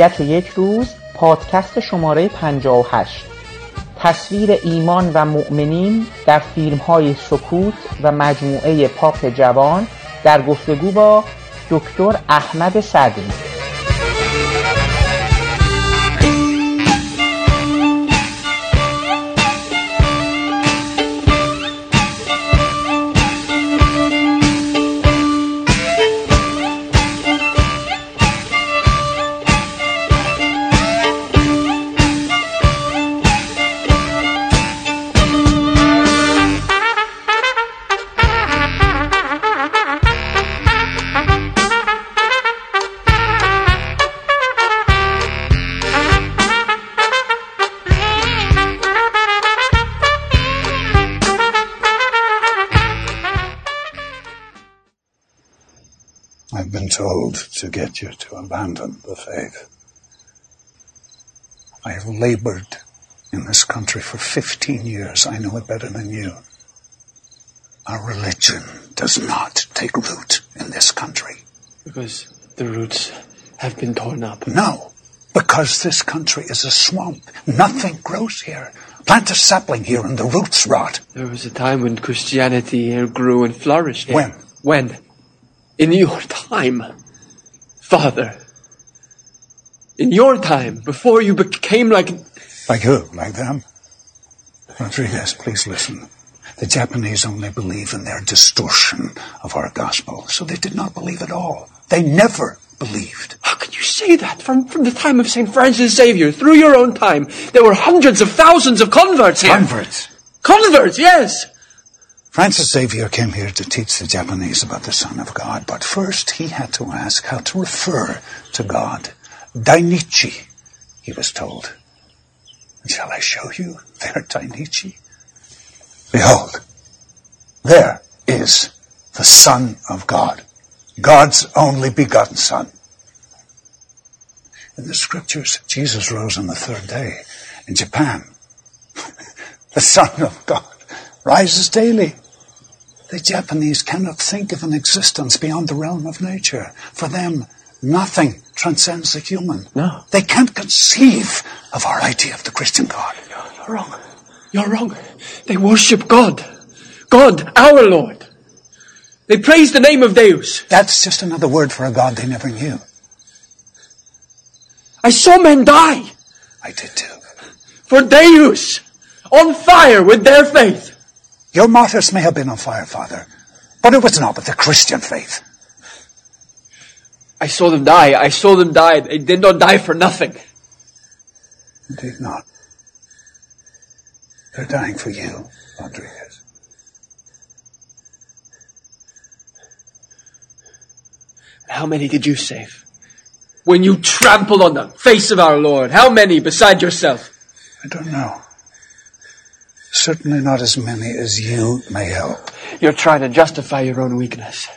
ابدیت یک روز پادکست شماره 58 تصویر ایمان و مؤمنین در فیلم های سکوت و مجموعه پاپ جوان در گفتگو با دکتر احمد صدری. To you to abandon the faith. I have labored in this country for 15 years. I know it better than you. Our religion does not take root in this country. Because the roots have been torn up. No, because this country is a swamp. Nothing grows here. Plant a sapling here and the roots rot. There was a time when Christianity here grew and flourished. When? When? In your time, Father, in your time, before you became like... Like who? Like them? Rodriguez, please listen. The Japanese only believe in their distortion of our gospel, so they did not believe at all. They never believed. How can you say that? From, from the time of St. Francis Xavier, through your own time, there were hundreds of thousands of converts here. Converts? Converts, yes! Francis Xavier came here to teach the Japanese about the Son of God, but first he had to ask how to refer to God. Dainichi, he was told. Shall I show you their Dainichi? Behold, there is the Son of God, God's only begotten Son. In the scriptures, Jesus rose on the third day. In Japan, the Son of God rises daily. The Japanese cannot think of an existence beyond the realm of nature. For them, nothing transcends the human. No. They can't conceive of our idea of the Christian God. You're wrong. You're wrong. They worship God. God, our Lord. They praise the name of Deus. That's just another word for a God they never knew. I saw men die. I did too. For Deus. On fire with their faith. Your martyrs may have been on fire, Father, but it was not with the Christian faith. I saw them die. I saw them die. They did not die for nothing. Indeed not. They're dying for you, Rodriguez. How many did you save? When you trampled on the face of our Lord, how many beside yourself? I don't know. Certainly not as many as you may help. You're trying to justify your own weakness.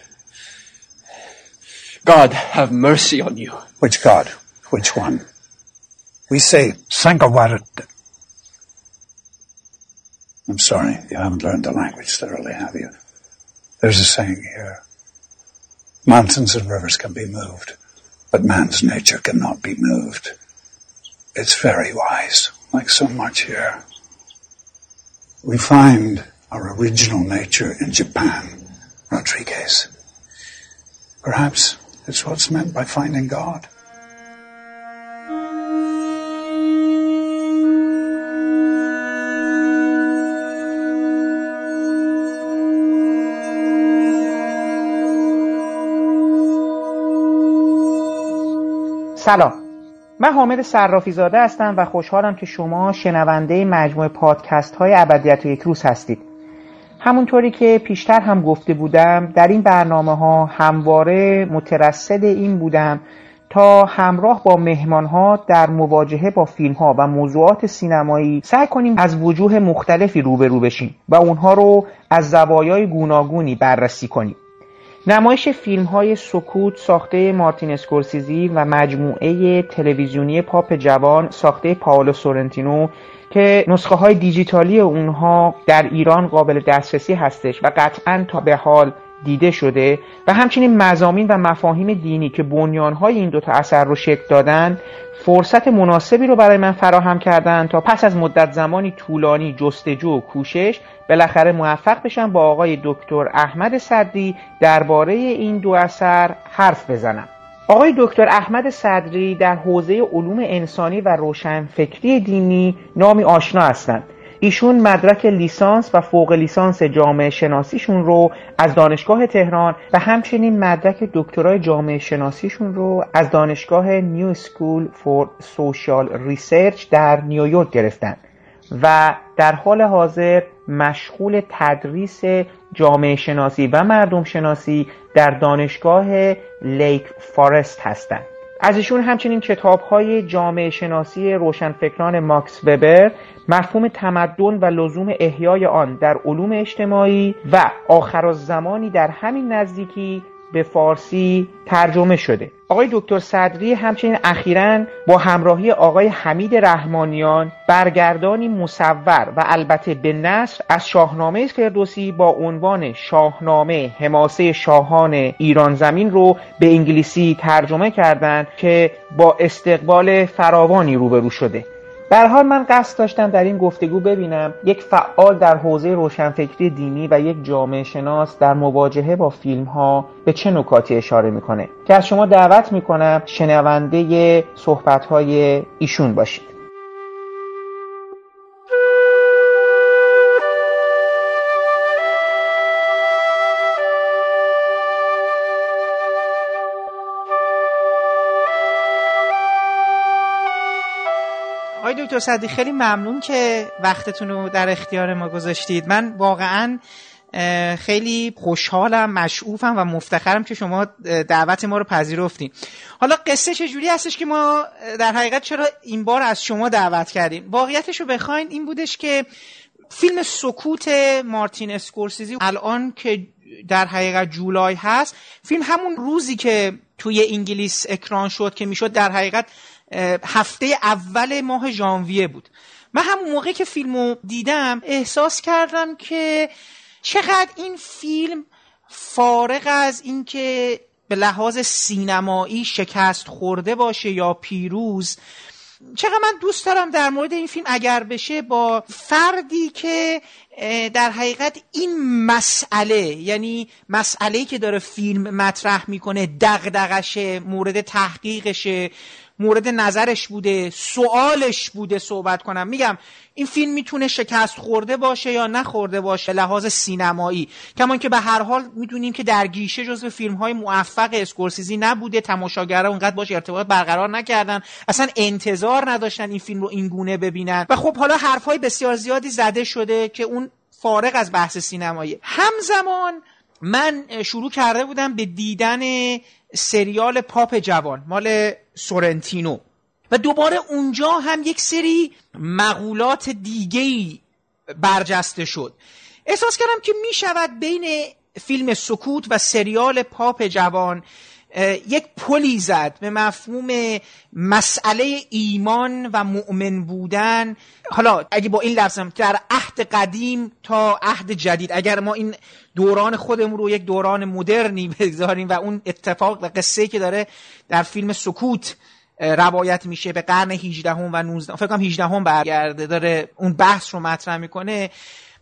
God, have mercy on you. Which God? Which one? We say Sangawarat. I'm sorry, you haven't learned the language thoroughly, have you? There's a saying here. Mountains and rivers can be moved, but man's nature cannot be moved. It's very wise, like so much here We find our original nature in Japan, Rodriguez. Perhaps it's what's meant by finding God. سلام من حامد صرافی زاده هستم و خوشحالم که شما شنونده مجموعه پادکست های ابدیت یک روز هستید. همونطوری که پیشتر هم گفته بودم در این برنامه ها همواره مترصد این بودم تا همراه با مهمان ها در مواجهه با فیلم ها و موضوعات سینمایی سعی کنیم از وجوه مختلفی روبرو بشیم و اونها رو از زوایای گوناگونی بررسی کنیم. نمایش فیلم های سکوت ساخته مارتین اسکورسیزی و مجموعه تلویزیونی پاپ جوان ساخته پاولو سورنتینو که نسخه های دیجیتالی اونها در ایران قابل دسترسی هستش و قطعا تا به حال دیده شده و همچنین مزامین و مفاهیم دینی که بنیانهای این دوتا اثر رو شکل دادن فرصت مناسبی رو برای من فراهم کردن تا پس از مدت زمانی طولانی جستجو و کوشش بالاخره موفق بشم با آقای دکتر احمد صدری درباره این دو اثر حرف بزنم. آقای دکتر احمد صدری در حوزه علوم انسانی و روشنفکری دینی نامی آشنا هستند. ایشون مدرک لیسانس و فوق لیسانس جامعه شناسیشون رو از دانشگاه تهران و همچنین مدرک دکترای جامعه شناسیشون رو از دانشگاه New School for Social Research در نیویورک گرفتن و در حال حاضر مشغول تدریس جامعه شناسی و مردم شناسی در دانشگاه لیک فارست هستند از ایشون همچنین کتاب های جامعه شناسی روشنفکران ماکس وبر مفهوم تمدن و لزوم احیای آن در علوم اجتماعی و آخر زمانی در همین نزدیکی به فارسی ترجمه شده. آقای دکتر صدری همچنین اخیرا با همراهی آقای حمید رحمانیان برگردانی مصور و البته به نصر از شاهنامه فردوسی با عنوان شاهنامه حماسه شاهان ایران زمین رو به انگلیسی ترجمه کردند که با استقبال فراوانی روبرو شده. در حال من قصد داشتم در این گفتگو ببینم یک فعال در حوزه روشنفکری دینی و یک جامعه شناس در مواجهه با فیلم ها به چه نکاتی اشاره می‌کنه که از شما دعوت می‌کنم شنونده صحبت های ایشون باشید. دکتر صدی خیلی ممنون که وقتتون رو در اختیار ما گذاشتید. من واقعا خیلی خوشحالم مشعوفم و مفتخرم که شما دعوت ما رو پذیرفتین. حالا قصه چجوری هستش که ما در حقیقت چرا این بار از شما دعوت کردیم؟ واقعیتش رو بخواین این بودش که فیلم سکوت مارتین اسکورسیزی الان که در حقیقت جولای هست فیلم همون روزی که توی انگلیس اکران شد که می‌شد در حقیقت هفته اول ماه ژانویه بود. من همون موقع که فیلمو دیدم احساس کردم که چقدر این فیلم فارغ از اینکه به لحاظ سینمایی شکست خورده باشه یا پیروز چقدر من دوست دارم در مورد این فیلم اگر بشه با فردی که در حقیقت این مسئله یعنی مسئله که داره فیلم مطرح می‌کنه دغدغشه مورد تحقیقشه مورد نظرش بوده سوالش بوده صحبت کنم. میگم این فیلم می‌تونه شکست خورده باشه یا نخورده باشه لحاظ سینمایی. کمان که به هر حال می‌دونیم که در گیشه جزو فیلم های موفق اسکورسیزی نبوده تماشاگرها اونقدر باش ارتباط برقرار نکردن اصلا انتظار نداشتن این فیلم رو این گونه ببینن. و خب حالا حرف های بسیار زیادی زده شده که اون فارغ از بحث سینمایی. همزمان من شروع کرده بودم به دیدن سریال پاپ جوان مال سورنتینو. و دوباره اونجا هم یک سری مقولات دیگه برجسته شد. احساس کردم که می شود بین فیلم سکوت و سریال پاپ جوان یک پلی زد به مفهوم مسئله ایمان و مؤمن بودن. حالا اگه به این لفظم در عهد قدیم تا عهد جدید. اگر ما این دوران خودمون رو یک دوران مدرنی بگذاریم و اون اتفاق و قصه که داره در فیلم سکوت روایت میشه. به قرن 18 و 19 فکر کنم 18 هم برگرده داره اون بحث رو مطرح می‌کنه.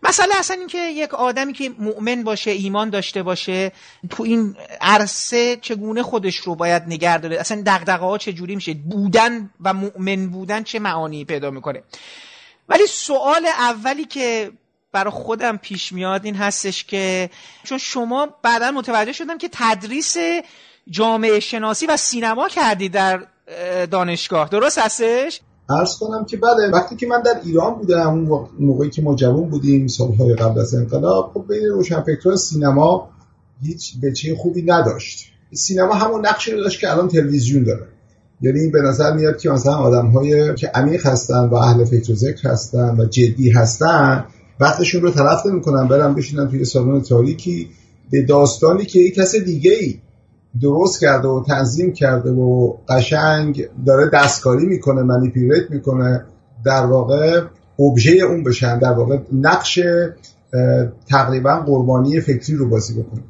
مسئله اصلا این که یک آدمی که مؤمن باشه ایمان داشته باشه تو این عرصه چگونه خودش رو باید نگه داره؟ اصلا دغدغه ها چجوری میشه؟ بودن و مؤمن بودن چه معانی پیدا می‌کنه؟ ولی سوال اولی که برای خودم پیش میاد این هستش که چون شما بعدا متوجه شدم که تدریس جامعه شناسی و سینما کردی در دانشگاه. درست هستش؟ عرض کنم که بله وقتی که من در ایران بودم اون موقعی که ما جوان بودیم سالهای قبل از انقلاب خب بین روشنفکران سینما هیچ بچه خوبی نداشت. سینما همون نقشی رو داشت که الان تلویزیون داره. یعنی به نظر میاد که مثلا آدم که عمیق هستن و اهل فکر و ذکر هستن و جدی هستن وقتشون رو طرف نمی‌کنن برن بشینن توی سالن تاریکی به داستانی که یک کس دیگه ای درست کرده و تنظیم کرده و قشنگ داره دستکاری می‌کنه منیپیولیت می‌کنه در واقع ابژه اون بشن در واقع نقش تقریبا قربانی فکری رو بازی بکنه.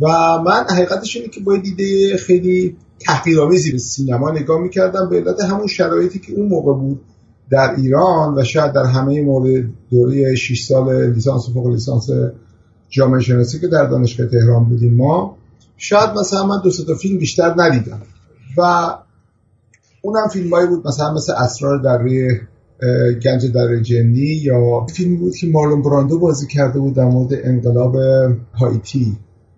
و من حقیقتش اینه که با دیده خیلی تحقیرآمیزی به سینما نگاه می‌کردم به علت همون شرایطی که اون موقع بود در ایران و شاید در همه مورد دوره 6 سال لیسانس و فوق لیسانس جامعه شناسی که در دانشگاه تهران بودیم ما شاید مثلا من دو تا فیلم بیشتر ندیدم. و اونم فیلمایی بود مثلا مثل اسرار در روی گنج در جنی یا فیلمی بود که مارلون براندو بازی کرده بود در مورد انقلاب هایتی.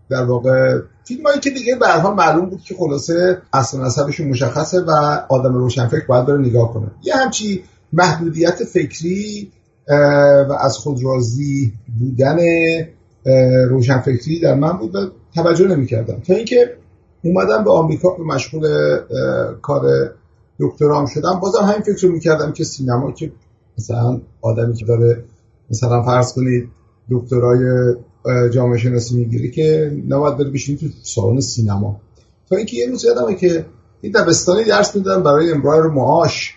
در واقع فیلمایی که دیگه حال معلوم بود که خلاصه اصلا نسبشون مشخصه و آدم روشنفکر باید داره نگاه کنه. یه همچی محدودیت فکری و از خود راضی بودن روشنفکری در من بود و توجه نمی کردم تا اینکه اومدم به آمریکا به مشغول کار دکترام شدم بازم همین فکر رو می‌کردم که سینما که مثلا آدمی که داره مثلا فرض کنید دکترای جامعه شناسی می‌گیره که نباید بره بشین تو سالن سینما. تا اینکه یه روز یادمه که این دبستانی درس می‌دادن برای امرار معاش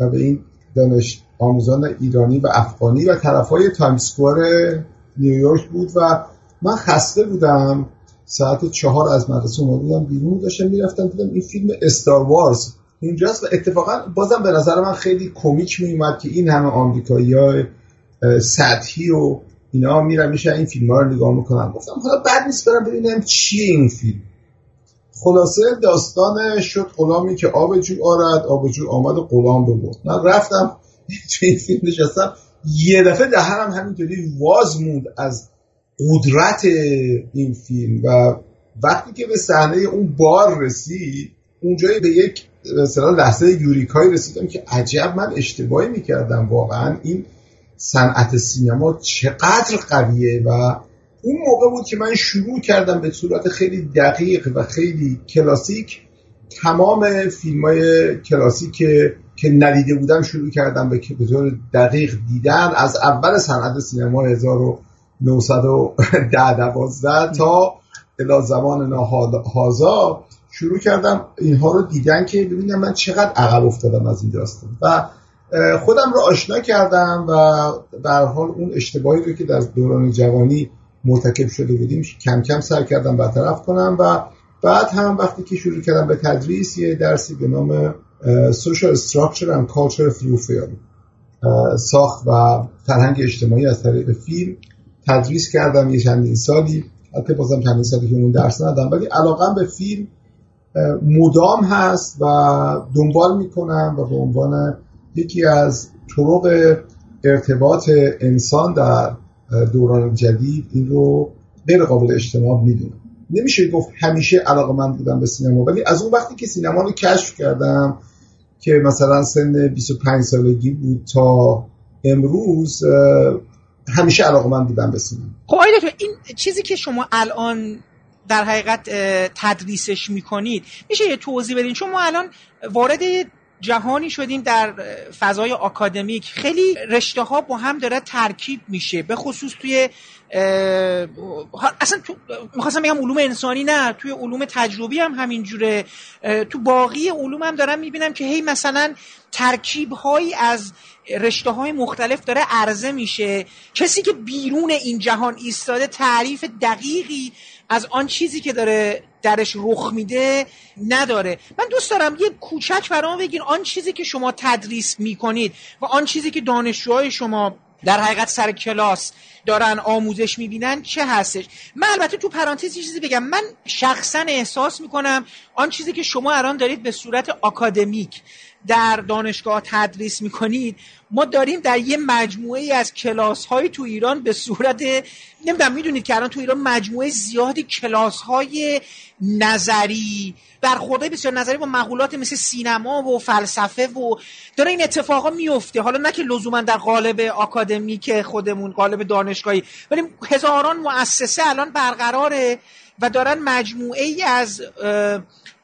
و به این دانش آموزان ایرانی و افغانی و طرفای تایم سکوار نیویورک بود و من خسته بودم. ساعت چهار از مدرسه اومده بودم بیرون داشتم می‌رفتم دیدم این فیلم استار وارز اینجاست و اتفاقا بازم به نظر من خیلی کمیک میومد که این همه آمریکایی های سطحی و اینا میرن میشه این فیلم ها رو نگاه می‌کنن. گفتم حالا بعد نیست برم ببینم چیه این فیلم. خلاصه داستان شد غلامی که آب جو آرد آب جو آمد و غلام ببرد من رفتم تو این فیلم نشستم یه دفعه دهنم همینطوری واز موند از قدرت این فیلم و وقتی که به صحنه اون بار رسید اونجایی به یک مثلا لحظه یوریکایی رسیدم که عجب من اشتباهی می‌کردم. واقعا این صنعت سینما چقدر قویه و اون موقع بود که من شروع کردم به صورت خیلی دقیق و خیلی کلاسیک تمام فیلم های کلاسیک که ندیده بودم شروع کردم به به طور دقیق دیدن از اول صنعت سینما 1910 12 تا الی زمان ناهازا شروع کردم اینها رو دیدن که ببینم من چقدر عقب افتادم از این داستان. و خودم رو آشنا کردم و به حال اون اشتباهی رو که در دوران جوانی مرتکب شده بودیم کم کم سر کردم برطرف کنم و بعد هم وقتی که شروع کردم به تدریس یه درسی به نام Social Structure and Culture Through Film ساخت و فرهنگ اجتماعی از طریق فیلم تدریس کردم یه چندین سالی. البته بازم چندین سالی که اون درس ندادم ولی علاقم به فیلم مدام هست و دنبال می‌کنم و به عنوان یکی از طرق ارتباط انسان در دوران جدید این رو غیر قابل اجتماع می‌دونم. نمیشه گفت همیشه علاقه من بودم به سینما ولی از اون وقتی که سینما رو کشف کردم که مثلا سن 25 سالگی بود تا امروز همیشه علاقه من بودم به سینما. خب این چیزی که شما الان در حقیقت تدریسش می‌کنید میشه یه توضیح بدین؟ چون ما الان وارد جهانی شدیم در فضای آکادمیک. خیلی رشته ها با هم داره ترکیب میشه به خصوص توی اصلا تو می‌خواستم بگم علوم انسانی نه توی علوم تجربی هم همینجوره. تو باقی علوم هم دارم می‌بینم که هی مثلا ترکیب هایی از رشته های مختلف داره عرضه میشه. کسی که بیرون این جهان ایستاده تعریف دقیقی از آن چیزی که داره درش رخ میده نداره. من دوست دارم یه کوچک برام بگین آن چیزی که شما تدریس می‌کنید و آن چیزی که دانشجوهای شما در حقیقت سر کلاس دارن آموزش می‌بینن چه هستش؟ من البته تو پرانتز چیزی بگم. من شخصا احساس می‌کنم آن چیزی که شما الان دارید به صورت آکادمیک در دانشگاه تدریس می‌کنید. ما داریم در یه مجموعه ای از کلاس های تو ایران به صورت نمی‌دونم می‌دونید که الان تو ایران مجموعه زیادی کلاس های نظری برخورده بسیار نظری با مقولات مثل سینما و فلسفه و داره این اتفاقا میفته حالا نه که لزوما در قالب آکادمیک خودمون قالب دانشگاهی ولی هزاران مؤسسه الان برقراره و دارن مجموعه ای از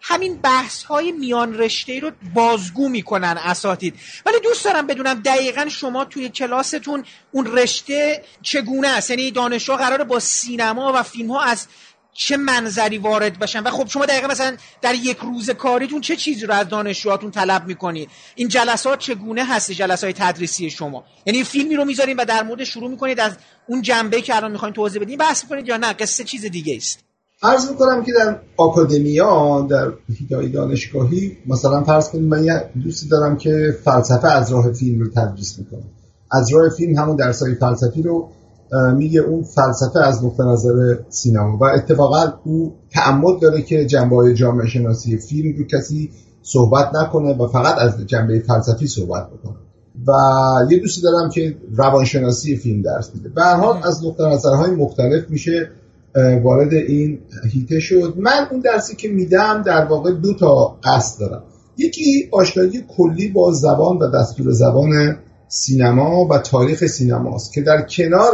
همین بحث های میان رشته رو بازگو می‌کنن اساتید. ولی دوست دارم بدونم دقیقا شما توی کلاستون اون رشته چگونه است؟ یعنی دانشجو قراره با سینما و فیلم ها از چه منظری وارد بشن؟ و خب شما دقیقا مثلا در یک روز کاریتون چه چیزی رو از دانشجوهاتون طلب می‌کنید این جلسات چگونه هست؟ جلسات تدریسی شما. یعنی فیلمی رو می‌ذارین و در مورد شروع می‌کنید از اون جنبه که الان می‌خواین توضیح بدین. بحث می‌کنید یا نه؟ قصه چیز دیگه است. عرض می‌کنم که در آکادمیا در هیدای دانشگاهی مثلا فرض کنید من یه دوستی دارم که فلسفه از راه فیلم رو تدریس می‌کنه. از راه فیلم همون درسای فلسفی رو میگه اون فلسفه از نقطه نظر سینما. و اتفاقا او تعمد داره که جنبه های جامعه شناسی فیلم رو کسی صحبت نکنه و فقط از جنبه فلسفی صحبت بکنه. و یه دوستی دارم که روانشناسی فیلم درس میده. به هر حال از نقطه نظرهای مختلف میشه وارد این هیته شد. من اون درسی که میدم در واقع دو تا قصد دارم. یکی آشنایی کلی با زبان و دستور زبان سینما و تاریخ سینماست که در کنار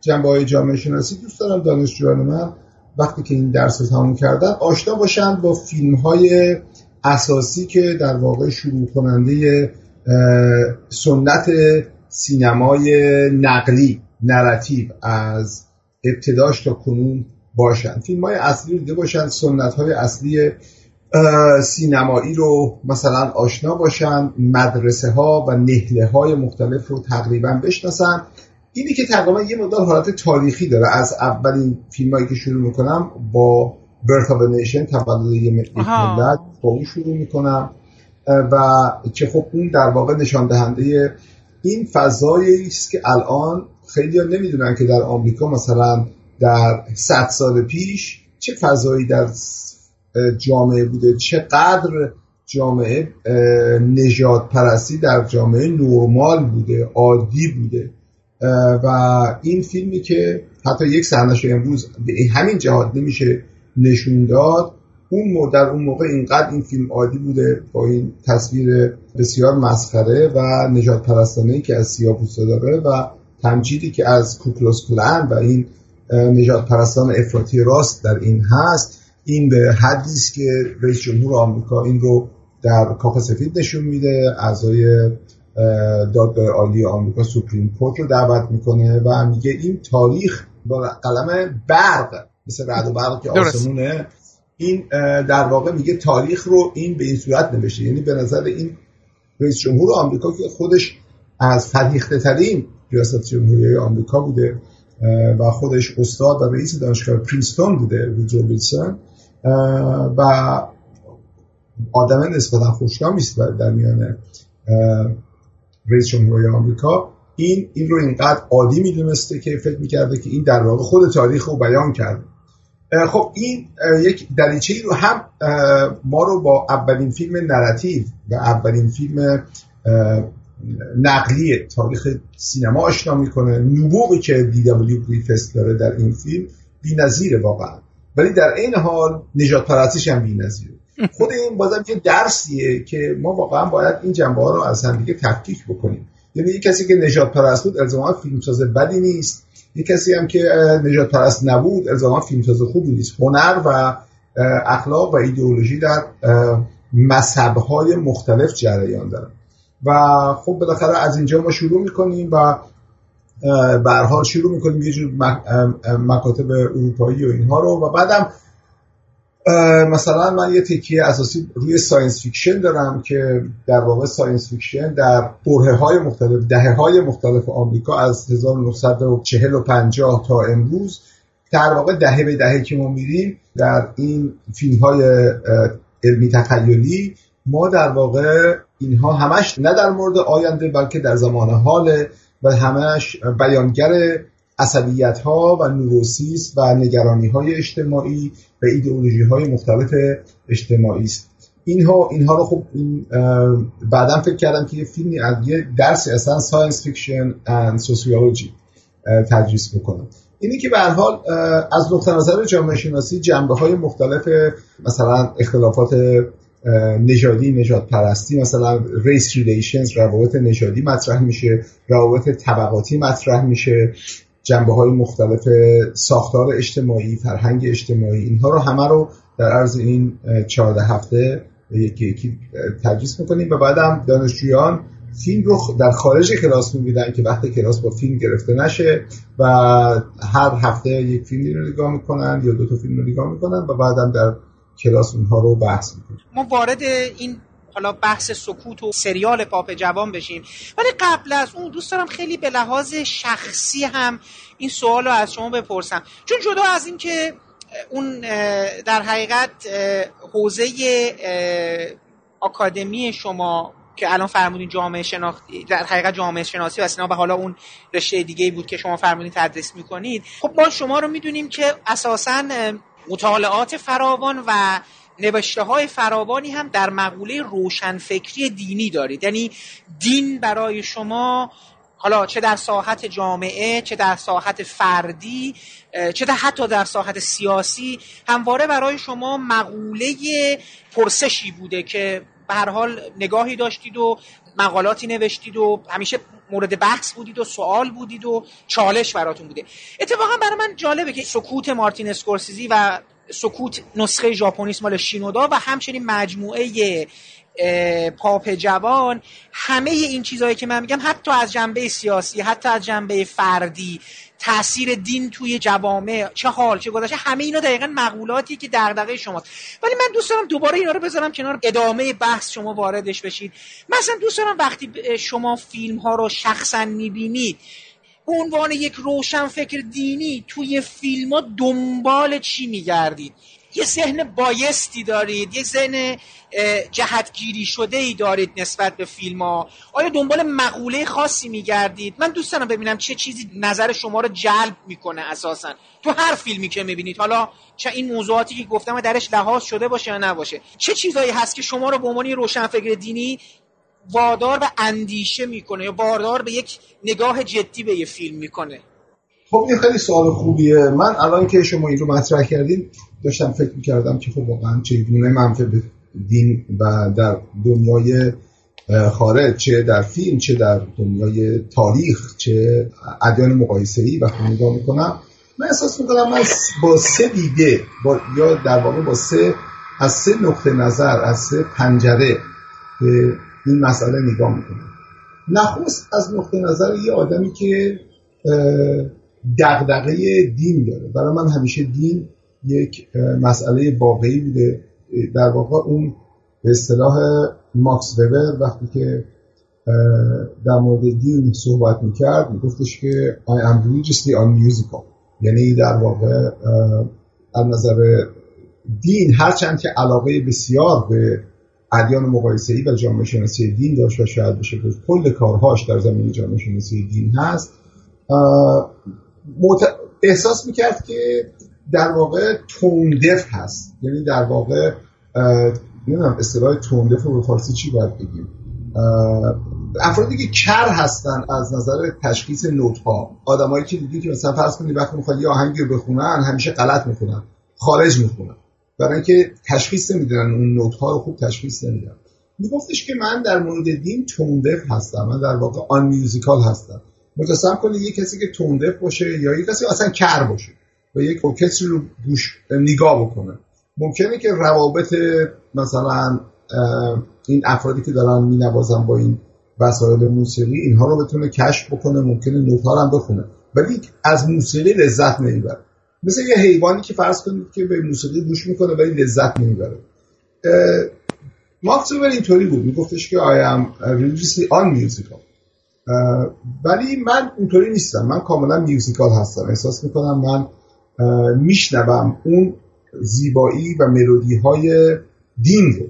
جنبه های جامعه شناسی دوست دارم. دانشجویان من وقتی که این درس رو تموم کردن آشنا باشن با فیلم های اساسی که در واقع شروع کننده سنت سینمای نقلی narrative از ابتداش تا کنون باشن. فیلم های اصلی رو دیده باشن سنت های اصلی سینمایی رو مثلا آشنا باشن مدرسه ها و نحله های مختلف رو تقریبا بشناسن. اینی که تقریبا یه مقدار حالت تاریخی داره. از اولین فیلم هایی که شروع می‌کنم با Birth of a Nation تولد یه ملت با اون شروع می‌کنم. و که خب اون در واقع نشان دهنده این فضایی است که الان خیلی نمی‌دونن که در آمریکا مثلا در صد سال پیش چه فضایی در جامعه بوده چقدر جامعه نجات پرستی در جامعه نرمال بوده عادی بوده. و این فیلمی که حتی یک صحنهش امروز به همین جهات نمیشه نشون داد اون در اون موقع اینقدر این فیلم عادی بوده با این تصویر بسیار مسخره و نجات پرستانه که از سیاه داره و تمجیدی که از کوکلوس کلن و این نجات پرستان افراطی راست در این هست این به حدی است که رئیس جمهور آمریکا این رو در کاخ سفید نشون میده اعضای دادگاه عالی آمریکا سوپریم کورت رو دعوت می‌کنه و میگه این تاریخ با قلم برق مثل رد و برق که آسمونه این در واقع میگه تاریخ رو این به این صورت نوشته. یعنی به نظر این رئیس جمهور آمریکا که خودش از فرهیخته ترین ریاست جمهوری آمریکا بوده و خودش استاد و رئیس دانشگاه پرینستون بوده وودرو ویلسون. و آدم نسبتا خوشنامی است در میان رئیس جمهوری آمریکا. این این رو اینقدر عادی می‌دونسته که فکر می‌کرده که این در واقع خود تاریخ رو بیان کرده. خب این یک دریچه رو هم ما رو با اولین فیلم narrative و اولین فیلم نقلی تاریخ سینما آشنا می‌کنه. نبوغی که D. W. Griffith داره در این فیلم بی‌نظیره واقعا. ولی در عین حال نژادپرستیش هم بی‌نظیره. خود این بازم که درسیه که ما واقعا باید این جنبه ها رو از هم دیگه تفکیک بکنیم. یعنی یک کسی که نژادپرست بود الزاما فیلمساز بدی نیست. یک کسی هم که نژادپرست نبود الزاما فیلمساز خوبی نیست. هنر و اخلاق و ایدئولوژی در مذهب‌های مختلف جریان داره و خب بالاخره از اینجا ما شروع می‌کنیم و به هر حال شروع می‌کنیم یه جور مکاتب اروپایی و اینها رو. و بعدم مثلا من یه تکیه اساسی روی science fiction دارم که در واقع science fiction در برهه های مختلف دهه های مختلف آمریکا از 1940 و 50 تا امروز در واقع دهه به دهه که ما میریم در این فیلم های علمی تخیلی ما در واقع اینها همش نه در مورد آینده بلکه در زمان حال و همش بیانگر عصبیت ها و neurosis و نگرانی های اجتماعی و ایدئولوژی های مختلف اجتماعی است. اینها اینها رو خب این بعدا فکر کردم که یه فیلمی از یه درسی اصلا science fiction and sociology تدریس بکنم. اینی که به هر حال از نقطه نظر جامعه شناسی جنبه های مختلف مثلا اختلافات نژادی نژادپرستی مثلا race relations روابط نژادی مطرح میشه روابط طبقاتی مطرح میشه جنبه های مختلف ساختار اجتماعی فرهنگ اجتماعی اینها رو همه رو در عرض این چهارده هفته یکی یکی تدریس می‌کنیم. و بعدم دانشجویان فیلم رو در خارج کلاس می‌بینن که وقت کلاس با فیلم گرفته نشه و هر هفته یک فیلمی رو نگاه می‌کنن یا دو تا فیلم رو نگاه می‌کنن و بعدم در کلاس اونها رو بحث می‌کنیم. ما وارد این حالا بحث سکوت و سریال پاپ جوان بشیم. ولی قبل از اون دوست دارم خیلی به لحاظ شخصی هم این سوال رو از شما بپرسم. چون جدا از این که اون در حقیقت حوزه آکادمی شما که الان فرمودین جامعه شناختی در حقیقت جامعه شناسی و سینا و حالا اون رشته دیگه بود که شما فرمودین تدریس می‌کنید. خب ما شما رو می‌دونیم که اساسا مطالعات فراوان و نوشته های فراوانی هم در مقوله روشنفکری دینی دارید. یعنی دین برای شما حالا چه در ساحت جامعه چه در ساحت فردی چه در حتی در ساحت سیاسی همواره برای شما مقوله پرسشی بوده که به هر حال نگاهی داشتید و مقالاتی نوشتید و همیشه مورد بحث بودید و سوال بودید و چالش براتون بوده. اتفاقا برای من جالبه که سکوت مارتین اسکورسیزی و سکوت نسخه ژاپنی مال شینودا و همچنین مجموعه پاپ جوان همه این چیزهایی که من میگم حتی از جنبه سیاسی حتی از جنبه فردی تاثیر دین توی جوامع چه حال چه گذشته همه اینا دقیقا مقولاتی که دغدغه شماست. ولی من دوست دارم دوباره اینا رو بذارم کنار ادامه بحث شما واردش بشید مثلا دوست دارم وقتی شما فیلم ها رو شخصا می‌بینید به عنوان یک روشن فکر دینی توی فیلم ها دنبال چی میگردید؟ یه ذهن بایستی دارید یک ذهن جهتگیری شده ای دارید نسبت به فیلم ها آیا دنبال مقوله خاصی میگردید؟ من دوست دارم ببینم چه چیزی نظر شما رو جلب می‌کنه اساسا. تو هر فیلمی که می‌بینید حالا چه این موضوعاتی که گفتم درش لحاظ شده باشه یا نباشه چه چیزهایی هست که شما رو به عنوان روشنفکر دینی وادار به اندیشه می‌کنه یا وادار به یک نگاه جدی به یه فیلم می‌کنه؟ خب این خیلی سوال خوبیه. من الان که شما این رو مطرح کردین داشتم فکر می‌کردم که خب واقعا چگونه منفع به دین و در دنیای خارج چه در فیلم چه در دنیای تاریخ چه ادیان مقایسه ای وقتی نگاه می‌کنم. من احساس می‌کنم من با سه دیده با یا در واقع با سه از سه نقطه نظر از سه پنجره به این مسئله نگاه می‌کنم. نخست از نقطه نظر یه آدمی که دغدغه دین داره. برای من همیشه دین یک مسئله واقعی بوده. در واقع اون به اصطلاح ماکس وبر وقتی که در مورد دین صحبت می‌کرد میگفتش که I am religiously unmusical. یعنی در واقع از نظر دین هرچند که علاقه بسیار به ادیان مقایسه ای و جامعه شناسی دین داشت و شاید بشه کل کارهاش در زمین جامعه شناسی دین هست احساس می‌کرد که در واقع توندف هست. یعنی در واقع نمی‌دونم اصطلاح توندف رو به فارسی چی باید بگیم؟ افرادی که کر هستن از نظر تشخیص نوت ها آدمایی که دیدی که مثلا فرض کنید وقتی می‌خواد یه آهنگی رو بخونن همیشه غلط می‌خونن خارج می‌خونن. برای اینکه تشخیص نمیدن اون نوت ها رو خوب تشخیص نمیدن. میگفتش که من در مورد دین توندف هستم من در واقع آن میوزیکال هستم. متصور کنید یه کسی که توندف باشه یا یه کسی اصلا کر باشه و یک ارکستر رو گوش نگاه بکنه. ممکنه که روابط مثلا این افرادی که دارن مینوازن با این وسایل موسیقی اینها رو بتونه کشف بکنه ممکنه نوت هم بخونه. ولی از موسیقی لذت نمی‌بره. مثل یه حیوانی که فرض کنید که به موسیقی گوش می‌کنه ولی لذت نمی‌بره. ماکس اینطوری بود. میگفتش که I am religiously unmusical ولی من اونطوری نیستم. من کاملا musical هستم. احساس می‌کنم من میشنوم اون زیبایی و ملودی های دین رو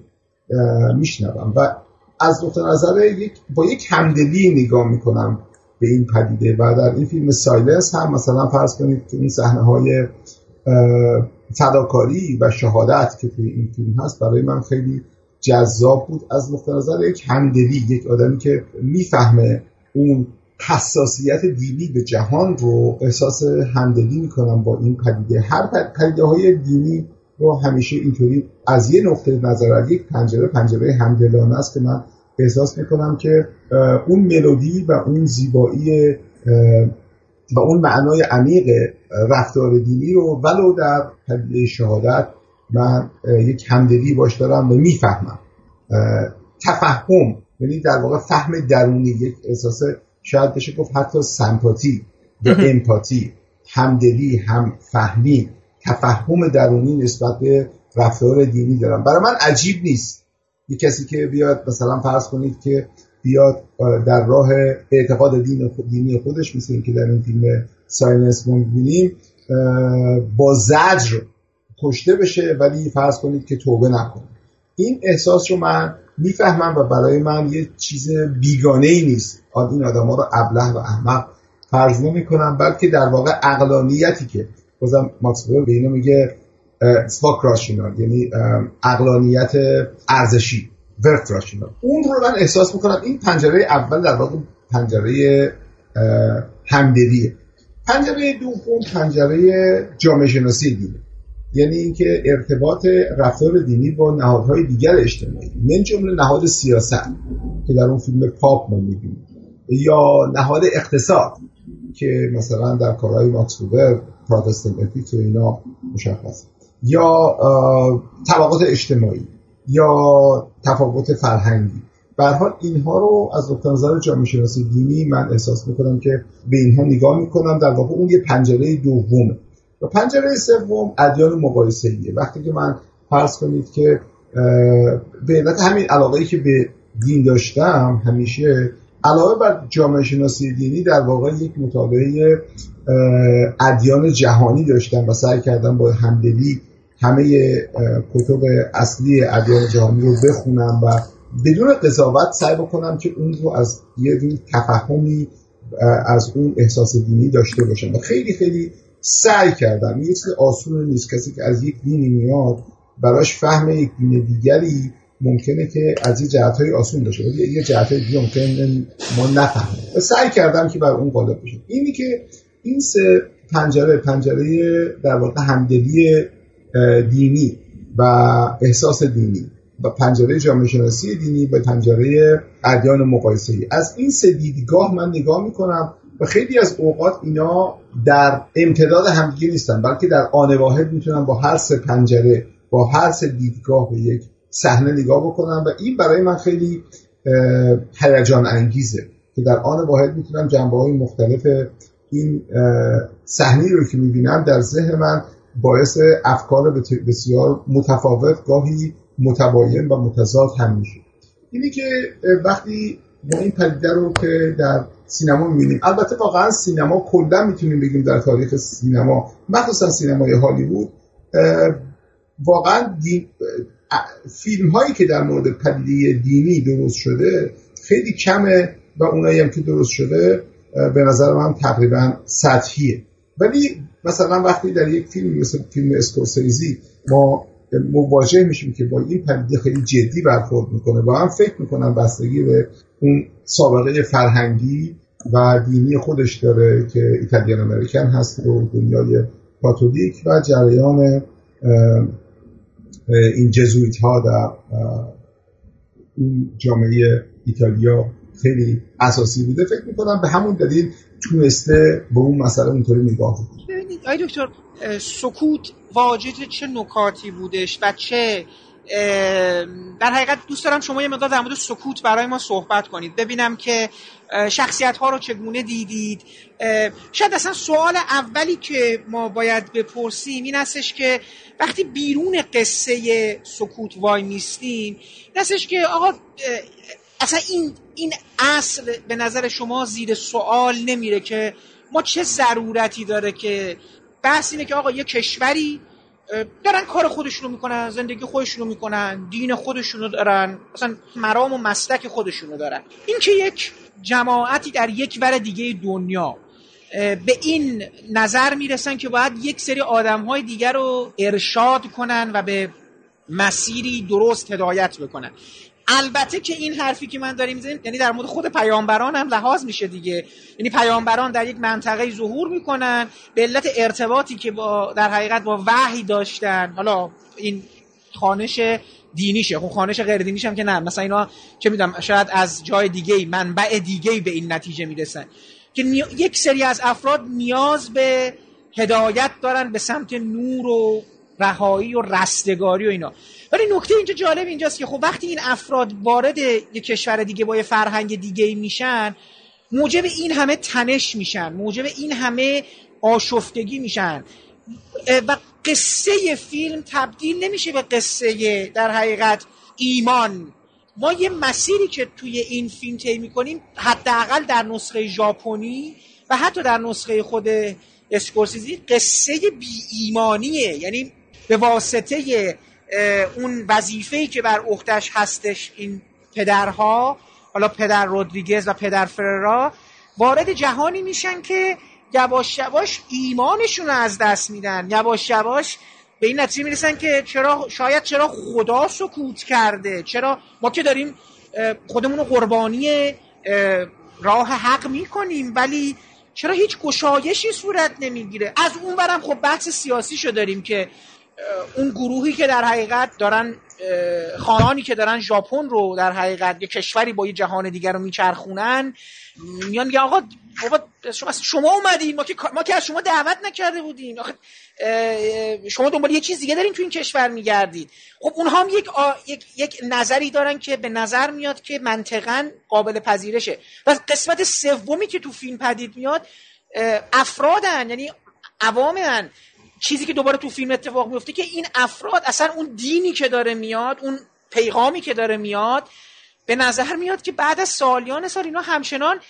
میشنوم. و از نقطه نظر یک با یک همدلی نگاه می‌کنم به این پدیده. و در این فیلم Silence هم مثلا فرض کنید که این صحنه های فداکاری و شهادت که توی این فیلم هست برای من خیلی جذاب بود. از نقطه نظر یک همدلی یک آدمی که می‌فهمه اون حساسیت دینی به جهان رو احساس همدلی می‌کنم با این پدیده. هر پدیده های دینی رو همیشه اینطوری از یه نقطه نظر از یک پنجره پنجره همدلانه است که من احساس می‌کنم که اون ملودی و اون زیبایی و اون معنای عمیق رفتار دینی رو ولو در پدیده شهادت من یک همدلی باش دارم و می‌فهمم. تفهم یعنی در واقع فهم درونی یک احساس شاید بشه گفت حتی سمپاتی به امپاتی همدلی هم فهمی تفهم درونی نسبت به رفتار دینی دارم برای من عجیب نیست. یک کسی که بیاد مثلا فرض کنید که بیاد در راه اعتقاد دین دینی خودش مثل که در این فیلم ساینس ما می‌بینیم با زجر کشته بشه ولی فرض کنید که توبه نکنه. این احساس رو من می‌فهمم و برای من یه چیز بیگانه ای نیست این آدم ها رو ابله و احمق فرض نمی کنم بلکه در واقع اقلانیتی که بازم ماکس به اینو میگه سپاک راشینال یعنی اقلانیت ارزشی ورت راشینال. اون رو من احساس می‌کنم این پنجره اول در واقع پنجره همدلیه. پنجره دوم پنجره جامعه شناسی دینه یعنی اینکه ارتباط رفتار دینی با نهادهای دیگر اجتماعی. من جمله نهاد سیاست که در اون فیلم پاپ ما می‌بینیم. یا نهاد اقتصاد که مثلا در کارهای ماکس وبر Protestant Ethics و اینا مشخص یا طبقات اجتماعی. یا تفاوت فرهنگی. به اینها رو از نقطه نظر جامعه شناسی دینی من احساس می‌کنم که به اینها نگاه می‌کنم. در واقع اون یه پنجره دومه و پنجره سوم ادیان مقایسه ایه. وقتی که من فرض کنید که به علت همین علاقه که به دین داشتم همیشه علاوه بر جامعه شناسی دینی در واقع یک مطالعه ادیان جهانی داشتم و سعی کردم با همدلی همه کتب اصلی ادیان جهانی رو بخونم و بدون قضاوت سعی بکنم که اون رو از یه تفهمی از اون احساس دینی داشته باشم. و خیلی خیلی سعی کردم یه چیز آسون نیست. کسی که از یک دینی میاد براش فهم یک دین دیگری ممکنه که از این جهت های آسون باشه. ولی یه جهت دیگه ممکنه ما نفهمیم. سعی کردم که بر اون غالب بشه اینی که این سه پنجره پنجره در واقع همدلی دینی و احساس دینی و پنجره جامعه شناسی دینی و پنجره ادیان مقایسه ای از این سه دیدگاه من نگاه می‌کنم و خیلی از اوقات اینا در امتداد همدیگه نیستن بلکه در آن واحد می‌تونن با هر سه پنجره با هر سه دیدگاه به یک صحنه نگاه بکنم و این برای من خیلی هیجان انگیزه که در آن واحد می‌تونم جنبه های مختلف این صحنه رو که می‌بینم در ذهن من باعث افکار بسیار متفاوت گاهی متباین و متضاد هم میشه. اینی که وقتی ما این پدیده رو که در سینما می‌بینیم. البته واقعا سینما کلا می‌تونیم بگیم در تاریخ سینما مخصوصا سینمای هالیوود واقعا فیلم هایی که در مورد پدیده دینی درست شده خیلی کمه و اونایی هم که درست شده به نظر من تقریبا سطحیه. ولی مثلا وقتی در یک فیلم مثل فیلم اسکورسیزی ما مواجه میشیم که با این پدیده خیلی جدی برخورد می‌کنه. و هم فکر می‌کنم بستگی به اون سابقه فرهنگی و دینی خودش داره که ایتالیان امریکن هست و دنیای کاتولیک و جریان این جزویت ها در این جامعه ایتالیا خیلی اساسی بوده. فکر می‌کنم به همون دلیل تونسته به اون مسئله اونطوری نگاه ببینید آی دکتر سکوت واجد چه نکاتی بودش و چه در حقیقت دوست دارم شما یه مقدار در مورد سکوت برای ما صحبت کنید. ببینم که شخصیت ها رو چگونه دیدید. شاید اصلا سوال اولی که ما باید بپرسیم این هستش که وقتی بیرون قصه سکوت وای میستیم این هستش که آقا اصلا این این اصل به نظر شما زیر سوال نمیره که ما چه ضرورتی داره که بحث اینه که آقا یه کشوری دارن کار خودشونو می‌کنن زندگی خودشونو می‌کنن دین خودشونو دارن مثلا مرام و مسلک خودشونو دارن. این که یک جماعتی در یک ور دیگه دنیا به این نظر می‌رسن که باید یک سری آدم های دیگر رو ارشاد کنن و به مسیری درست هدایت بکنن. البته که این حرفی که من داریم می‌زنیم یعنی در مورد خود پیامبران هم لحاظ میشه دیگه. یعنی پیامبران در یک منطقه ظهور می‌کنن به علت ارتباطی که با در حقیقت با وحی داشتن. حالا این خانش دینیشه. خب خانش غیر دینیش هم که نه. مثلا اینا چه می‌دونم شاید از جای دیگه منبع دیگه به این نتیجه می‌رسن. که یک سری از افراد نیاز به هدایت دارن به سمت نور و رهایی و رستگاری و اینا. ولی نکته اینجا جالب اینجاست که خب وقتی این افراد وارد یک کشور دیگه با یه فرهنگ دیگه میشن موجب این همه تنش میشن موجب این همه آشفتگی میشن. و قصه فیلم تبدیل نمیشه به قصه در حقیقت ایمان. ما یه مسیری که توی این فیلم طی می‌کنیم حداقل در نسخه ژاپنی و حتی در نسخه خود اسکورسیزی قصه بی ایمانیه یعنی به واسطه اون وظیفه‌ای که بر اختش هستش این پدرها حالا پدر رودریگز و پدر فررا وارد جهانی میشن که یواش یواش ایمانشون رو از دست میدن. یواش یواش به این نتیجه می‌رسن که چرا شاید چرا خدا سکوت کرده؟ چرا ما که داریم خودمون رو قربانی راه حق می‌کنیم ولی چرا هیچ گشایشی صورت نمی‌گیره؟ از اون برم خب بحث سیاسی شو داریم که اون گروهی که در حقیقت دارن خانانی که دارن ژاپن رو در حقیقت یه کشوری با یه جهان دیگر رو میچرخونن میان میگن آقا بابا شما شما اومدین ما که ما که از شما دعوت نکرده بودین شما دنبال یه چیز دیگه دارین تو این کشور میگردید. خب اونها هم یک, یک... یک نظری دارن که به نظر میاد که منطقا قابل پذیرشه. و قسمت سومی که تو فیلم پدید میاد افرادن یعنی عوامن. چیزی که دوباره تو فیلم اتفاق میفته که این افراد اصلا اون دینی که داره میاد اون پیغامی که داره میاد به نظر میاد که بعد از سالیان سال اینا همچنان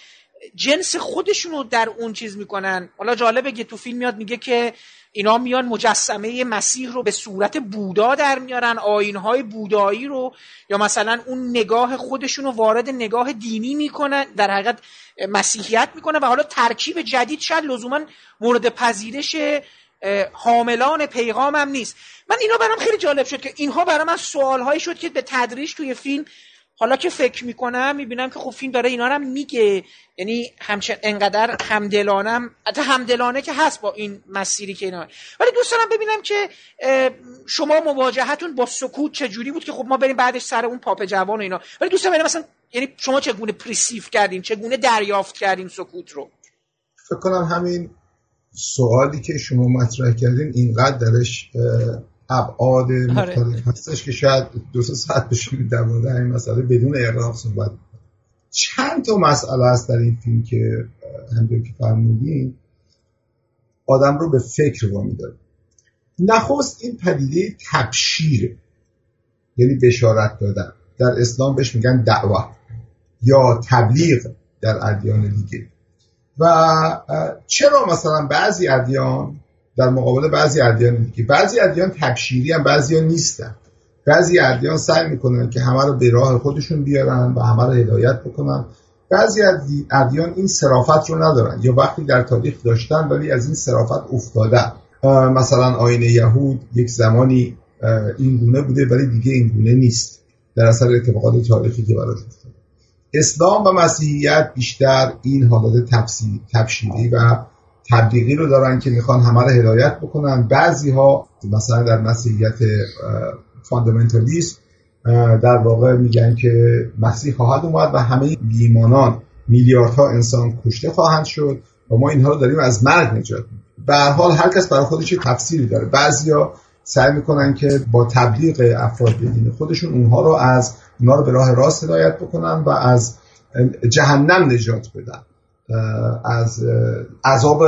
جنس خودشون رو در اون چیز می‌کنن. حالا جالبه که تو فیلم میاد میگه که اینا میان مجسمه مسیح رو به صورت بودا در میارن آینهای بودایی رو یا مثلا اون نگاه خودشون رو وارد نگاه دینی می‌کنن در حقیقت مسیحیت می‌کنه و حالا ترکیب جدید شاید لزوما مورد پذیرش حاملان پیغام هم نیست. من اینا برام خیلی جالب شد که اینها برام سوال شد که به تدریج توی فیلم حالا که فکر می‌کنم می‌بینم که خب فیلم داره اینا رو میگه. یعنی همچنین انقدر همدلانم حتی همدلانه که هست با این مسیری که اینا. ولی دوست دارم ببینم که شما مواجهتون با سکوت چجوری بود که خب ما بریم بعدش سر اون پاپ جوان و اینا. ولی دوست دارم مثلا یعنی شما چگونه پریسیف کردین چگونه دریافت کردین سکوت رو؟ فکر کنم همین سوالی که شما مطرح کردین اینقدر درش ابعاد آره. مختلف هستش که شاید دو سه ساعت بشیم در مورد این مسئله بدون اقراق صحبت چند تا مسئله هست در این فیلم که همونطور که فرمودین آدم رو به فکر وامی داره نخست این پدیده تبشیر یعنی بشارت دادن. در اسلام بهش میگن دعوت یا تبلیغ در ادیان دیگه. و چرا مثلا بعضی ادیان در مقابل بعضی ادیان دیگه بعضی ادیان تبشیری هم بعضی ها نیستن. بعضی ادیان سعی می‌کنن که همه رو به راه خودشون بیارن و همه رو هدایت بکنن. بعضی ادیان این صرافت رو ندارن. یا وقتی در تاریخ داشتن ولی از این صرافت افتادن مثلا آین یهود یک زمانی این گونه بوده ولی دیگه این گونه نیست. در اثر اتفاقات تاریخی که براش افتاد اسلام و مسیحیت بیشتر این حالات تبشیری و تبلیغی رو دارن که می‌خوان همه رو هدایت بکنن. بعضی ها مثلا در مسیحیت فاندامنتالیست در واقع میگن که مسیح خواهد اومد و همه بیمانان میلیاردها انسان کشته خواهند شد و ما اینها رو داریم از مرگ نجات به هر حال هر کس برای خودش تفسیری داره. بعضیا سعی می‌کنن که با تبلیغ افراد دین خودشون اونها رو از اونها رو به راه راست هدایت بکنن و از جهنم نجات بدن از عذاب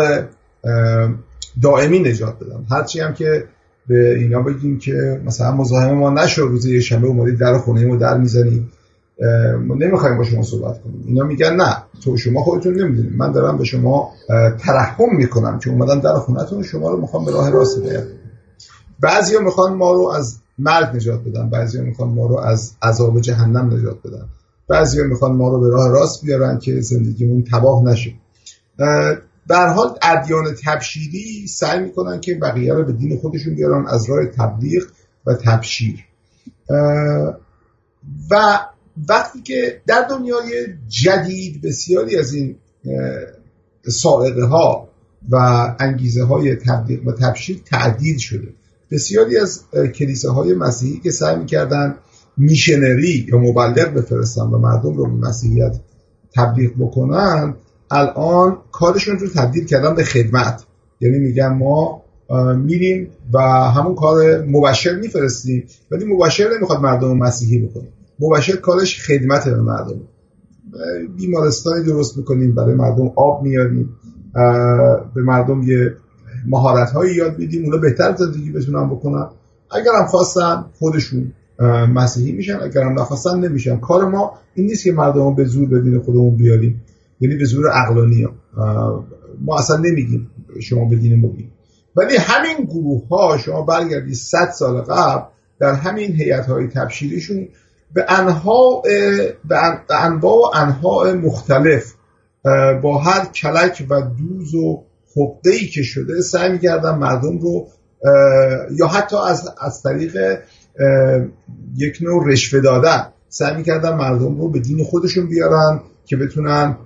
دائمی نجات بدن هرچی هم که به اینا بگیم که مثلا مزاحم ما نشو روز یه شنبه اومدی در خونه ما در می‌زنیم ما نمی‌خوایم با شما صحبت کنیم. اینا میگن نه تو شما خودتون نمی‌دونید. من دارم به شما ترحم می‌کنم که اومدم در خونتون شما رو می‌خوام به راه راست بعضی بعضیا می‌خوان ما رو از مرگ نجات بدن. بعضیا می‌خوان ما رو از عذاب جهنم نجات بدن. بعضیا می‌خوان ما رو به راه راست بیارن که زندگیمون تباه نشه. در حال ادیان تبشیری سعی می‌کنن که بقیه رو به دین خودشون بیارن از راه تبلیغ و تبشیر. و وقتی که در دنیای جدید بسیاری از این سائقه ها و انگیزه های تبلیغ و تبشیر تعدیل شده. بسیاری از کلیسه های مسیحی که سعی می‌کردن میشنری یا مبلغ بفرستن و مردم رو به مسیحیت تبلیغ بکنن الان کارشون رو تبدیل کردن به خدمت. یعنی میگن ما میریم و همون کار مبشر میفرستیم ولی مبشر نمی‌خواد مردم مسیحی بکنه. مبشر کارش خدمت به مردم. بیمارستانی درست می‌کنیم برای مردم آب میاریم به مردم یه مهارت هایی یاد میدیم اونا بهتر زندگی بتونن بکنن. اگر هم خواستن خودشون مسیحی میشن اگر هم نخواستن نمیشن. کار ما این نیست که مردم به زور به دین خودمون بیاریم. یعنی به زور عقلانی ما اصلا نمیگیم شما به دین ما ولی همین گروه ها شما برگردید 100 سال قبل در همین هیئت های تبشیریشون به انواع به انواع و انواع مختلف با هر کلک و دوز و حقه ای که شده سعی می‌کردن مردم رو یا حتی از, از طریق یک نوع رشوه دادن سعی می‌کردن مردم رو به دین خودشون بیارن که بتونن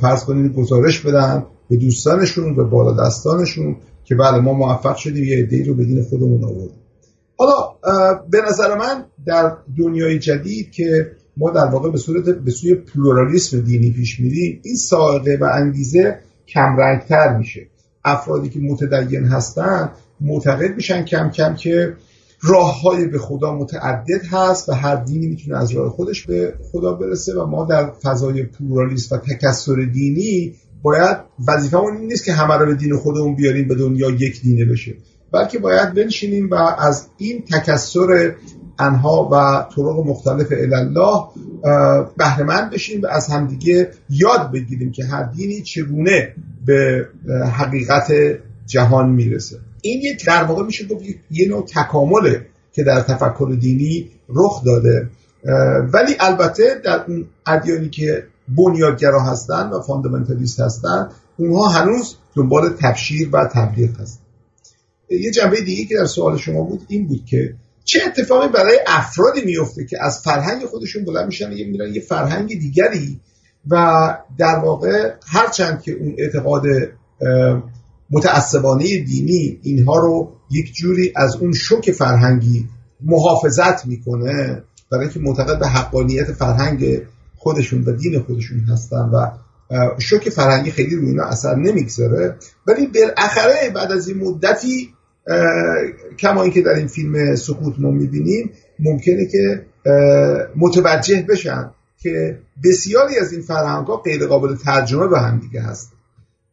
فرض کنید گزارش بدن به دوستانشون به بالا دستانشون که بله ما موفق شدیم یه عده‌ای رو به دین خودمون آوردیم. حالا به نظر من در دنیای جدید که ما در واقع به صورت به سوی پلورالیسم دینی پیش میریم این سائقه و انگیزه کمرنگتر میشه. افرادی که متدین هستن معتقد میشن کم کم که راه های به خدا متعدد هست و هر دینی می‌تونه از راه خودش به خدا برسه و ما در فضای پلورالیسم و تکسر دینی باید وظیفمون این نیست که همه رو به دین خودمون بیاریم به دنیا یک دینه بشه. بلکه باید بنشینیم و از این تکسر انها و طرق مختلف الله بهرهمند بشیم و از همدیگه یاد بگیریم که هر دینی چگونه به حقیقت جهان می‌رسه. این یک در واقع میشه گفت یه نوع تکامله که در تفکر دینی رخ داده. ولی البته در اون ادیانی که بنیادگرا هستن و فاندامنتالیست هستن اونها هنوز دنبال تبشیر و تبلیغ هستن. یه جنبه دیگه که در سوال شما بود این بود که چه اتفاقی برای افرادی میفته که از فرهنگ خودشون بلند میشن یه میرن یه فرهنگ دیگری و در واقع هرچند که اون اعتقاد متعصبانه دینی اینها رو یک جوری از اون شوک فرهنگی محافظت می‌کنه برای اینکه معتقد به حقانیت فرهنگ خودشون و دین خودشون هستن و شوک فرهنگی خیلی روی اینا اثر نمی‌گذاره. ولی بالاخره بعد از این مدتی کما اینکه در این فیلم سقوط ما می‌بینیم ممکنه که متوجه بشن که بسیاری از این فرهنگ ها غیر قابل ترجمه به هم دیگه هست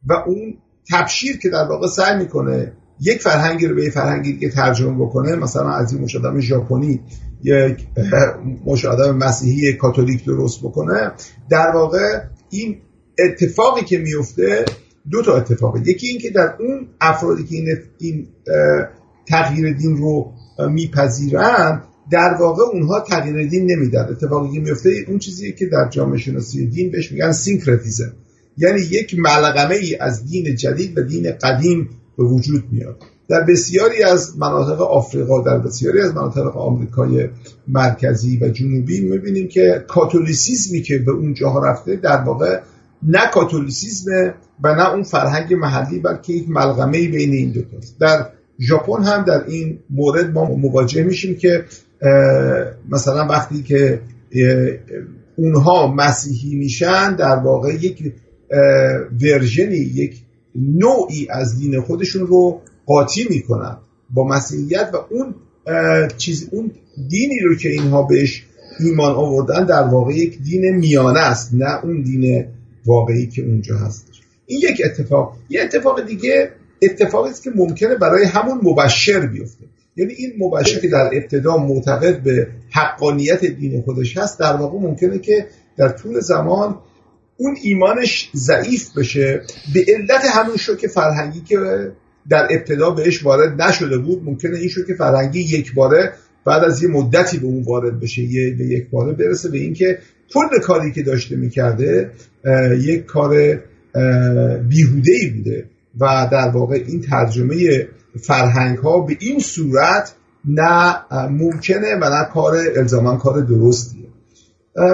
و اون تبشیر که در واقع سعی می‌کنه یک فرهنگی رو به یک فرهنگی دیگه ترجمه بکنه مثلا از این مشادم ژاپنی یک مشادم مسیحی کاتولیک درست بکنه در واقع این اتفاقی که میفته دو تا اتفاقه یکی این که در اون افرادی که این, این تغییر دین رو میپذیرن در واقع اونها تغییر دین نمیدن. اتفاقی که میفته اون چیزیه که در جامعه شناسی دین بهش میگن سینکرتیزم یعنی یک ملغمه ای از دین جدید و دین قدیم به وجود میاد. در بسیاری از مناطق آفریقا در بسیاری از مناطق آمریکای مرکزی و جنوبی می‌بینیم که کاتولیسیزمی که به اونجا رفته در واقع نه کاتولیسیزم و نه اون فرهنگ محلی بلکه یک ملغمه بین این دو تاست در ژاپن هم در این مورد ما مواجه میشیم که مثلا وقتی که اونها مسیحی میشن در واقع یک ورژنی یک نوعی از دین خودشون رو قاطی می‌کنن با مسیحیت و اون چیز اون دینی رو که اینها بهش ایمان آوردن در واقع یک دین میانه است نه اون دین واقعی که اونجا هستش این یک اتفاق. یه اتفاق دیگه اتفاقی است که ممکنه برای همون مبشر بیفته. یعنی این مبشر که در ابتدا معتقد به حقانیت دین خودش هست در واقع ممکنه که در طول زمان اون ایمانش ضعیف بشه. به علت همون شوک فرهنگی که در ابتدا بهش وارد نشده بود ممکنه این شوک فرهنگی یک باره بعد از یه مدتی به اون وارد بشه یه به یک باره برسه به اینکه کل کاری که داشته می‌کرده یک کار بیهوده ای بوده و در واقع این ترجمه فرهنگ ها به این صورت نه ممکنه و نه کار الزاما کار درستیه.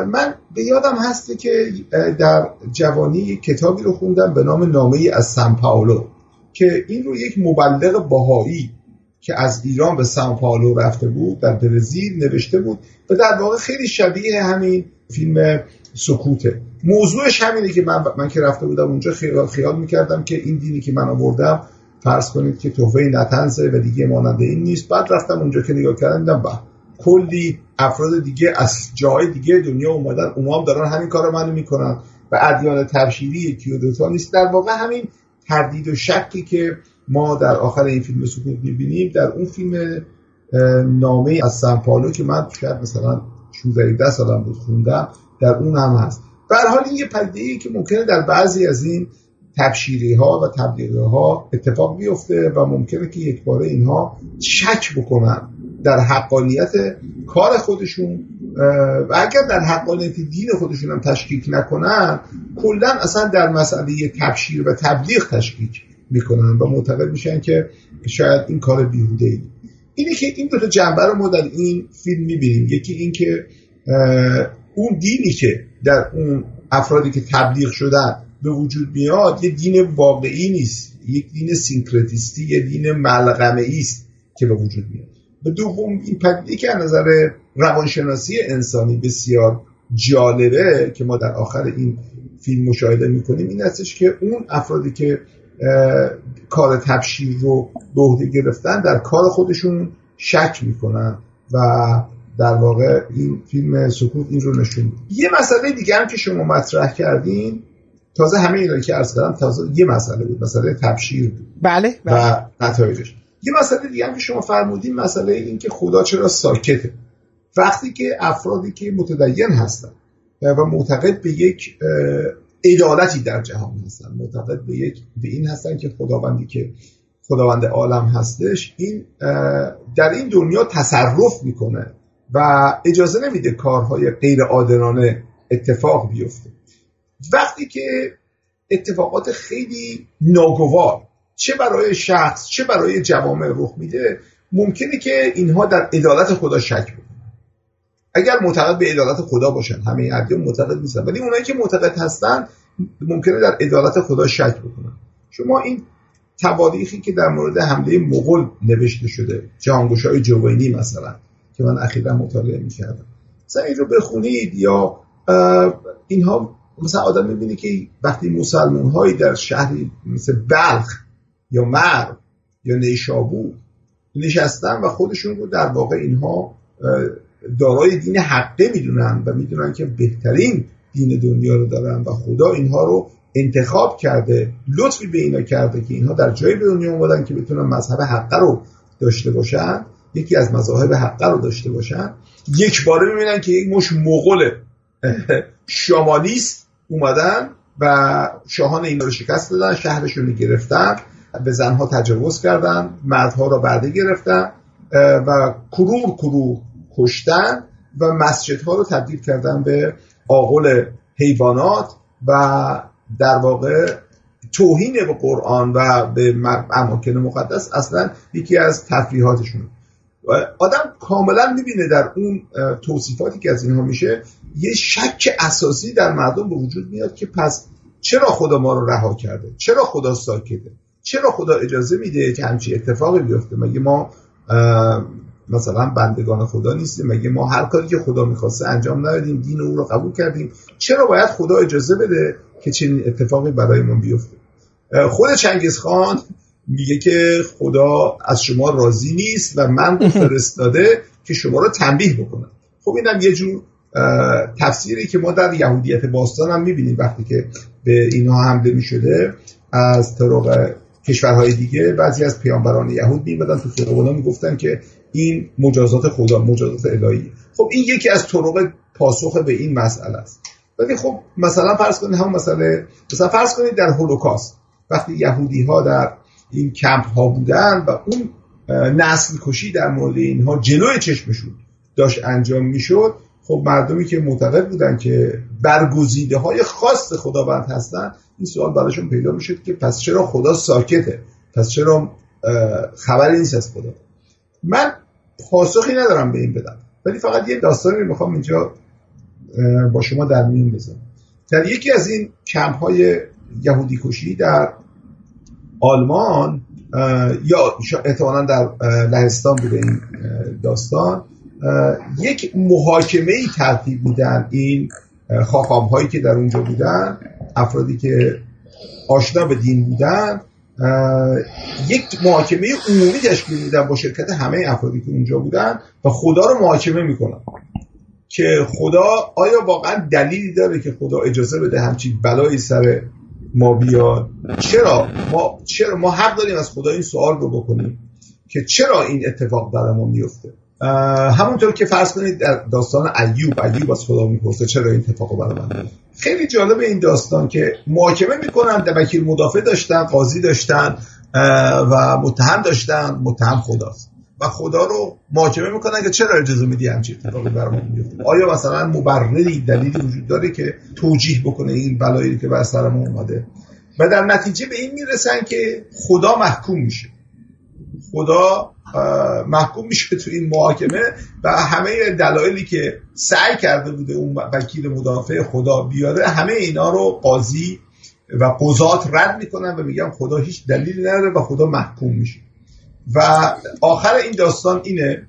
من به یادم هسته که در جوانی کتابی رو خوندم به نام نامه از سان پاولو که این رو یک مبلغ باهایی که از ایران به سان پاولو رفته بود در برزیل نوشته بود و در واقع خیلی شبیه همین فیلم سکوته. موضوعش همینه که من, من که رفته بودم اونجا خیال, خیال می‌کردم که این دینی که من آوردم فرض کنید که توفه نتنزه و دیگه مانند این نیست. بعد رفتم اونجا که نگاه کردم دیدم با کلی افراد دیگه از جای دیگه دنیا اومدن. اونا هم دارن همین کار منو می‌کنن و ادیان تبشیری یکی و دوتا نیست. در واقع همین تردید و شکی که ما در آخر این فیلم سکوت می‌بینیم در اون فیلم نامه از سنپالو که من شاید مثلا 16 سالم بود خوندم در اون هم هست. به حال این یه پدیده که ممکنه در بعضی از این تبشیری ها و تبلیغ ها اتفاق بیفته و ممکنه که یک باره اینها شک بکنن در حقانیت کار خودشون و اگر در حقانیت دین خودشون هم تشکیک نکنن کلا اصلا در مسئله تبشیر و تبلیغ تشکیک می‌کنن و معتقد میشن که شاید این کار بیهوده ای اینه که این دو تا جنبه رو ما در این فیلم می‌بینیم. یکی این که اون دینی که در اون افرادی که تبلیغ شدن به وجود میاد یه دین واقعی نیست. یک دین سینکرتیستی یه دین ملغمه است که به وجود میاد. و دوم این پدیده که از نظر روانشناسی انسانی بسیار جالبه که ما در آخر این فیلم مشاهده می‌کنیم این هستش که اون افرادی که کار تبشیر رو به عهده گرفتن در کار خودشون شک می‌کنن و در واقع این فیلم سکوت این رو نشون یه مسئله دیگر هم که شما مطرح کردین تازه همه اینا که عرض کردم تازه یه مسئله بود مسئله تبشیر بود. بله, بله. و نتایجش. یه مسئله دیگه هم که شما فرمودین مسئله این که خدا چرا ساکته وقتی که افرادی که متدین هستن و معتقد به یک عدالتی در جهان هستن معتقد به یک به این هستن که خداوندی که خداوند عالم هستش این در این دنیا تصرف می‌کنه. و اجازه نمیده کارهای غیر عادلانه اتفاق بیفته. وقتی که اتفاقات خیلی ناگوار چه برای شخص چه برای جوامع رخ میده ممکنه که اینها در عدالت خدا شک بکنن. اگر معتقد به عدالت خدا باشن همه ادیان معتقد نیستن ولی اونایی که معتقد هستن ممکنه در عدالت خدا شک بکنن. شما این تواریخی که در مورد حمله مغول نوشته شده جهانگشای جوینی مثلا که من اخیرا مطالعه می‌کردم. مثلا این رو بخونید یا اینها مثلا آدم می‌بینی که وقتی مسلمون هایی در شهری مثل بلخ یا مر یا نیشابور نشستن و خودشون رو در واقع اینها دارای دین حقه می‌دونن و می‌دونن که بهترین دین دنیا رو دارن و خدا اینها رو انتخاب کرده لطفی به اینا کرده که اینها در جایی به دنیا اومدن که بتونن مذهب حقه رو داشته باشن. یکی از مذاهب حقه رو داشته باشن یک باره می‌بینن که یک مش مغول شامالیست اومدن و شاهان این رو شکست دادن شهرشون رو گرفتن به زنها تجاوز کردن مردها را برده گرفتن و کرور کرور کشتن و مسجدها رو تبدیل کردن به آقل حیوانات و در واقع توهین به قرآن و به اماکن مقدس اصلا یکی از تفریحاتشون. آدم کاملا می‌بینه در اون توصیفاتی که از اینها میشه یه شک اساسی در مردم به وجود میاد که پس چرا خدا ما رو رها کرده؟ چرا خدا ساکته؟ چرا خدا اجازه میده که همچی اتفاقی بیفته؟ مگه ما مثلا بندگان خدا نیستیم؟ مگه ما هر کاری که خدا می‌خواسته انجام ندادیم دین او رو قبول کردیم؟ چرا باید خدا اجازه بده که چنین اتفاقی برای ما بیفته خود چنگیز خان میگه که خدا از شما راضی نیست و من فرستاده که شما رو تنبیه بکنم. خب اینم یه جور تفسیری که ما در یهودیت باستان هم می‌بینیم وقتی که به اینها حمله می‌شده از طرق کشورهای دیگه بعضی از پیامبران یهود میمدن تو خیابونا می‌گفتن که این مجازات خدا مجازات الهی. خب این یکی از طرق پاسخ به این مسئله است. ولی خب مثلا فرض کنید همون مسئله مثلا فرض کنید در هولوکاست وقتی یهودی ها در این کمپ ها بودن و اون نسل کشی در مورد اینها جلوی چشمشون داشت انجام می‌شد. خب مردمی که معتقد بودن که برگزیده های خاص خداوند هستن این سوال براشون پیدا می‌شد که پس چرا خدا ساکته؟ پس چرا خبری نیست از خدا؟ من پاسخی ندارم به این بدم. ولی فقط یه داستانی می‌خوام اینجا با شما در میون بذارم. در یکی از این کمپ های یهودی کشی در آلمان یا احتمالا در لهستان بوده این داستان. یک محاکمه ای ترتیب میدن این خاقام هایی که در اونجا بودن افرادی که آشنا به دین بودن. یک محاکمه عمومی تشکیل میدن با شرکت همه افرادی که اونجا بودن و خدا رو محاکمه می‌کنن. که خدا آیا واقعا دلیلی داره که خدا اجازه بده همچین بلایی سر ما بیاد. چرا؟ ما چرا؟ ما حق داریم از خدا این سوال رو بکنیم که چرا این اتفاق برای ما میفته؟ همونطور که فرض کنید در داستان ایوب ایوب از خدا می‌پرسه چرا این اتفاق برای من خیلی جالب این داستان که محاکمه می‌کنن وکیل مدافع داشتن قاضی داشتن و متهم داشتن متهم خداست. و خدا رو محاکمه می‌کنن که چرا اجازه میدی همچین اتفاقی برای ما میفته آیا مثلا مبرری دلیلی وجود داره که توجیه بکنه این بلایی که بر سر ما اومده؟ و در نتیجه به این می‌رسن که خدا محکوم میشه. خدا محکوم میشه تو این محاکمه و همه دلایلی که سعی کرده بوده اون وکیل مدافع خدا بیاره همه اینا رو قاضی و قضات رد می‌کنن و میگن خدا هیچ دلیلی نداره و خدا محکوم میشه. و آخر این داستان اینه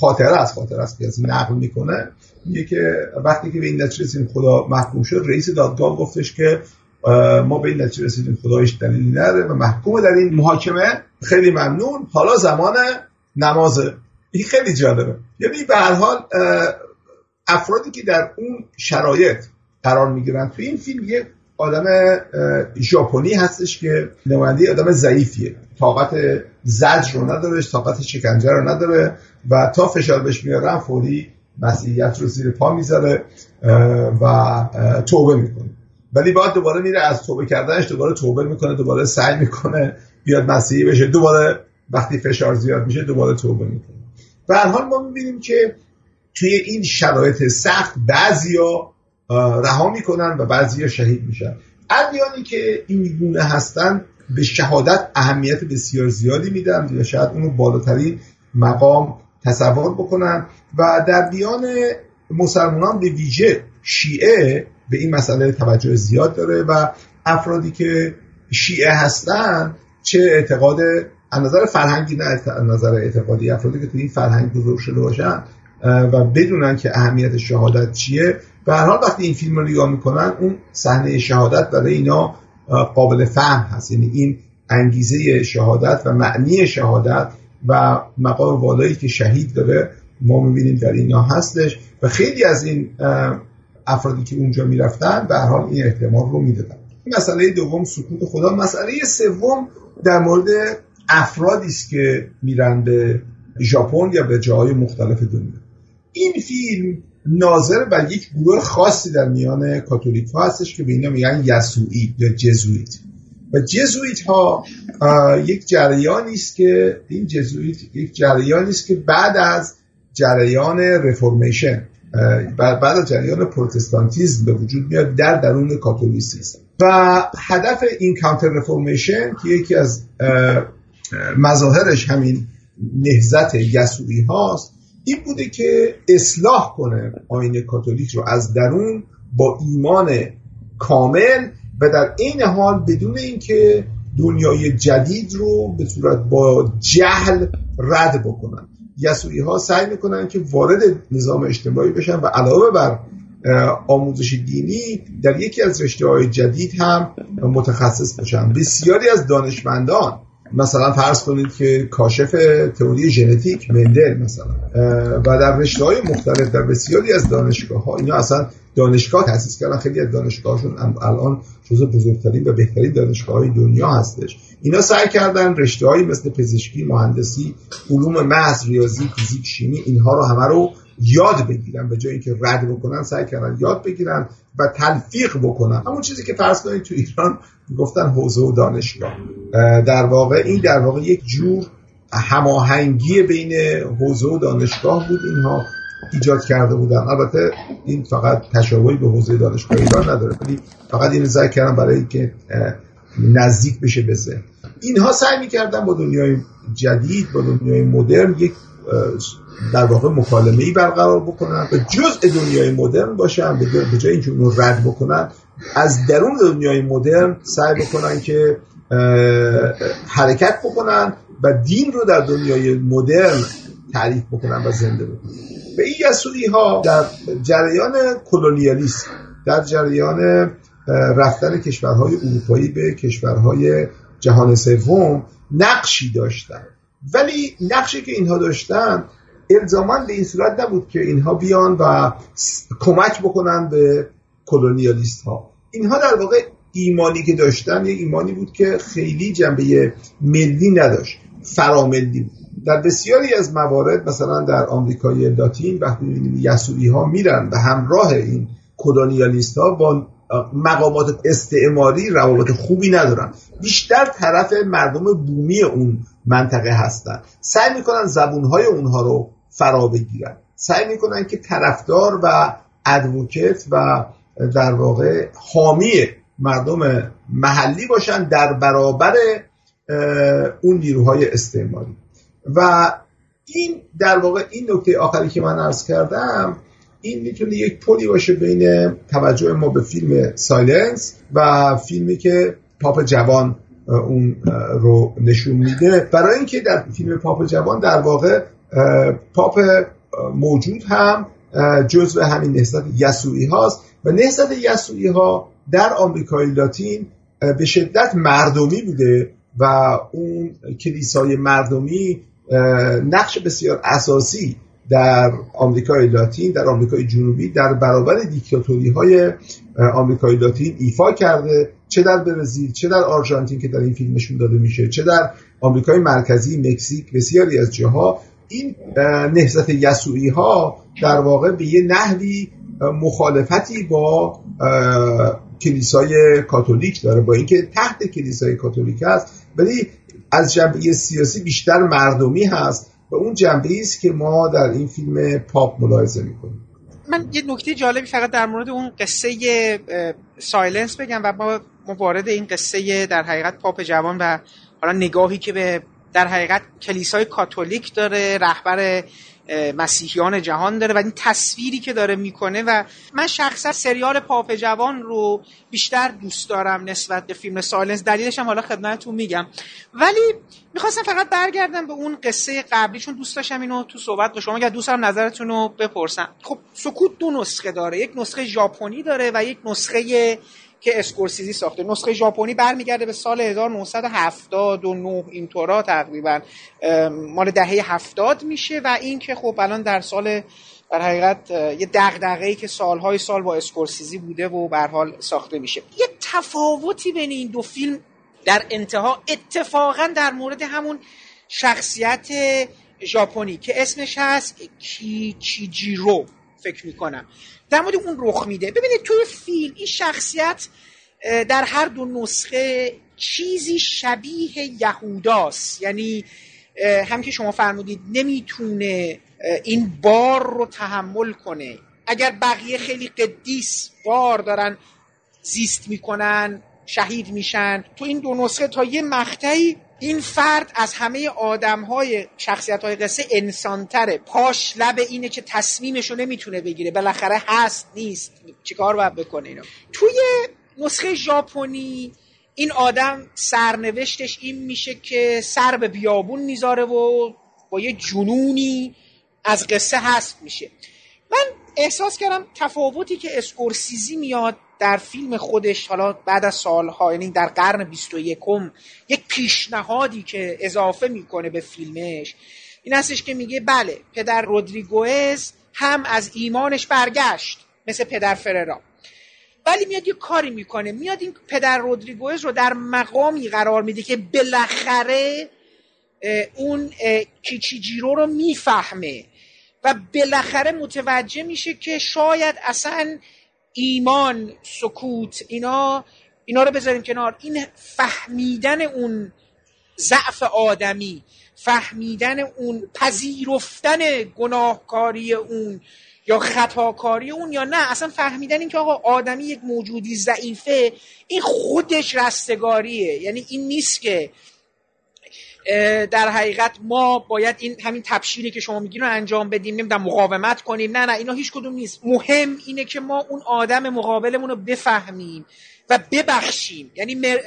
خاطره از خاطره است که از نقل می‌کنه. میگه که وقتی که به این نتیجه رسیدیم خدا محکوم شد. رئیس دادگاه گفتش که ما به این نتیجه رسیدیم خدا دلیلی نداره و محکوم در این محاکمه. خیلی ممنون. حالا زمان نمازه این خیلی جالبه. یعنی به هر حال افرادی که در اون شرایط قرار می‌گیرن تو این فیلم یه آدم ژاپنی هستش که نماینده آدم ضعیفیه. طاقت زج رو نداره طاقت شکنجه رو نداره و تا فشار بهش میارن فوری مسیحیت رو زیر پا می‌ذاره و توبه می‌کنه. ولی بعد دوباره میره از توبه کردنش دوباره توبه می‌کنه دوباره سعی می‌کنه بیاد مسیحی بشه. دوباره وقتی فشار زیاد میشه دوباره توبه می‌کنه. به هر حال ما می‌بینیم که توی این شرایط سخت بعضیا رها می‌کنن و بعضیا شهید میشن. ادیانی که این گونه هستن به شهادت اهمیت بسیار زیادی میدن یا شاید اونو بالاترین مقام تصور بکنن. و در بیان مسلمانان به ویژه شیعه به این مسئله توجه زیاد داره و افرادی که شیعه هستن چه اعتقاد از نظر فرهنگی نه از نظر اعتقادی افرادی که تو این فرهنگ بزرگ شده باشن و بدونن که اهمیت شهادت چیه به هر حال وقتی این فیلم رو نگاه می‌کنن اون صحنه شهادت برای اینا قابل فهم هست. یعنی این انگیزه شهادت و معنی شهادت و مقام والایی که شهید داره ما می‌بینیم در اینا هستش و خیلی از این افرادی که اونجا می‌رفتن به هر حال این احتمال رو می‌دادن. مسئله دوم سکوت خدا. مسئله سوم در مورد افرادی است که میرن به ژاپن یا به جاهای مختلف دنیا. این فیلم ناظر بر یک گروه خاصی در میان کاتولیک ها هستش که به اینا میگن یسوعی یا جزویت و جزویت ها یک جریانی است که این جزویت یک جریانی است که بعد از جریان رفورمیشن بعد از جریان پروتستانتیزم به وجود میاد در درون کاتولیسیسم. و هدف این کانتر رفورمیشن که یکی از مظاهرش همین نهزت یسوعی هاست این بوده که اصلاح کنه آین کاتولیک رو از درون با ایمان کامل و در این حال بدون اینکه دنیای جدید رو به صورت با جهل رد بکنن. یسوعی ها سعی می‌کنن که وارد نظام اجتماعی بشن و علاوه بر آموزش دینی در یکی از رشته های جدید هم متخصص باشن بسیاری از دانشمندان مثلا فرض کنید که کاشف تئوری ژنتیک مندل مثلا و در رشته های مختلف در بسیاری از دانشگاه ها اینا اصلا دانشگاه تاسیس کردن. خیلی از دانشگاهشون الان جزو بزرگترین و بهترین دانشگاه های دنیا هستش. اینا سعی کردن رشته مثل پزشکی مهندسی علوم محض ریاضی فیزیک شیمی اینها رو همه رو یاد بگیرن به جای اینکه رد بکنن سعی کردن یاد بگیرن و تلفیق بکنن. همون چیزی که فرض کنید تو ایران گفتن حوزه و دانشگاه. در واقع این در واقع یک جور هماهنگی بین حوزه و دانشگاه بود. اینها ایجاد کرده بودن. البته این فقط تشابهی به حوزه دانشگاه ایران نداره ولی فقط این ذکر کردم برای اینکه نزدیک بشه به اینها سعی می‌کردن با دنیای جدید با دنیای مدرن یک در واقع مکالمه ای برقرار بکنن و جزء دنیای مدرن باشن به جای اینکه اون رد بکنن از درون دنیای مدرن سعی بکنن که حرکت بکنن و دین رو در دنیای مدرن تعریف بکنن و زنده بکنن. به این یسوعی ها در جریان کلونیالیسم در جریان رفتن کشورهای اروپایی به کشورهای جهان سوم نقشی داشتن. ولی نقشی که اینها داشتن الزاما به این صورت نبود که اینها بیان و کمک بکنن به کلونیالیست ها اینها در واقع ایمانی که داشتن یه ایمانی بود که خیلی جنبه ملی نداشت فراملی بود. در بسیاری از موارد مثلا در آمریکای لاتین وقتی یسوعی ها میرن به همراه این کلونیالیست ها با مقامات استعماری روابط خوبی ندارن. بیشتر طرف مردم بومی اون منطقه هستن. سعی می‌کنن زبونهای اونها رو فرا بگیرن. سعی می‌کنن که طرفدار و advocate و در واقع حامی مردم محلی باشن در برابر اون نیروهای استعماری. و این در واقع این نکته آخری که من عرض کردم این می‌تونه یک پلی باشه بین توجه ما به فیلم Silence و فیلمی که پاپ جوان اون رو نشون میده. برای اینکه در فیلم پاپ جوان در واقع پاپ موجود هم جزء همین نهضت یسوعی هاست و نهضت یسوعی ها در آمریکای لاتین به شدت مردمی بوده و اون کلیسای مردمی نقش بسیار اساسی در آمریکای لاتین در آمریکای جنوبی در برابر دیکتاتوری های آمریکای لاتین ایفا کرده. چه در برزیل چه در آرژانتین که در این فیلم نشون داده میشه چه در آمریکای مرکزی مکزیک بسیاری از جاها. این نهضت یسوعی ها در واقع به یه نحوی مخالفتی با کلیسای کاتولیک داره. با اینکه تحت کلیسای کاتولیک است ولی از جنبه سیاسی بیشتر مردمی هست. اون جنبه است که ما در این فیلم پاپ ملاحظه می‌کنیم. من یه نکته جالبی فقط در مورد اون قصه Silence بگم و ما وارد این قصه در حقیقت پاپ جوان و حالا نگاهی که به در حقیقت کلیسای کاتولیک داره رهبر مسیحیان جهان داره و این تصویری که داره می‌کنه و من شخصا سریال پاپ جوان رو بیشتر دوست دارم نسبت به فیلم سایلنس. دلیلش هم حالا خدمتتون میگم. ولی می‌خواستم فقط برگردم به اون قصه قبلی چون دوست داشتم اینو تو صحبت با شما اگر دوست دارم نظرتون رو بپرسم. خب سکوت دو نسخه داره. یک نسخه ژاپنی داره و یک نسخه که اسکورسیزی ساخته. نسخه ژاپنی برمیگرده به سال 1979 اینطورا تقریبا مال دهه 70 میشه و این که خب الان در سال در حقیقت یه دغدغه‌ای که سالهای سال با اسکورسیزی بوده و به حال ساخته میشه. یه تفاوتی بین این دو فیلم در انتها اتفاقا در مورد همون شخصیت ژاپنی که اسمش هست کیچیجیرو فکر می‌کنم. در مورد اون رخ میده. ببینید توی فیلم این شخصیت در هر دو نسخه چیزی شبیه یهوداست. یعنی هم که شما فرمودید نمی‌تونه این بار رو تحمل کنه. اگر بقیه خیلی قدیس بار دارن زیست می‌کنن شهید میشن تو این دو نسخه تا یه مقطعی این فرد از همه آدم های شخصیت های قصه انسانتره. پاش لب اینه که تصمیمش رو نمی‌تونه بگیره. بالاخره هست نیست. چیکار باید بکنه اینا توی نسخه ژاپنی این آدم سرنوشتش این میشه که سر به بیابون می‌ذاره و با یه جنونی از قصه هست میشه. من احساس کردم تفاوتی که اسکورسیزی میاد در فیلم خودش حالا بعد از سالها یعنی در قرن 21 یک پیشنهادی که اضافه می‌کنه به فیلمش این هستش که میگه بله پدر رودریگوز هم از ایمانش برگشت مثل پدر فررا. ولی میاد یه کاری می‌کنه میاد این پدر رودریگوز رو در مقامی قرار میده که بالاخره اون کیچیجیرو رو می‌فهمه و بالاخره متوجه میشه که شاید اصلا ایمان سکوت اینا اینا رو بذاریم کنار. این فهمیدن اون ضعف آدمی فهمیدن اون پذیرفتن گناهکاری اون یا خطاکاری اون یا نه اصلا فهمیدن این که آقا آدمی یک موجودی ضعیفه این خودش رستگاریه. یعنی این نیست که در حقیقت ما باید این همین تبشیری که شما میگین رو انجام بدیم نمی‌دونم مقاومت کنیم. نه نه اینا هیچ کدوم نیست. مهم اینه که ما اون آدم مقابلمون رو بفهمیم و ببخشیم. یعنی مر...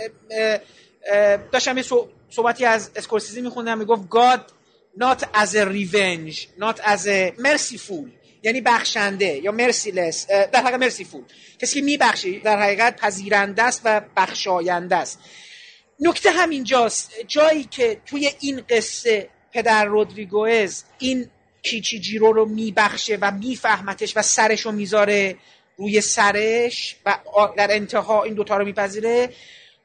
داشتم یه صحبتی از اسکورسیزی میخوندم می‌گفت God not as a revenge not as a merciful. یعنی بخشنده یا مرسیلس در حقیقت مرسیفول کسی که میبخشه در حقیقت پذیرنده است و بخشاینده است. نکته همینجاست جایی که توی این قصه پدر رودریگوز این کیچی جیرو رو میبخشه و میفهمتش و سرش رو می‌ذاره روی سرش و در انتها این دوتا رو میپذیره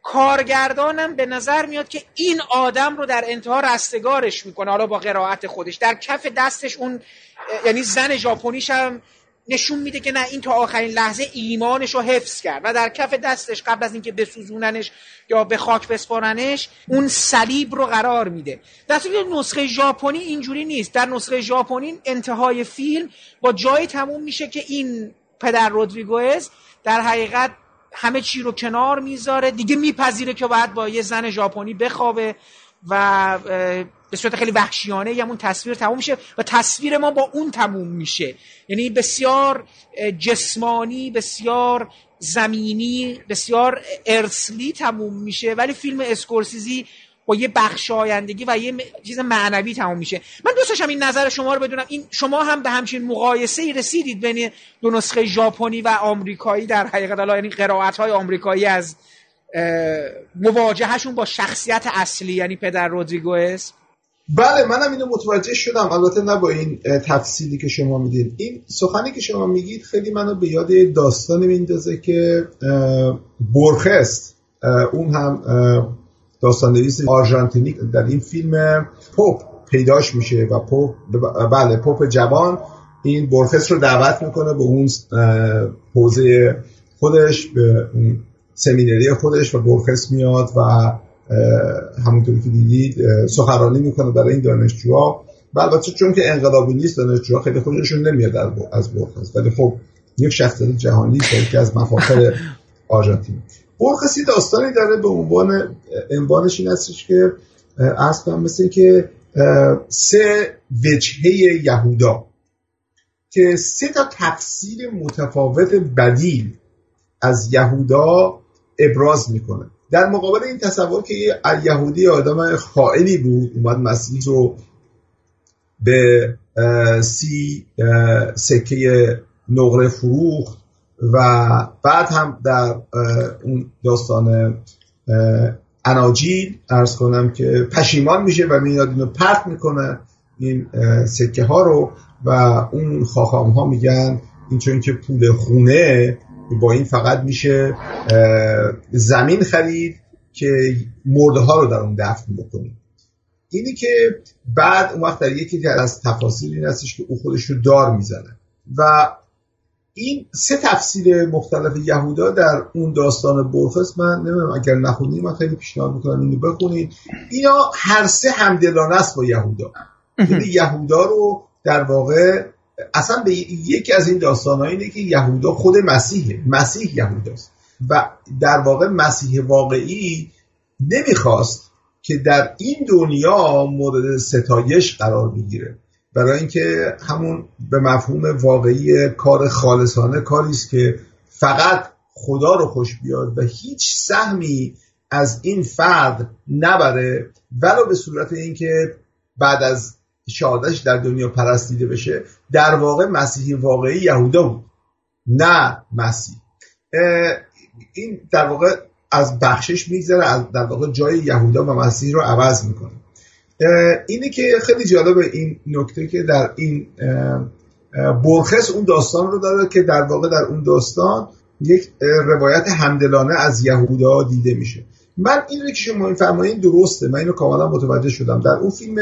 کارگردانم به نظر میاد که این آدم رو در انتها رستگارش می‌کنه حالا با قرائت خودش. در کف دستش اون یعنی زن ژاپنیش هم نشون میده که نه این تا آخرین لحظه ایمانش رو حفظ کرد و در کف دستش قبل از اینکه بسوزوننش یا به خاک بسپارنش اون صلیب رو قرار میده. در نسخه ژاپنی اینجوری نیست. در نسخه ژاپنی انتهای فیلم با جایی تموم میشه که این پدر رودریگوز در حقیقت همه چی رو کنار می‌ذاره. دیگه میپذیره که باید با یه زن ژاپنی بخوابه و به صورت خیلی وحشیانه همون تصویر تموم میشه و تصویر ما با اون تموم میشه. یعنی بسیار جسمانی بسیار زمینی بسیار ارسلی تموم میشه. ولی فیلم اسکورسیزی با یه بخشایندگی و یه چیز معنوی تموم میشه. من دوست این نظر شما رو بدونم. این شما هم به همچین مقایسه ای رسیدید بین دو نسخه ژاپنی و آمریکایی در حقیقت؟ حالا یعنی قرائت های آمریکایی از مواجهشون با شخصیت اصلی یعنی پدر رودریگوز بله منم اینو متوجه شدم. البته نه با این تفصیلی که شما می‌دید. این سخنی که شما میگید خیلی منو به یاد داستانی میندازه که برخست اون هم داستان نویس آرژانتینی در این فیلم پوپ پیداش میشه و پوپ بله پوپ جوان این برخست رو دعوت می‌کنه به اون حوزه خودش به سمینری خودش و برخست میاد و همونطوری که دیدید سخرانی می‌کنه برای این دانشجوها. و البته چون که انقلابی نیست دانشجوها خیلی خوششون نمیاد از برخست ولی خب یک شخصیت جهانی که از مفاخر آرژانتین. برخصی داستانی داره به عنوان عنوانش این هستش که از مثل که سه وجهه یهودا که سه تا تفسیر متفاوت بدیل از یهودا ابراز می‌کنه. در مقابل این تصور که یه یهودی آدم خائنی بود اومد مسیح رو به سی سکه نقره فروخت و بعد هم در اون داستان اناجیل ارز کنم که پشیمان میشه و میاد اینو پرت می‌کنه این سکه ها رو و اون خاخام ها میگن این چون که پول خونه با این فقط میشه زمین خرید که مرده ها رو در اون دفن بکنیم. اینی که بعد اون وقت در یکی از تفاصیل این هستش که او خودش رو دار می‌زنه. و این سه تفسیر مختلف یهودا در اون داستان برخس من نمی‌دونم اگر نخونید من خیلی پیشنهاد می‌کنم اینو بخونید اینا هر سه همدلانه است با یهودا. یعنی یهودا رو در واقع اصلا به یکی از این داستان اینه که یهودا خود مسیحه مسیح یهوداست. و در واقع مسیح واقعی نمی‌خواست که در این دنیا مورد ستایش قرار بگیره. برای اینکه همون به مفهوم واقعی کار خالصانه کاری است که فقط خدا رو خوش بیاد و هیچ سهمی از این فرد نبره. ولو به صورت اینکه بعد از شهادتش در دنیا پرستیده بشه در واقع مسیحی واقعی یهودا بود. نه مسیح. این در واقع از بخشش میگذره از در واقع جای یهودا و مسیح رو عوض می‌کنه. اینه که خیلی جالبه این نکته که در این برخص اون داستان رو داره که در واقع در اون داستان یک روایت همدلانه از یهودا دیده میشه. من این که شما این فرمایین درسته. من اینو کاملا متوجه شدم. در اون فیلم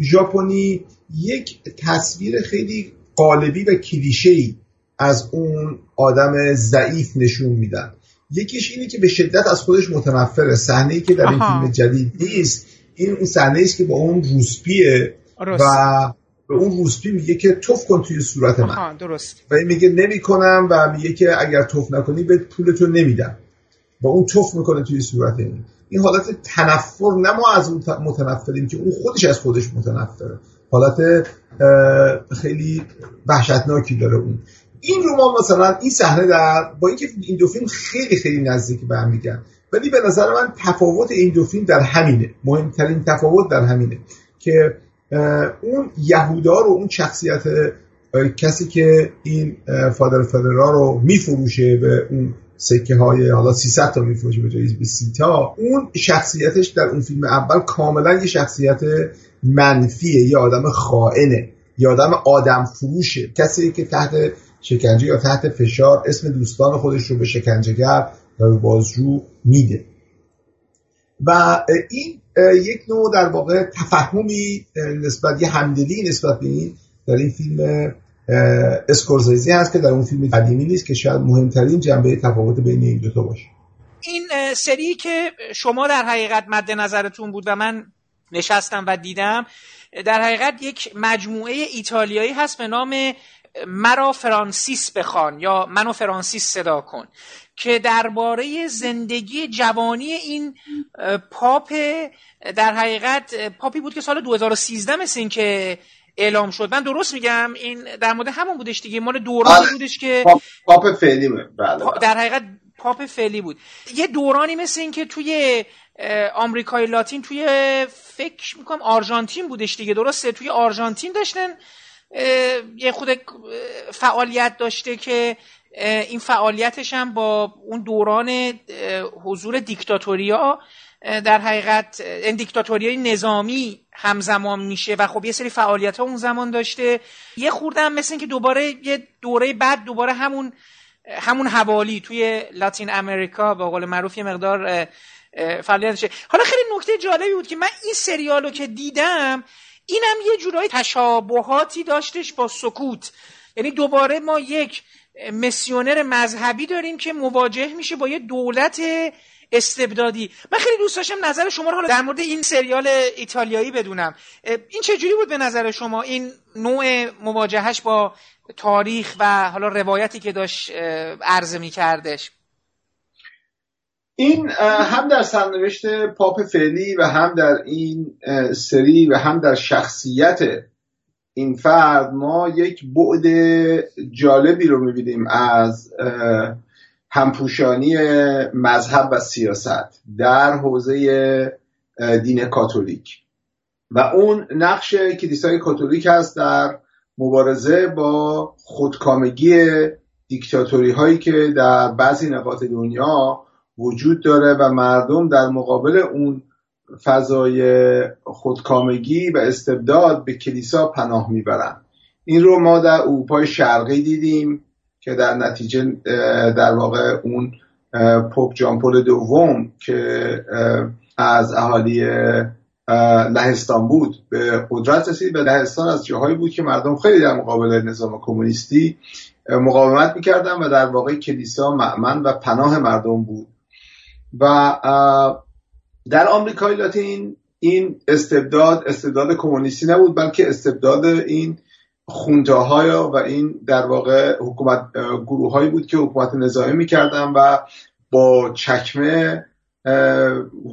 ژاپنی یک تصویر خیلی قالبی و کلیشه‌ای از اون آدم ضعیف نشون میدن. یکیش اینه که به شدت از خودش متنفره. صحنه که در این فیلم جدید نیست این اون صحنه است که با اون روسپیه و به اون روسپی میگه که توف کن توی صورت من. درست. و این میگه نمی‌کنم و میگه که اگر توف نکنی به پولتو نمیدم. با اون توف می‌کنه توی صورت این. این حالت تنفر نه ما از اون متنفریم که اون خودش از خودش متنفره. حالت خیلی وحشتناکی داره اون. این رمان مثلا این صحنه در با اینکه این دو فیلم خیلی خیلی نزدیک به هم میگن ولی به نظر من تفاوت این دو فیلم در همینه. مهمترین تفاوت در همینه که اون یهودا رو اون شخصیت کسی که این فادر فدرا رو میفروشه به اون سکه های حالا 300 تا میفروشه به جای 20 تا اون شخصیتش در اون فیلم اول کاملا یه شخصیت منفیه یه آدم خائنه یه آدم آدم فروشه. کسی که تحت شکنجه یا تحت فشار اسم دوستان خودش رو به شکنجهگر و بازجو میده. و این یک نوع در واقع تفهمی نسبت یه همدلی نسبت به این در این فیلم اسکورزیزی هست که در اون فیلم قدیمی نیست که شاید مهمترین جنبه تفاوت بین این دوتا باشه. این سری که شما در حقیقت مد نظرتون بود و من نشستم و دیدم در حقیقت یک مجموعه ایتالیایی هست به نام مرا فرانسیس بخوان یا منو فرانسیس صدا کن که درباره زندگی جوانی این پاپ در حقیقت پاپی بود که سال 2013 مثل این که اعلام شد. من درست میگم؟ این در مورد همون بودش دیگه. مال دورانی آره. بودش که پاپ فعلی بله, بله. در حقیقت پاپ فعلی بود. یه دورانی مثل این که توی آمریکای لاتین توی فکر می‌کنم آرژانتین بودش دیگه. درسته؟ توی آرژانتین داشتن یه خود فعالیت داشته که این فعالیتش هم با اون دوران حضور دیکتاتوریا در حقیقت دیکتاتوری نظامی همزمان میشه و خب یه سری فعالیت ها اون زمان داشته. یه خورده هم مثل که دوباره یه دوره بعد دوباره همون همون حوالی توی لاتین امریکا به قول معروف یه مقدار فعالیت حالا خیلی نکته جالبی بود که من این سریال رو که دیدم اینم یه جورایی تشابهاتی داشتش با سکوت. یعنی دوباره ما یک مسیونر مذهبی داریم که مواجه میشه با یه دولت استبدادی. من خیلی دوست داشتم نظر شما رو حالا در مورد این سریال ایتالیایی بدونم. این چجوری بود به نظر شما؟ این نوع مواجهش با تاریخ و حالا روایتی که داشت عرضه میکردش؟ این هم در سرنوشت پاپ فعلی و هم در این سری و هم در شخصیت این فرد ما یک بعد جالبی رو می‌بینیم از همپوشانی مذهب و سیاست در حوزه دین کاتولیک. و اون نقش کلیسای کاتولیک هست در مبارزه با خودکامگی دیکتاتوری هایی که در بعضی نقاط دنیا وجود داره و مردم در مقابل اون فضای خودکامگی و استبداد به کلیسا پناه می‌برن این رو ما در اروپای شرقی دیدیم. که در نتیجه در واقع اون پوپ جان پل دوم که از اهالی لهستان بود به قدرت رسید به لهستان از جاهایی بود که مردم خیلی در مقابل نظام کمونیستی مقاومت می‌کردن و در واقع کلیسا معمن و پناه مردم بود. و در آمریکای لاتین این استبداد استبداد کمونیستی نبود بلکه استبداد این خونتاهای و این در واقع حکومت گروه هایی بود که حکومت نظامی می‌کردن و با چکمه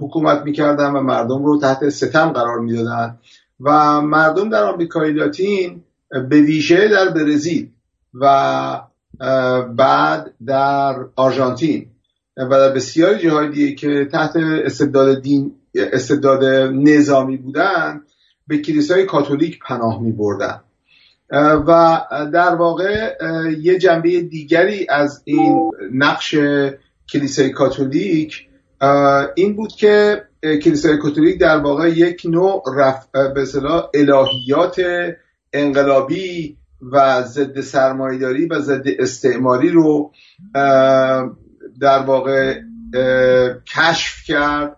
حکومت می‌کردن و مردم رو تحت ستم قرار می‌دادن. و مردم در آمریکای لاتین به ویژه در برزیل و بعد در آرژانتین و در بسیاری جاهای دیگه که تحت استبداد دین استبداد نظامی بودن به کلیسای کاتولیک پناه می بردن و در واقع یه جنبه دیگری از این نقش کلیسای کاتولیک این بود که کلیسای کاتولیک در واقع یک نوع رف... به الهیات انقلابی و ضد سرمایداری و ضد استعماری رو در واقع کشف کرد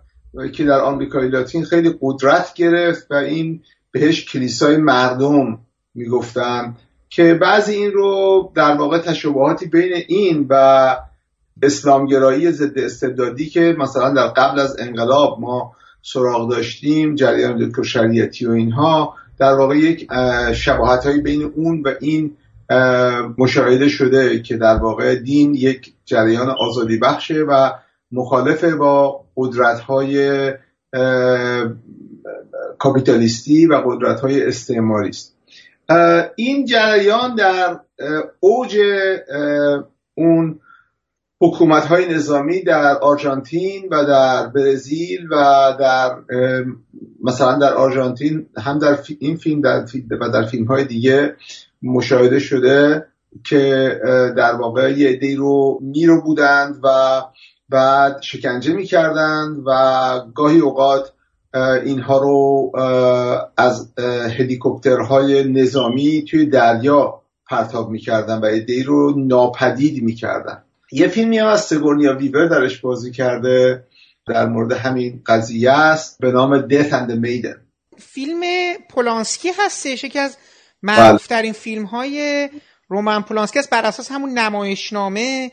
که در آمریکای لاتین خیلی قدرت گرفت و این بهش کلیسای مردم می‌گفتن که بعضی این رو در واقع تشابهاتی بین این و اسلامگرایی ضد استبدادی که مثلا در قبل از انقلاب ما سراغ داشتیم جریان دکتر شریعتی و اینها در واقع یک شباهت بین اون و این مشاهده شده که در واقع دین یک جریان آزادی بخشه و مخالف با قدرت های کاپیتالیستی و قدرت های استعماری است. این جریان در اوج اون حکومت های نظامی در آرژانتین و در برزیل و در مثلا در آرژانتین هم در این فیلم در و در فیلم های دیگه مشاهده شده که در واقع یه عده رو میرو بودند و بعد شکنجه می‌کردند و گاهی اوقات اینها رو از هلیکوپترهای نظامی توی دریا پرتاب می‌کردن و عده رو ناپدید می‌کردن. یه فیلمی هم از سگورنیا ویور درش بازی کرده در مورد همین قضیه است به نام Death and the Maiden. فیلم پولانسکی هستش یکی از معروفترین بله. فیلم های رومن پولانسکی است بر اساس همون نمایشنامه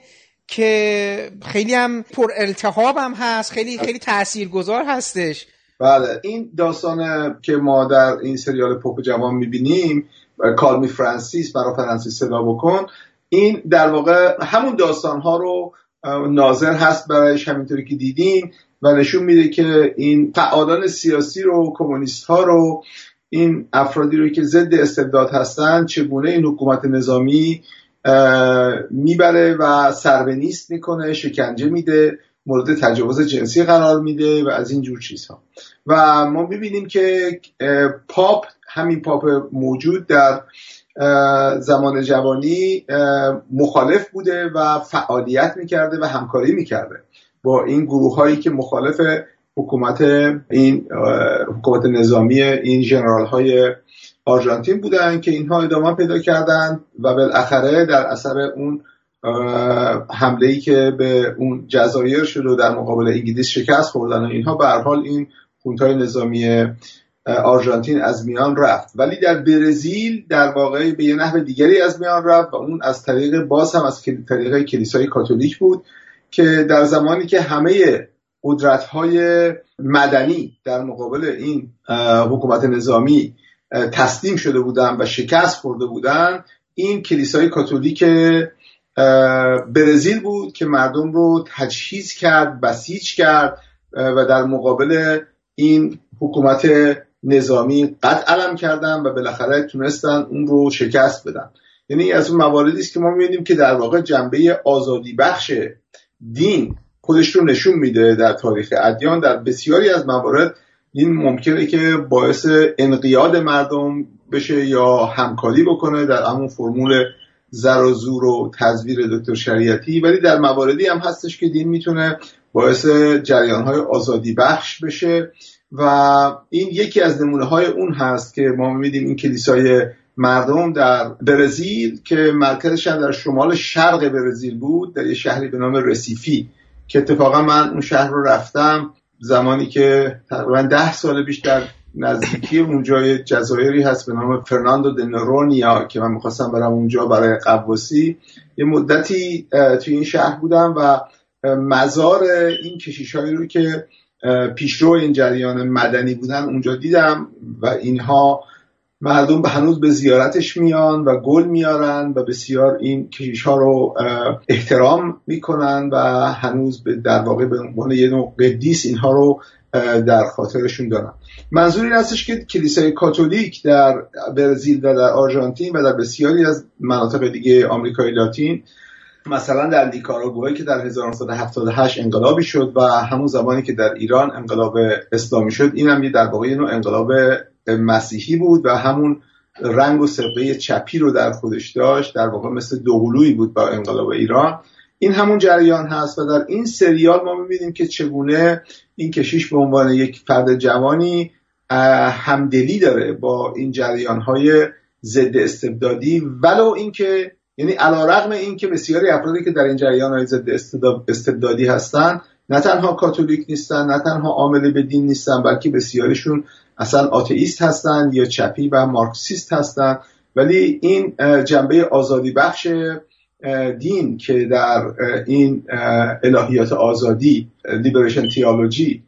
که خیلی هم پر التهاب هم هست خیلی خیلی تاثیرگذار هستش. بله. این داستان که ما در این سریال پاپ جوان می‌بینیم کالمی فرانسیس برای فرانسیس صدا بکن این در واقع همون داستان ها رو ناظر هست برایش همینطوری که دیدیم و نشون میده که این فعالان سیاسی رو کمونیست ها رو این افرادی رو که ضد استبداد هستن چگونه این حکومت نظامی می‌بره و سربنیست می‌کنه شکنجه میده مورد تجاوز جنسی قرار میده و از این جور چیزها. و ما می‌بینیم که پاپ همین پاپ موجود در زمان جوانی مخالف بوده و فعالیت می‌کرده و همکاری می‌کرده با این گروه هایی که مخالف حکومت این حکومت نظامی این جنرال های آرژانتین بودن که اینها ادامه پیدا کردند و بالاخره در اثر اون حمله ای که به اون جزایر شد و در مقابل انگلیس شکست خوردن و اینها به حال این خونتای نظامی آرژانتین از میان رفت. ولی در برزیل در واقع به یه نحو دیگری از میان رفت و اون از طریق باز هم از طریق کلیسای کاتولیک بود که در زمانی که همه قدرت های مدنی در مقابل این حکومت نظامی تسلیم شده بودن و شکست خورده بودن این کلیسای کاتولیک برزیل بود که مردم رو تجهیز کرد بسیج کرد و در مقابل این حکومت نظامی قد علم کردن و بالاخره تونستن اون رو شکست بدن. یعنی از اون مواردی است که ما می‌بینیم که در واقع جنبه آزادی بخش دین خودش رو نشون میده در تاریخ ادیان. در بسیاری از موارد این ممکنه که باعث انقیاد مردم بشه یا همکاری بکنه. در همون فرمول زر و زور و تزویر دکتر شریعتی ولی در مواردی هم هستش که دین می‌تونه باعث جریان های آزادی بخش بشه. و این یکی از نمونه های اون هست که ما میدیم این کلیسای مردم در برزیل که مرکزش در شمال شرق برزیل بود در یه شهری به نام رسیفی که اتفاقا من اون شهر رو رفتم زمانی که تقریبا ده سال بیشتر نزدیکی اونجا جزایری هست به نام فرناندو دنرونیا که من می‌خواستم برم اونجا برای قواسی یه مدتی توی این شهر بودم و مزار این کشیش هایی رو که پیشرو این جریان مدنی بودن اونجا دیدم و اینها مردم به هنوز به زیارتش میان و گل میارن و بسیار این کشیش ها رو احترام می‌کنن و هنوز در واقع به عنوان یه نوع قدیس اینها رو در خاطرشون دارن منظور این هستش که کلیسای کاتولیک در برزیل و در آرژانتین و در بسیاری از مناطق دیگه آمریکای لاتین مثلا در نیکاراگوئه که در 1978 انقلابی شد و همون زمانی که در ایران انقلاب اسلامی شد این هم در واقع نوع انقلاب مسیحی بود و همون رنگ و سبقه چپی رو در خودش داشت در واقع مثل دوقلویی بود با انقلاب ایران. این همون جریان هست و در این سریال ما می‌بینیم که چگونه این کشیش به عنوان یک فرد جوانی همدلی داره با این جریان های ضد استبدادی. ولو اینکه یعنی علا رقم این که بسیاری افرادی که در این جریان های ضد استبدادی هستن نه تنها کاتولیک نیستن نه تنها عامل به دین نیستن بلکه بسیاریشون اصلا آتئیست هستن یا چپی و مارکسیست هستن. ولی این جنبه آزادی بخش دین که در این الهیات آزادی لیبریشن تیالوجی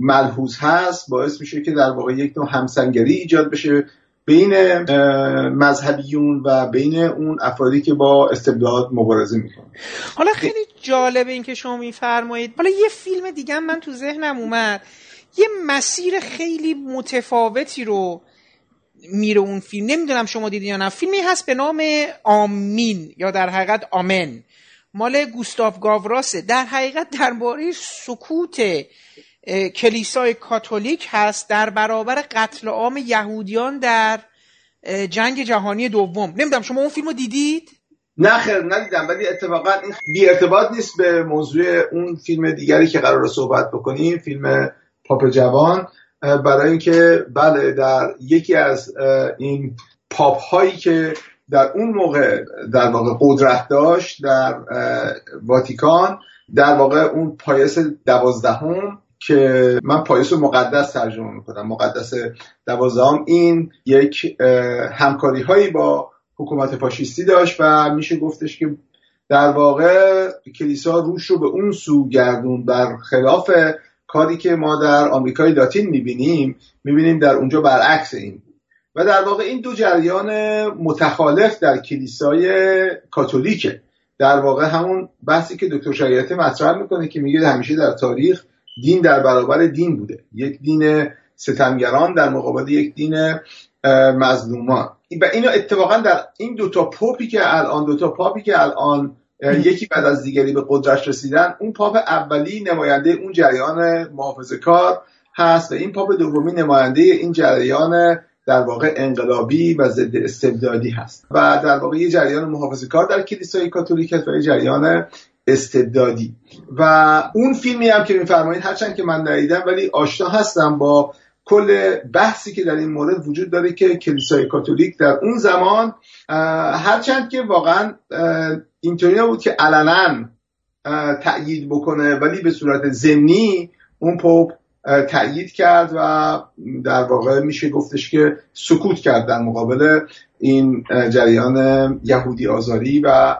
ملحوظ هست باعث میشه که در واقع یک نوع همسنگری ایجاد بشه بین مذهبیون و بین اون افرادی که با استبداد مبارزه می‌کنن. حالا خیلی جالبه این که شما میفرمایید. حالا یه فیلم دیگه من تو ذهنم اومد. یه مسیر خیلی متفاوتی رو میره اون فیلم. نمی‌دونم شما دیدین یا نه. فیلمی هست به نام آمین یا در حقیقت آمن. مال گوستاف گاوراسه در حقیقت درباره سکوت کلیسای کاتولیک هست در برابر قتل عام یهودیان در جنگ جهانی دوم. نمی‌دونم شما اون فیلم رو دیدید؟ نه خیر ندیدم. ولی اتفاقا این بی ارتباط نیست به موضوع اون فیلم دیگری که قرار صحبت بکنیم. فیلم پاپ جوان. برای اینکه بله در یکی از این پاپ هایی که در اون موقع در واقع قدرت داشت در واتیکان در واقع اون پایس دوازدهم که من پایس مقدس ترجمه می‌کنم. مقدس دوازدهم این یک همکاری هایی با حکومت فاشیستی داشت و میشه گفتش که در واقع کلیسا روش رو به اون سو گردون بر خلاف کاری که ما در آمریکای لاتین می‌بینیم می‌بینیم در اونجا برعکس این. و در واقع این دو جریان متخالف در کلیسای کاتولیکه. در واقع همون بحثی که دکتر شریعتی مطرح می‌کنه که میگه همیشه در تاریخ دین در برابر دین بوده. یک دین ستمگران در مقابل یک دین مظلومان. و اینو اتفاقا در این دوتا پاپی که الان دوتا پاپی که الان یکی بعد از دیگری به قدرت رسیدن اون پاپ اولی نماینده اون جریان محافظه کار هست و این پاپ دومی نماینده این جریان در واقع انقلابی و ضد استبدادی هست. و در واقع یه جریان محافظه کار در کلیسای کاتولیک هست و یه جریان استبدادی. و اون فیلمی هم که میفرمایید هرچند که من ندیدم ولی آشنا هستم با کل بحثی که در این مورد وجود داره که کلیسای کاتولیک در اون زمان هرچند که واقعا اینطوری نبود که علنا تأیید بکنه ولی به صورت ضمنی اون پوپ تأیید کرد و در واقع میشه گفتش که سکوت کرد در مقابل این جریان یهودی آزاری و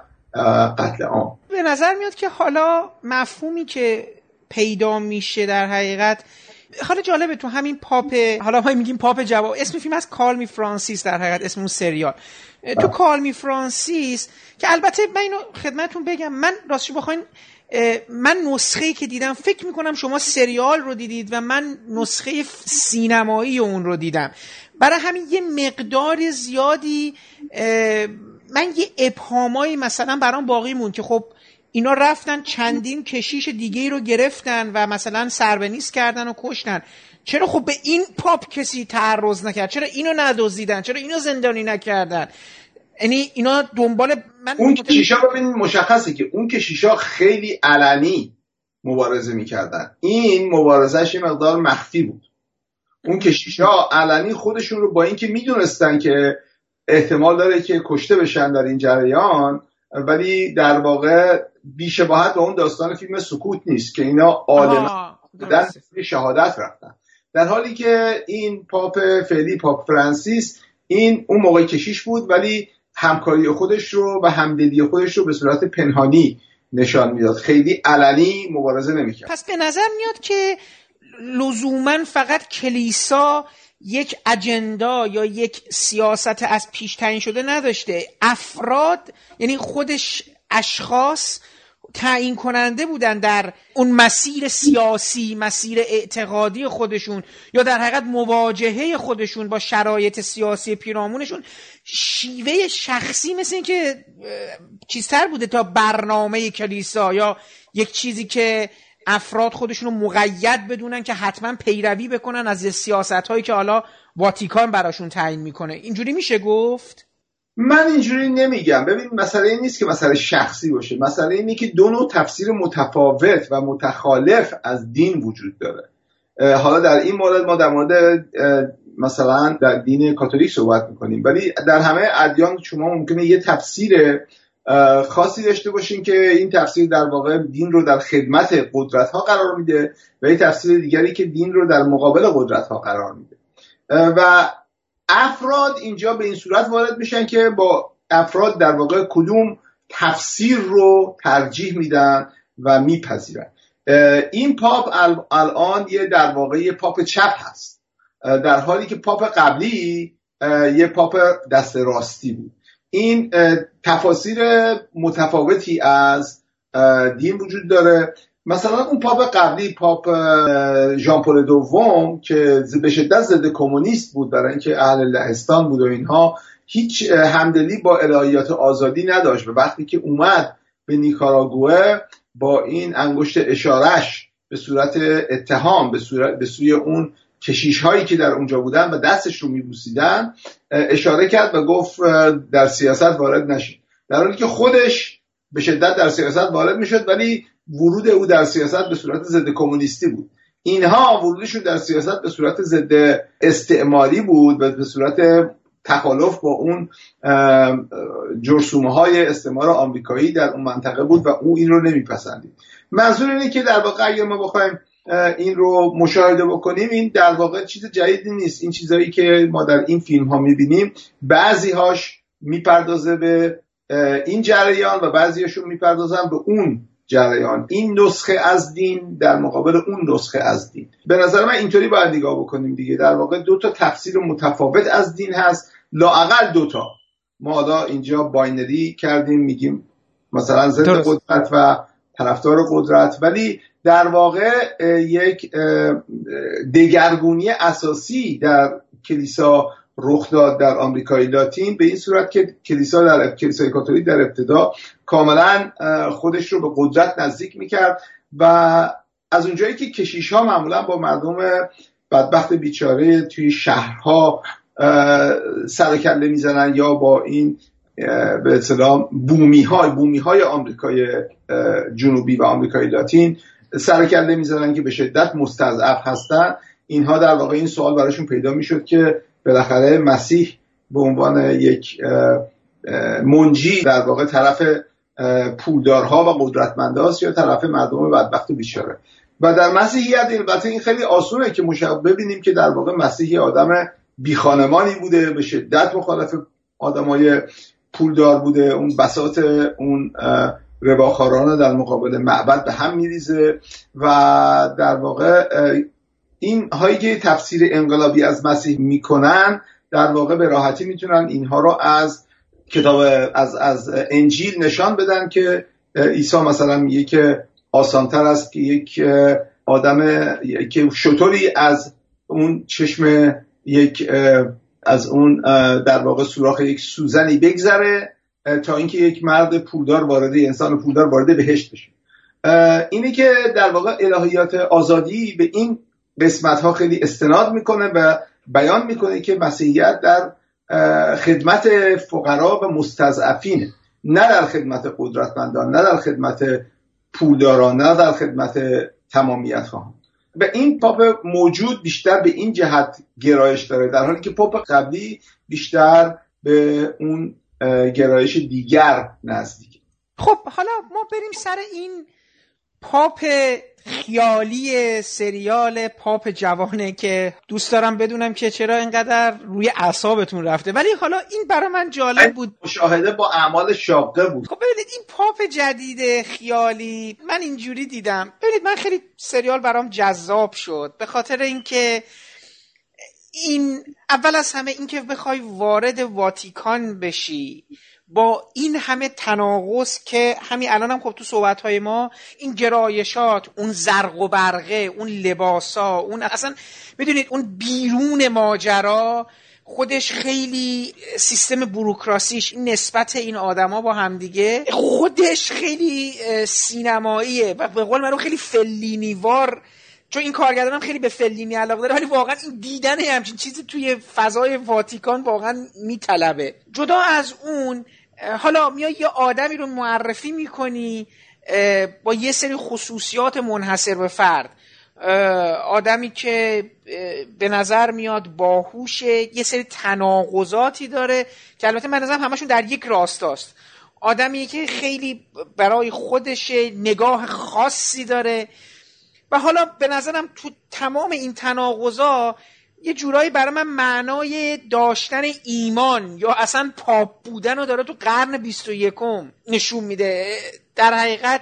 قتل عام. به نظر میاد که حالا مفهومی که پیدا میشه در حقیقت حالا جالبه تو همین پاپ حالا ما میگیم پاپ جواب اسم فیلم از کالمی فرانسیس در حقیقت اسم اون سریال. تو کالمی فرانسیس که البته من اینو خدمتتون بگم من راستش بخواین من نسخه که دیدم فکر می‌کنم شما سریال رو دیدید و من نسخه سینمایی اون رو دیدم. برای همین یه مقدار زیادی من یه ابهامایی مثلا برام باقی مون که خب اینا رفتن چندین کشیش دیگه ای رو گرفتن و مثلا سربنیز کردن و کشتن. چرا خب به این پاپ کسی تعرض نکرد؟ چرا اینو ندزدیدن؟ چرا اینو زندانی نکردن؟ یعنی اینا دنبال من اون کشیشا ببینید مشخصه که اون کشیشا خیلی علنی مبارزه می‌کردن. این مبارزهش یه مقدار مخفی بود. اون کشیشا علنی خودشون رو با اینکه می‌دونستن که احتمال داره که کشته بشن در این جریان ولی در واقع بیشباهت به اون داستان فیلم سکوت نیست که اینا عالم در شهادت رفتن. در حالی که این پاپ فعلی پاپ فرانسیس این اون موقع کشیش بود ولی همکاری خودش رو و همدلی خودش رو به صورت پنهانی نشان می‌داد. خیلی علنی مبارزه نمی‌کرد. پس به نظر میاد که لزوما فقط کلیسا یک اجندا یا یک سیاست از پیش تعیین شده نداشته. افراد یعنی خودش اشخاص تعیین کننده بودن در اون مسیر سیاسی مسیر اعتقادی خودشون یا در حقیقت مواجهه خودشون با شرایط سیاسی پیرامونشون شیوه شخصی مثل این که چیزتر بوده تا برنامه کلیسا یا یک چیزی که افراد خودشون رو مقید بدونن که حتما پیروی بکنن از سیاست هایی که حالا واتیکان براشون تعیین می‌کنه. اینجوری میشه گفت؟ من اینجوری نمیگم. ببین مسئله این نیست که مسئله شخصی باشه. مسئله اینه که دو نوع تفسیر متفاوت و متخالف از دین وجود داره. حالا در این مورد ما در مورد مثلا در دین کاتولیک صحبت می‌کنیم. ولی در همه ادیان شما ممکنه یه تفسیر خاصی داشته باشین که این تفسیر در واقع دین رو در خدمت قدرت ها قرار میده و یه تفسیر دیگری که دین رو در مقابل قدرت ها قرار میده. و افراد اینجا به این صورت وارد میشن که با افراد در واقع کدوم تفسیر رو ترجیح میدن و میپذیرن. این پاپ الان یه در واقع یه پاپ چپ هست. در حالی که پاپ قبلی یه پاپ دست راستی بود. این تفاسیر متفاوتی از دین وجود داره. مثلا اون پاپ قبلی پاپ ژان پل دوم که به شدت ضد کمونیست بود برای اینکه اهل لهستان بود و اینها هیچ همدلی با الهیات آزادی نداشت. و وقتی که اومد به نیکاراگوه با این انگشت اشارش به صورت اتهام به, صورت به سوی اون کشیش هایی که در اونجا بودن و دستش رو میبوسیدن اشاره کرد و گفت در سیاست وارد نشید در حالی که خودش به شدت در سیاست وارد می‌شد ولی ورود او در سیاست به صورت ضد کمونیستی بود. اینها ورودشون در سیاست به صورت ضد استعماری بود و به صورت تخالف با اون جرسومه های استعمار آمریکایی در اون منطقه بود و او این رو نمیپسندید. منظور اینه که در واقع اگر ما بخوایم این رو مشاهده بکنیم این در واقع چیز جدیدی نیست. این چیزهایی که ما در این فیلم ها می‌بینیم بعضی هاش می‌پردازه به این جریان و بعضیشون می‌پردازن به اون جریان. این نسخه از دین در مقابل اون نسخه از دین. به نظر من اینطوری باید نگاه بکنیم دیگه. در واقع دو تا تفسیر متفاوت از دین هست. لاعقل دو تا. ما حالا اینجا باینری کردیم میگیم مثلا ضد قدرت و طرفدار قدرت. ولی در واقع یک دگرگونی اساسی در کلیسا رخ داد در آمریکای لاتین. به این صورت که کلیسا در کلیسای کاتولیک در ابتدا کاملا خودش رو به قدرت نزدیک می‌کرد و از اونجایی که کشیش ها معمولا با مردم بدبخت بیچاره توی شهرها سرکله می‌زنن یا با این به اصطلاح بومی های بومی های آمریکای جنوبی و آمریکای لاتین سرکله می‌زنن که به شدت مستضعف هستن. اینها در واقع این سوال براشون پیدا می‌شد که بالاخره مسیح به عنوان یک منجی در واقع طرف پولدارها و قدرتمنداست یا طرف مردم بدبخت و بیچاره. و در مسیحیت البته این خیلی آسونه که مشابه ببینیم که در واقع مسیحی آدم بیخانمانی بوده به شدت مخالف آدمای پولدار بوده. اون بساط اون رباخاران در مقابل معبد به هم میریزه و در واقع این هایی که تفسیر انقلابی از مسیح می‌کنن در واقع به راحتی می‌تونن اینها رو از کتاب از, از انجیل نشان بدن که عیسی مثلا میگه که آسانتر است که یک آدم که شطوری از اون چشم یک از اون در واقع سوراخ یک سوزنی بگذره تا اینکه یک مرد پولدار وارد انسان پولدار وارد بهشت بشه. اینه که در واقع الهیات آزادی به این قسمت ها خیلی استناد می‌کنه و بیان می‌کنه که مسیحیت در خدمت فقرا و مستضعفینه نه در خدمت قدرتمندان نه در خدمت پولداران نه در خدمت تمامیت خواهان. و این پاپ موجود بیشتر به این جهت گرایش داره در حالی که پاپ قبلی بیشتر به اون گرایش دیگر نزدیک. خب حالا ما بریم سر این پاپ خیالی سریال پاپ جوانه که دوست دارم بدونم که چرا اینقدر روی اعصابتون رفته. ولی حالا این برای من جالب بود. مشاهده با اعمال شاقه بود. خب ببینید این پاپ جدید خیالی من اینجوری دیدم. ببینید من خیلی سریال برام جذاب شد. به خاطر اینکه این اول از همه اینکه بخوای وارد واتیکان بشی. با این همه تناقض که همین الان هم خب تو صحبت های ما این گرایشات اون زرق و برقه اون لباسا اون اصلا می‌دونید اون بیرون ماجرا خودش خیلی سیستم بروکراسیش این نسبت این آدما با همدیگه خودش خیلی سینماییه و به قول من خیلی فلینیوار چون این کارگردانم خیلی به فلینی علاقه داره ولی واقعا این دیدن همچین چیزی توی فضای واتیکان واقعا میطلبه. جدا از اون حالا میای یه آدمی رو معرفی می‌کنی با یه سری خصوصیات منحصر به فرد. آدمی که به نظر میاد باهوشه یه سری تناقضاتی داره که البته من نظرم همشون در یک راستاست. آدمی که خیلی برای خودش نگاه خاصی داره. و حالا به نظرم تو تمام این تناقضا یه جورایی برای من معنای داشتن ایمان یا اصلا پاپ بودن رو داره تو قرن بیست و یکم نشون میده. در حقیقت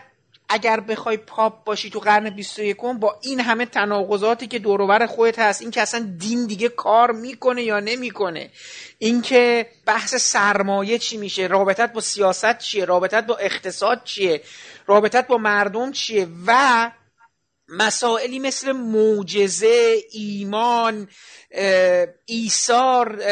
اگر بخوای پاپ باشی تو قرن 21 با این همه تناقضاتی که دوروبر خودت هست این که اصلا دین دیگه کار می‌کنه یا نمی‌کنه اینکه بحث سرمایه چی میشه رابطت با سیاست چیه رابطت با اقتصاد چیه رابطت با مردم چیه و مسائلی مثل معجزه ایمان ایثار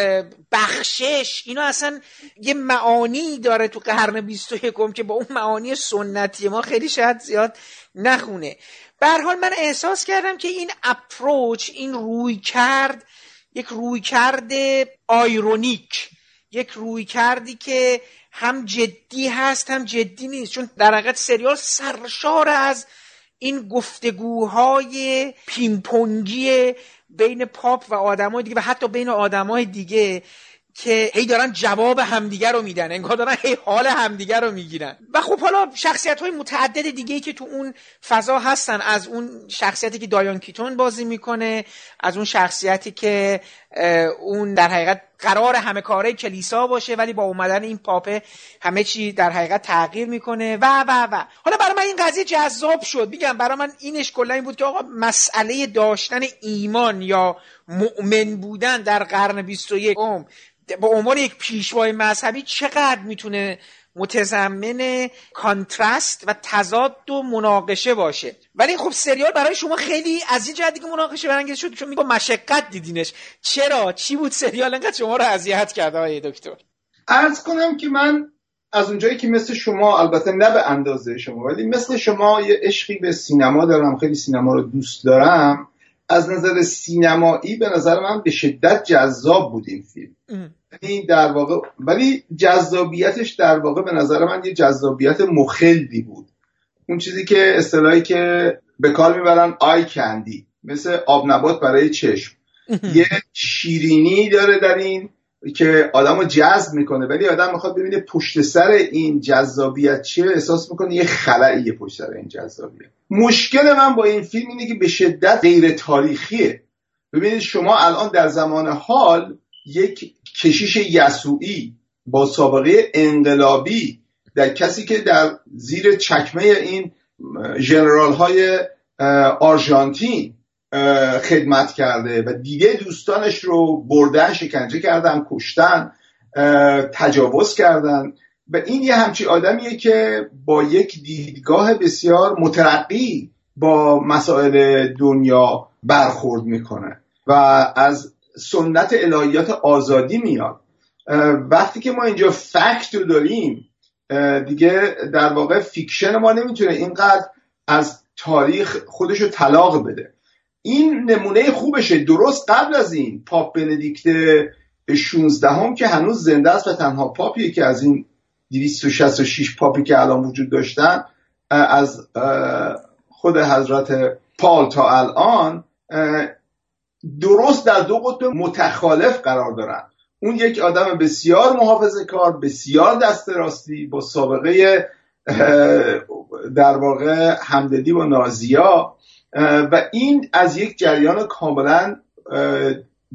بخشش اینا اصلا یه معانی داره تو قرن 21 که با اون معانی سنتی ما خیلی شاید زیاد نخونه. به حال من احساس کردم که این اپروچ این روی کرد یک روی کرد آیرونیک یک روی کردی که هم جدی هست هم جدی نیست. چون در حقیقت سریال سرشار از این گفتگوهای پیمپونگی بین پاپ و آدمای دیگه و حتی بین آدمای دیگه که هی دارن جواب همدیگه رو میدن انگار دارن هی حال همدیگه رو می‌گیرن. و خب حالا شخصیت های متعدد دیگه که تو اون فضا هستن از اون شخصیتی که دایان کیتون بازی می‌کنه از اون شخصیتی که اون در حقیقت قرار همه کاره کلیسا باشه ولی با اومدن این پاپه همه چی در حقیقت تغییر می‌کنه. و و و. حالا برای من این قضیه جذاب شد. میگم برای من اینش کلا این بود که آقا مسئله داشتن ایمان یا مؤمن بودن در قرن 21 با عنوان یک پیشوای مذهبی چقدر می‌تونه متضمن کانترست و تضاد و مناقشه باشه. ولی خب سریال برای شما خیلی از این جهت که مناقشه برانگیز شد چون میگم مشقت دیدینش. چرا؟ چی بود سریال انقدر شما رو اذیت کرده آقای دکتر؟ عرض کنم که من از اونجایی که مثل شما البته نه به اندازه شما ولی مثل شما یه عشقی به سینما دارم خیلی سینما رو دوست دارم. از نظر سینمایی به نظر من به شدت جذاب بود این فیلم. یعنی در واقع ولی جذابیتش در واقع به نظر من یه جذابیت مخلدی بود. اون چیزی که اصطلاحی که به کار می‌برن آی کندی مثل آب نبات برای چشم. یه شیرینی داره در این که آدم رو جذب می‌کنه ولی آدم می‌خواد ببینه پشت سر این جذابیت چیه احساس می‌کنه یه خلعیه پشت سر این جذابیت مشکل من با این فیلم اینه که به شدت غیر تاریخیه. ببینید شما الان در زمان حال یک کشیش یسوعی با سابقه انقلابی در کسی که در زیر چکمه این جنرال های آرژانتین خدمت کرده و دیگه دوستانش رو بردن شکنجه کردن کشتن تجاوز کردن. و این یه همچی آدمیه که با یک دیدگاه بسیار مترقی با مسائل دنیا برخورد می‌کنه. و از سنت الهیات آزادی میاد. وقتی که ما اینجا fact رو داریم دیگه در واقع fiction ما نمی‌تونه اینقدر از تاریخ خودش رو طلاق بده. این نمونه خوبشه. درست قبل از این پاپ بندیکت 16 هم که هنوز زنده است و تنها پاپیه که از این 266 پاپی که الان وجود داشتن از خود حضرت پال تا الان درست در دو قطب متخالف قرار دارن. اون یک آدم بسیار محافظه کار بسیار دست راستی با سابقه در واقع همدلی با نازیا. و این از یک جریان کاملا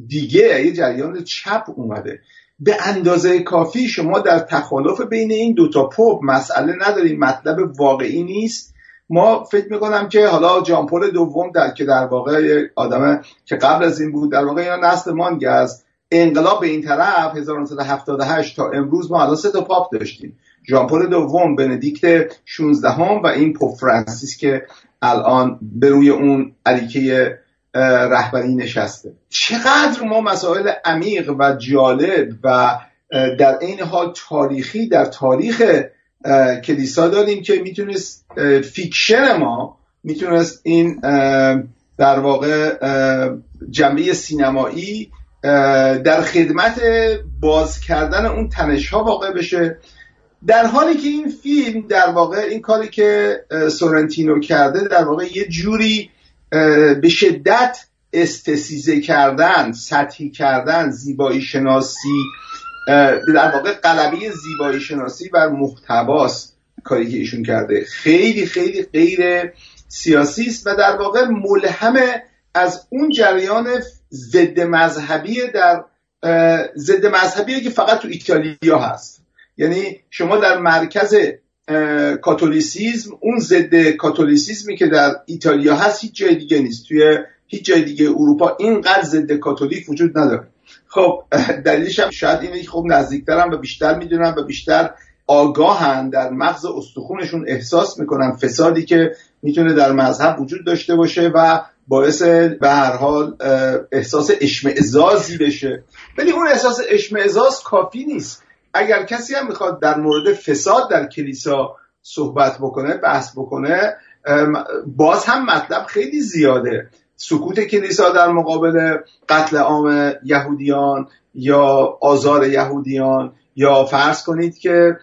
دیگه یه جریان چپ اومده. به اندازه کافی شما در تخالف بین این دوتا پوپ مسئله نداریم مطلب واقعی نیست. ما فکر می‌کنم که حالا ژان پل دوم در که در واقع آدم که قبل از این بود در واقع یا نسل مانگ از انقلاب به این طرف 1978 تا امروز ما الان سه تا پاپ داشتیم. ژان پل دوم بندیکت 16 هم و این Pope فرانسیس که الان به روی اون اریکه رهبری نشسته. چقدر ما مسائل عمیق و جالب و در این حال تاریخی در تاریخ کلیسا داریم که می‌تونست fiction ما می‌تونست این در واقع جنبه سینمایی در خدمت باز کردن اون تنش ها واقع بشه. در حالی که این فیلم در واقع این کاری که سورنتینو کرده در واقع یه جوری به شدت aestheticize کردن سطحی کردن زیبایی شناسی در واقع قلبی زیبایی شناسی بر محتواست کاری که ایشون کرده. خیلی خیلی غیر سیاسی است و در واقع ملهم از اون جریان ضد مذهبی در ضد مذهبی که فقط تو ایتالیا هست. یعنی شما در مرکز کاتولیسیزم اون ضد کاتولیسیزمی که در ایتالیا هست هیچ جای دیگه نیست. توی هیچ جای دیگه اروپا اینقدر ضد کاتولیک وجود نداره. خب دلیلش هم شاید اینه که خب نزدیکترم و بیشتر می‌دونم و بیشتر آگاهن در مغز استخونشون احساس می‌کنن فسادی که می‌تونه در مذهب وجود داشته باشه و باعث به هر حال احساس اشمعزازی بشه. ولی اون احساس اشمعزاز کافی نیست. اگر کسی هم می‌خواد در مورد فساد در کلیسا صحبت بکنه بحث بکنه باز هم مطلب خیلی زیاده. سکوت کلیسا در مقابل قتل عام یهودیان یا آزار یهودیان یا فرض کنید که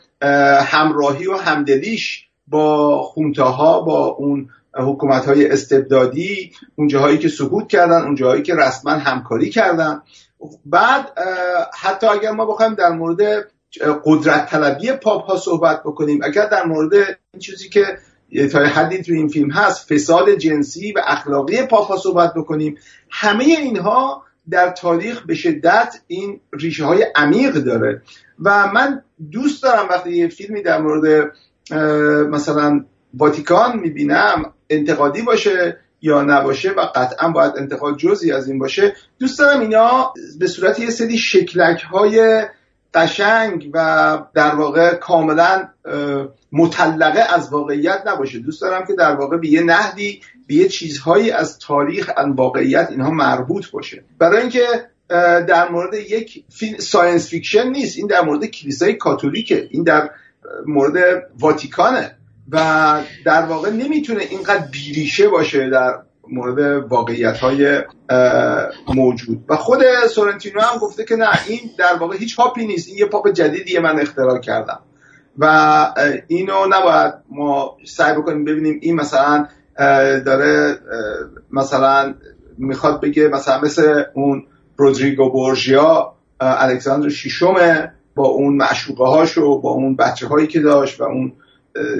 همراهی و همدلیش با خونتاها با اون حکومت های استبدادی اون جاهایی که سکوت کردن اون جاهایی که رسما همکاری کردن. بعد حتی اگر ما بخوایم در مورد قدرت طلبی پاپ ها صحبت بکنیم اگر در مورد این چیزی که تا حدی تو این فیلم هست. فساد جنسی و اخلاقی پاپ ها صحبت بکنیم. همه اینها در تاریخ به شدت این ریشه های عمیق داره. و من دوست دارم وقتی یه فیلمی در مورد مثلا واتیکان می‌بینم انتقادی باشه یا نباشه و قطعا باید انتقاد جزی از این باشه دوست دارم اینا به صورت یه سری شکلک های قشنگ و در واقع کاملا مطلقه از واقعیت نباشه. دوست دارم که در واقع به یه نحوی به یه چیزهایی از تاریخ و واقعیت اینها مربوط باشه. برای اینکه در مورد یک science fiction نیست. این در مورد کلیسای کاتولیکه. این در مورد واتیکانه. و در واقع نمی‌تونه اینقدر بی‌ریشه باشه در مورد واقعیت های موجود. و خود سورنتینو هم گفته که نه این در واقع هیچ پاپی نیست. این یه پاپ جدیدیه من اختراع کردم. و اینو نباید ما سعی بکنیم ببینیم این مثلا داره مثلا می‌خواد بگه مثلا مثل اون رودریگو بورژیا الکساندر شیشومه با اون معشوقه هاشو با اون بچه هایی که داشت و اون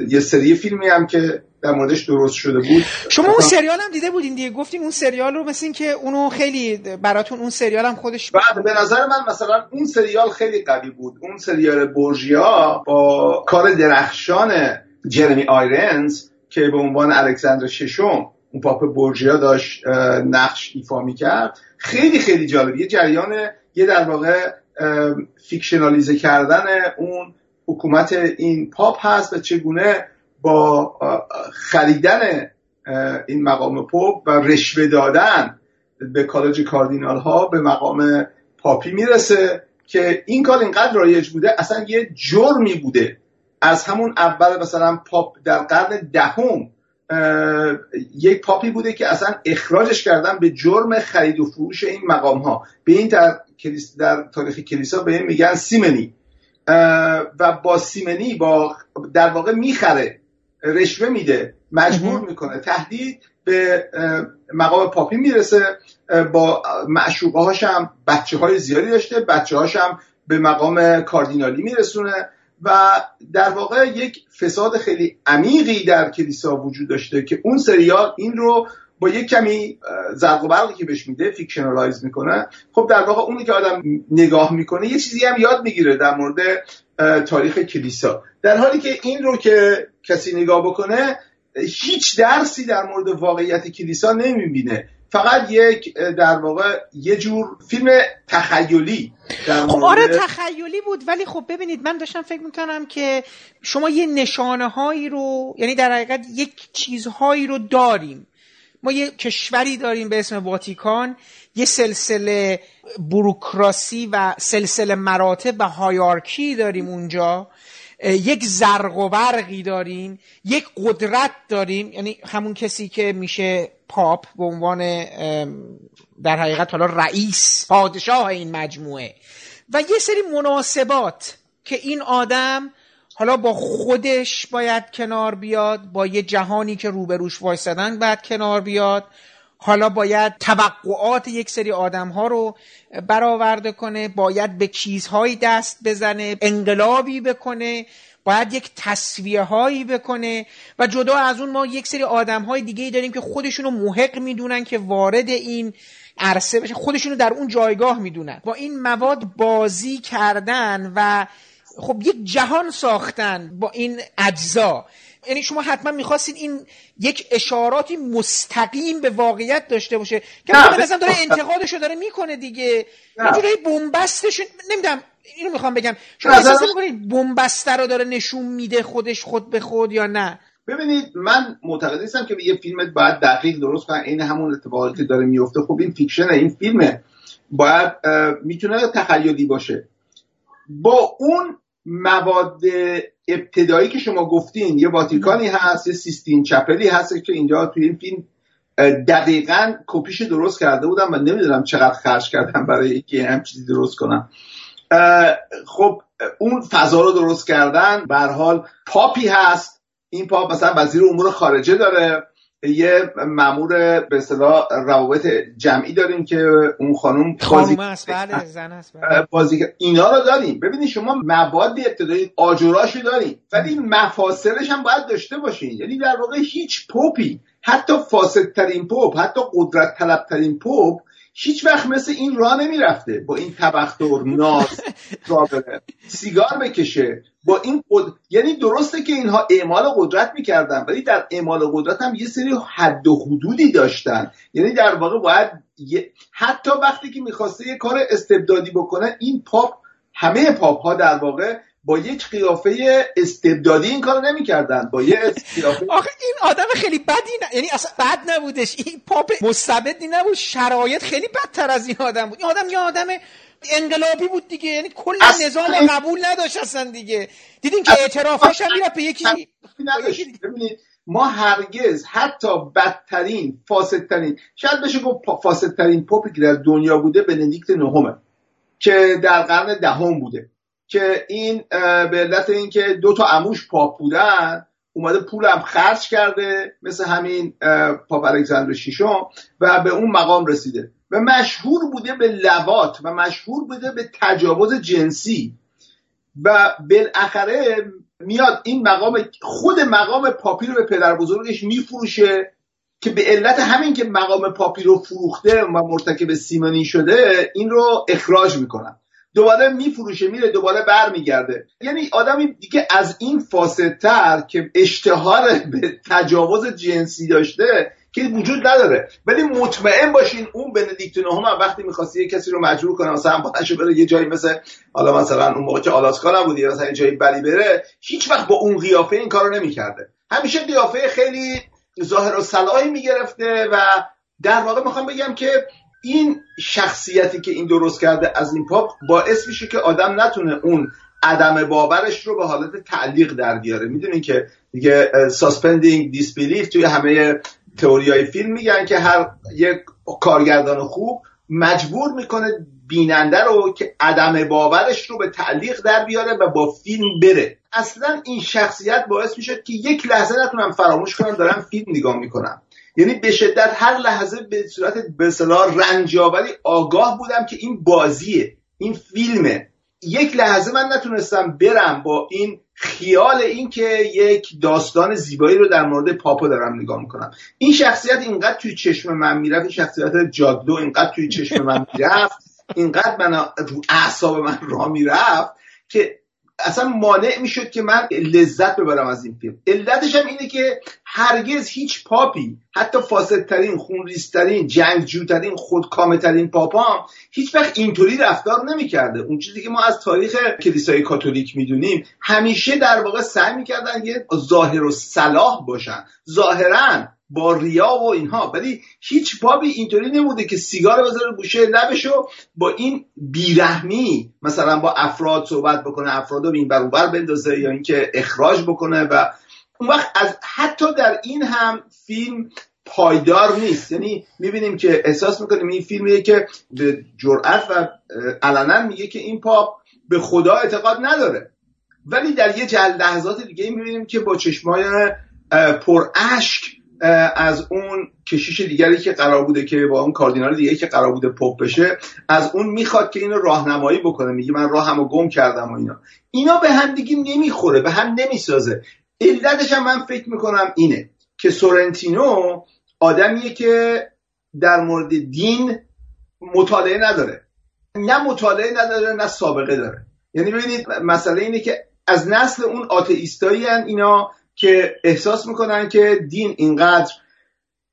یه سری فیلمی هم که در موردش درست شده بود. شما اون سریال هم دیده بودین دیگه؟ گفتیم اون سریال رو مثل این که اونو خیلی براتون اون سریال هم خودش بعد به نظر من مثلا اون سریال خیلی قوی بود. اون سریال بورژیا با کار درخشان جرمی آیرنز که به عنوان الکساندر ششم اون پاپ بورژیا داشت نقش ایفا می‌کرد. خیلی خیلی جالب. یه جریان یه در واقع fictionalize کردن اون حکومت این پاپ هست و چگونه با خریدن این مقام پاپ و رشوه دادن به کالج کاردینال ها به مقام پاپی می‌رسه که این کار اینقدر رایج بوده اصلا یه جرمی بوده. از همون اول مثلا پاپ در قرن دهم یک پاپی بوده که اصلا اخراجش کردن به جرم خرید و فروش این مقام ها به این در, در تاریخ کلیسا به این میگن سیمنی. و با سیمنی با در واقع می‌خره. رشوه میده مجبور می‌کنه. تهدید به مقام پاپی می‌رسه با معشوقه هاش هم بچه های زیادی داشته بچه هاش هم به مقام کاردینالی میرسونه و در واقع یک فساد خیلی عمیقی در کلیسا وجود داشته که اون سریال این رو با یک کمی زرق و برقی که بهش میده fictionalize می‌کنه. خب در واقع اونی که آدم نگاه می‌کنه یه چیزی هم یاد می‌گیره در مورد تاریخ کلیسا. در حالی که این رو که کسی نگاه بکنه هیچ درسی در مورد واقعیت کلیسا نمی‌بینه. فقط یک در واقع یه جور فیلم تخیلی در خب آره تخیلی بود. ولی خب ببینید من داشتم فکر می‌کنم که شما یه نشانه هایی رو یعنی در حقیقت یک چیزهایی رو داریم. ما یه کشوری داریم به اسم واتیکان یه سلسله بروکراسی و سلسله مراتب و هایارکی داریم اونجا. یک زرق و برقی داریم یک قدرت داریم یعنی همون کسی که میشه پاپ به عنوان در حقیقت حالا رئیس پادشاه این مجموعه. و یه سری مناسبات که این آدم حالا با خودش باید کنار بیاد با یه جهانی که روبروش وایستدن باید کنار بیاد. حالا باید توقعات یک سری آدم ها رو برآورده کنه باید به چیزهایی دست بزنه انقلابی بکنه باید یک تصویه هایی بکنه و جدا از اون ما یک سری آدم های دیگه داریم که خودشون رو محق می‌دونن که وارد این عرصه بشه خودشون رو در اون جایگاه می‌دونن. با این مواد بازی کردن و خب یک جهان ساختن با این اجزا. یعنی شما حتما می‌خواستید این یک اشاراتی مستقیم به واقعیت داشته باشه. که به نظرم داره انتقادشو داره می‌کنه دیگه. یه جوری بنبستش نمی‌دونم اینو می‌خوام بگم. شما احساس می‌کنید بنبسته رو داره نشون میده خودش خود به خود یا نه؟ ببینید من معتقد نیستم که یه فیلم باید دقیق درست کنن این همون اتفاقاتی که داره میفته خب این فیکشنه این فیلمه. باید می‌تونه تخیلی باشه. با اون مواد ابتدایی که شما گفتین یه واتیکانی هست یه سیستین چپلی هست که اینجا توی این فیلم دقیقا کپیش درست کرده بودم و نمی‌دونم چقدر خرج کردم برای که هم چیزی درست کنم. خب اون فضا رو درست کردن به حال پاپی هست. این پاپ مثلا وزیر امور خارجه داره. یه مامور به اصطلاح روابط جمعی داریم که اون خانم بازی است بله زن است بله. بازی اینا رو داریم. ببینید شما مواد ابتدایی آجراشو داریم. ولی مفاصلش هم باید داشته باشین. یعنی در واقع هیچ پوپی حتی فاسدترین پوپ حتی قدرت طلبترین پوپ هیچ وقت مثل این راه نمی‌رفته با این تبختر ناز سیگار بکشه. با این قد... یعنی درسته که اینها اعمال قدرت می‌کردن ولی در اعمال قدرت هم یه سری حد و حدودی داشتن. یعنی در واقع باید حتی وقتی که می‌خواسته یه کار استبدادی بکنه این پاپ همه پاپ ها در واقع با یک قیافه استبدادی این کارو نمی‌کردن. با یه قیافه آخه این آدم خیلی بدی نه یعنی اصلا بد نبودش. این پاپ مستبدی نبود. شرایط خیلی بدتر از این آدم بود. این آدم یه آدم انقلابی بود دیگه. یعنی کل نظام قبول نداشت اصلا دیگه. دیدین که اعترافش هم می‌رفت به یکی ببینید ما هرگز حتی بدترین فاسدترین شاید بشه گفت فاسدترین پاپی که در دنیا بوده بندیکت نهمه که در قرن دهم بوده. که این به علت اینکه دو تا عموش پاپ بودن اومده پولم خرج کرده مثل همین پاپ الکساندر شیشم و به اون مقام رسیده. و مشهور بوده به لوات و مشهور بوده به تجاوز جنسی. و بالاخره میاد این مقام خود مقام پاپی رو به پدر بزرگش میفروشه که به علت همین که مقام پاپی رو فروخته و مرتکب سیمانی شده این رو اخراج می‌کنن. دوباره میفروشه میره دوباره برمیگرده. یعنی آدمی دیگه از این فاسدتر که اشتهار به تجاوز جنسی داشته که وجود نداره. ولی مطمئن باشین اون بندیکت نهم وقتی می‌خواستی یه کسی رو مجبور کنه مثلا بلنشو بره یه جایی مثل حالا مثلا اون موقع که آلاسکا نبود یا مثلا یه جایی بلی بره هیچ وقت با اون قیافه این کارو نمی‌کرده. همیشه قیافه خیلی ظاهرالصلاحی می‌گرفته و در واقع می‌خوام بگم که این شخصیتی که این درست کرده از این پاپ باعث میشه که آدم نتونه اون عدم باورش رو به حالت تعلیق در بیاره. می‌دونین که دیگه suspending disbelief توی همه تئوریای فیلم میگن که هر یک کارگردان خوب مجبور می‌کنه بیننده رو که عدم باورش رو به تعلیق در بیاره و با فیلم بره. اصلا این شخصیت باعث میشه که یک لحظه نتونم فراموش کنم دارم فیلم نگاه می‌کنم. یعنی به شدت هر لحظه به صورت به رنجاوری آگاه بودم که این بازیه این فیلمه. یک لحظه من نتونستم برم با این خیال این که یک داستان زیبایی رو در مورد پاپا دارم نگاه می‌کنم. این شخصیت اینقدر توی چشم من می‌رفت این شخصیت جادو اینقدر توی چشم من می‌رفت اینقدر من رو اعصاب من را می‌رفت که اصلا مانع می‌شد که من لذت ببرم از این فیلم. علتش هم اینه که هرگز هیچ پاپی حتی فاسدترین خونریزترین جنگجوترین خودکامهترین پاپام هیچ وقت اینطوری رفتار نمی‌کرده. اون چیزی که ما از تاریخ کلیسای کاتولیک می‌دونیم همیشه در واقع سعی می‌کردن یه ظاهر و صلاح باشن. ظاهرا با ریا و اینها. ولی هیچ بابی اینطوری نموده که سیگار بذاره گوشه لبشو با این بیرحمی مثلا با افراد صحبت بکنه افراد رو این بر بندازه یا اینکه اخراج بکنه و اون وقت از حتی در این هم فیلم پایدار نیست. یعنی می‌بینیم که احساس می‌کنیم این فیلمیه که به جرأت و علنا میگه که این پاپ به خدا اعتقاد نداره. ولی در یه جل لحظات دیگه می‌بینیم که با چشمای پر اشک از اون کشیش دیگری که قرار بوده که با اون کاردینال دیگری که قرار بوده پاپ بشه از اون می‌خواد که اینو راهنمایی بکنه. میگه من راهمو گم کردم و اینا. اینا به هم دیگه نمی‌خوره به هم نمی‌سازه. علتش هم من فکر می‌کنم اینه که سورنتینو آدمیه که در مورد دین مطالعه نداره. نه مطالعه نداره نه سابقه داره. یعنی ببینید مسئله اینه که از نسل اون آتئیستایی اینا که احساس می‌کنن که دین اینقدر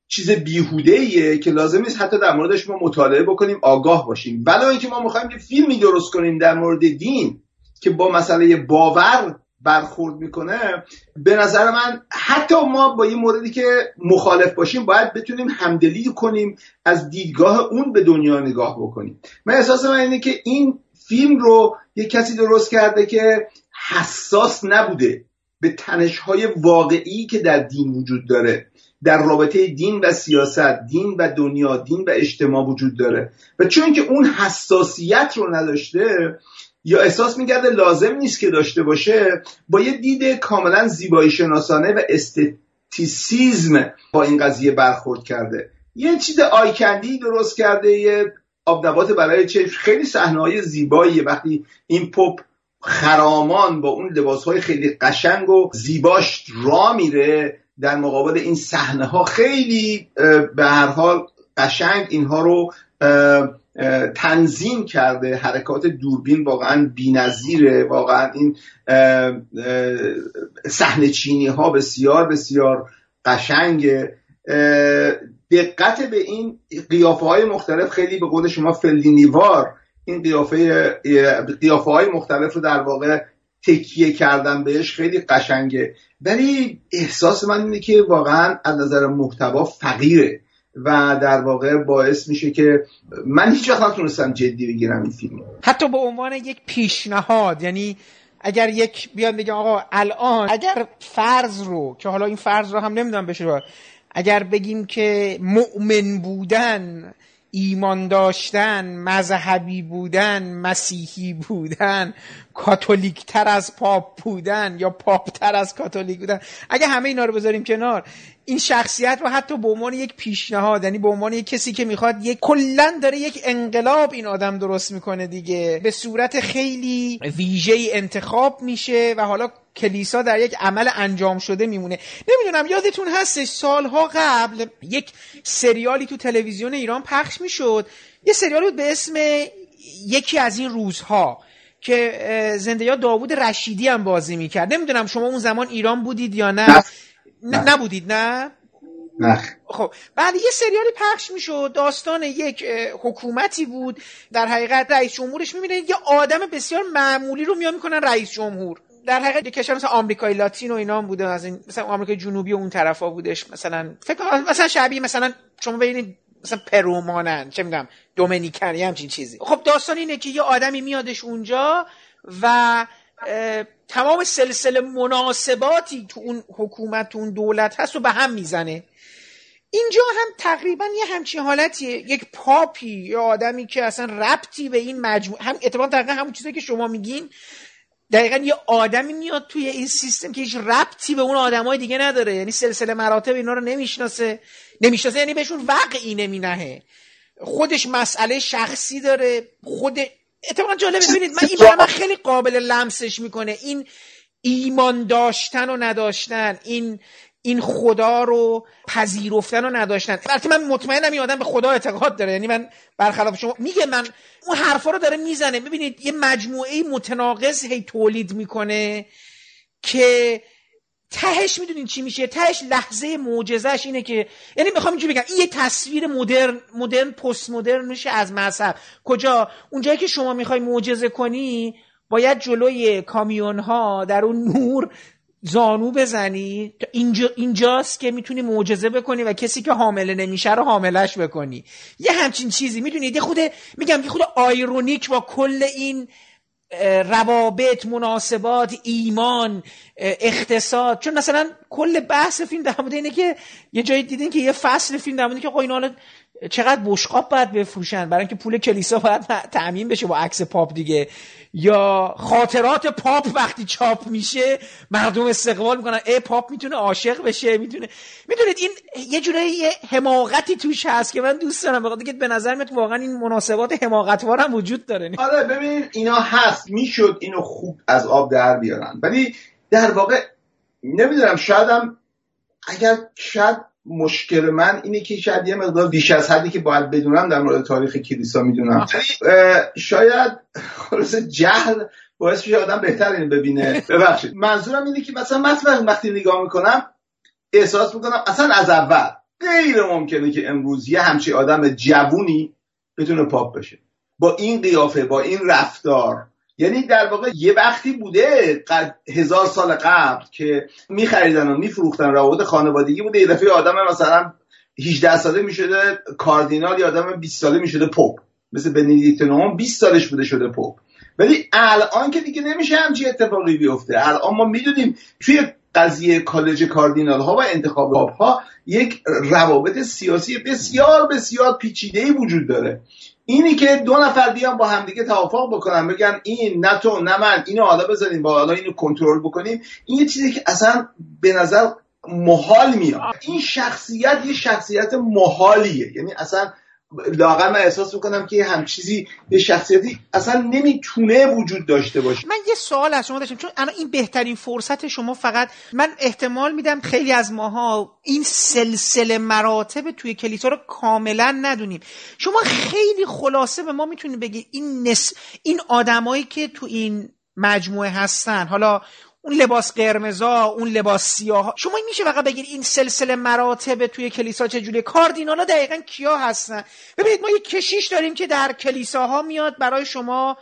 چیز بیهوده ایه که لازم نیست حتی در موردش ما مطالعه بکنیم آگاه باشیم. ولی اینکه ما می‌خوایم یه فیلمی درست کنیم در مورد دین که با مسئله باور برخورد می‌کنه به نظر من حتی ما با این موردی که مخالف باشیم باید بتونیم همدلی کنیم از دیدگاه اون به دنیا نگاه بکنیم. من احساس من اینه که این فیلم رو یه کسی درست کرده که حساس نبوده به تنشهای واقعی که در دین وجود داره در رابطه دین و سیاست دین و دنیا دین و اجتماع وجود داره. و چون که اون حساسیت رو نداشته یا احساس می‌کرده لازم نیست که داشته باشه با یه دید کاملا زیبایی شناسانه و استتیسیزم با این قضیه برخورد کرده. یه چیز آیکندی درست کرده یه آبنبات برای چشم. خیلی صحنه های وقتی این پپ خرامان با اون لباس های خیلی قشنگ و زیباش را میره در مقابل این صحنه ها خیلی به هر حال قشنگ اینها رو تنظیم کرده حرکات دوربین واقعا بینظیره واقعا این صحنه چینی ها بسیار بسیار قشنگه. دقت به این قیافه های مختلف خیلی به قول شما فلینیوار این قیافه قیافه های مختلف رو در واقع تکیه کردن بهش خیلی قشنگه. ولی احساس من اینه که واقعا از نظر محتوا فقیره. و در واقع باعث میشه که من هیچ وقت نتونستم جدی بگیرم این فیلم حتی به عنوان یک پیشنهاد یعنی اگر یک بیان بگم آقا الان اگر فرض رو که حالا این فرض رو هم نمی‌دونم بشه اگر بگیم که مؤمن بودن ایمان داشتن مذهبی بودن مسیحی بودن کاتولیک تر از پاپ بودن یا پاپ تر از کاتولیک بودن. اگه همه اینا رو بذاریم کنار این شخصیت رو حتی به عنوان یک پیشنهاد یعنی به عنوان یک کسی که می‌خواد یک کلا داره یک انقلاب این آدم درست می‌کنه دیگه. به صورت خیلی ویژه انتخاب میشه و حالا کلیسا در یک عمل انجام شده میمونه. نمی‌دونم یادتون هستش سالها قبل یک سریالی تو تلویزیون ایران پخش می‌شد. یه سریالی بود به اسم یکی از این روزها. که زنده داوود رشیدی هم بازی می‌کرد. نمی‌دونم شما اون زمان ایران بودید یا نه, نه. نبودید نه؟ نه. خب بعد یه سریالی پخش می‌شد. داستان یک حکومتی بود. در حقیقت رئیس جمهورش می‌بینه یه آدم بسیار معمولی رو میان می‌کنن رئیس جمهور. در حقیقت یه کشور مثل آمریکای لاتین و اینا هم بوده. از این مثلا آمریکای جنوبی و اون طرفا بودش. مثلا فکر مثلا شبیه مثلا شما ببینید مثلا پرو مانن چه میگم دومینیکن یا همچین چیزی. خب داستان اینه که یه آدمی میادش اونجا و تمام سلسله مناسباتی تو اون حکومت تو اون دولت هست و به هم می‌زنه. اینجا هم تقریبا یه همچین حالتیه. یک پاپی یا آدمی که اصلا ربطی به این مجموعه هم اتفاقا دقیقا همون چیزی که شما میگین دقیقا یه آدمی میاد توی این سیستم که هیچ ربطی به اون آدمای دیگه نداره. یعنی سلسله مراتب اینا رو نمی‌شناسه. نمی‌شناسه یعنی بهشون وقعی نمینهه. خودش مسئله شخصی داره. خود اتفاقا جالب ببینید من این من خیلی قابل لمسش می‌کنه. این ایمان داشتن و نداشتن این این خدا رو پذیرفتن و نداشتن. البته من مطمئنم این آدم به خدا اعتقاد داره. یعنی من برخلاف شما میگه من اون حرفا رو داره می‌زنه. ببینید یه مجموعه متناقض هی تولید می‌کنه که تهش می‌دونین چی میشه؟ تهش لحظه معجزهش اینه که یعنی می‌خوام اینجوری بگم این یه تصویر مدرن مدرن پست مدرن میشه از مذهب. کجا؟ اونجایی که شما می‌خوای معجزه کنی باید جلوی کامیون ها در اون نور زانو بزنی؟ اینجا اینجاست که می‌تونی معجزه بکنی و کسی که حامله نمیشه رو حاملش بکنی. یه همچین چیزی می‌دونید یه خود میگم یه خود آیرونیک با کل این روابط مناسبات ایمان اقتصاد. چون مثلا کل بحث فیلم در مورد اینه که یه جایی دیدین که یه فصل فیلم در مورد که اینا چقدر بشقاب باید بفروشن؟ برای اینکه پول کلیسا باید تأمین بشه با عکس پاپ دیگه. یا خاطرات پاپ وقتی چاپ میشه مردم استقبال می‌کنن. ای پاپ می‌تونه عاشق بشه می‌تونه می‌دونید این یه جوری یه حماقتی توش هست که من دوست دارم. بخاطر به نظر میاد واقعا این مناسبات حماقتوار هم وجود داره. آره ببین اینا هست. می‌شد اینو خوب از آب در بیارن. ولی در واقع نمی‌دونم شایدم اگر شاید مشکل من اینه که شاید یه مقدار بیش از حدی که باید بدونم در مورد تاریخ کلیسا می‌دونم. شاید خلاص جهل باعث میشه آدم بهتر اینو ببینه. ببخشید. منظورم اینه که مثلا مثلا وقتی نگاه می‌کنم احساس می‌کنم اصلا از اول غیر ممکنه که امروز یه همچی آدم جوونی بتونه پاپ بشه. با این قیافه با این رفتار یعنی در واقع یه وقتی بوده هزار سال قبل که میخریدن و میفروختن روابط خانوادگی بوده. یه دفعه آدم مثلا 18 ساله می‌شده کاردینال یا آدم 20 ساله می‌شده پوپ مثل بنیدیکت نهم 20 سالش بوده شده پوپ ولی الان که دیگه نمیشه همچی اتفاقی بیفته. الان ما می‌دونیم توی قضیه کالج کاردینال ها و انتخاب ها یک روابط سیاسی بسیار بسیار پیچیده ای وجود داره. اینی که دو نفر بیان با همدیگه توافق بکنن بگن این نه تو نه من اینو حالا بزنیم با حالا اینو کنترل بکنیم. این چیزی که اصلا به نظر محال میاد. این شخصیت یه شخصیت محالیه. یعنی اصلا لاغر من احساس می‌کنم که هم چیزی یه شخصیتی اصلا نمی‌تونه وجود داشته باشه. من یه سوال از شما داشتم چون الان این بهترین فرصت شما فقط من احتمال میدم خیلی از ماها این سلسله مراتب توی کلیسا رو کاملا ندونیم. شما خیلی خلاصه به ما می‌تونید بگید این نس... این آدمایی که تو این مجموعه هستن حالا اون لباس قرمزا اون لباس سیاه شما میشه فقط بگید این سلسله مراتب توی کلیسا چجوریه؟ کاردینالا دقیقا کیا هستن؟ ببینید ما یه کشیش داریم که در کلیساها میاد برای شما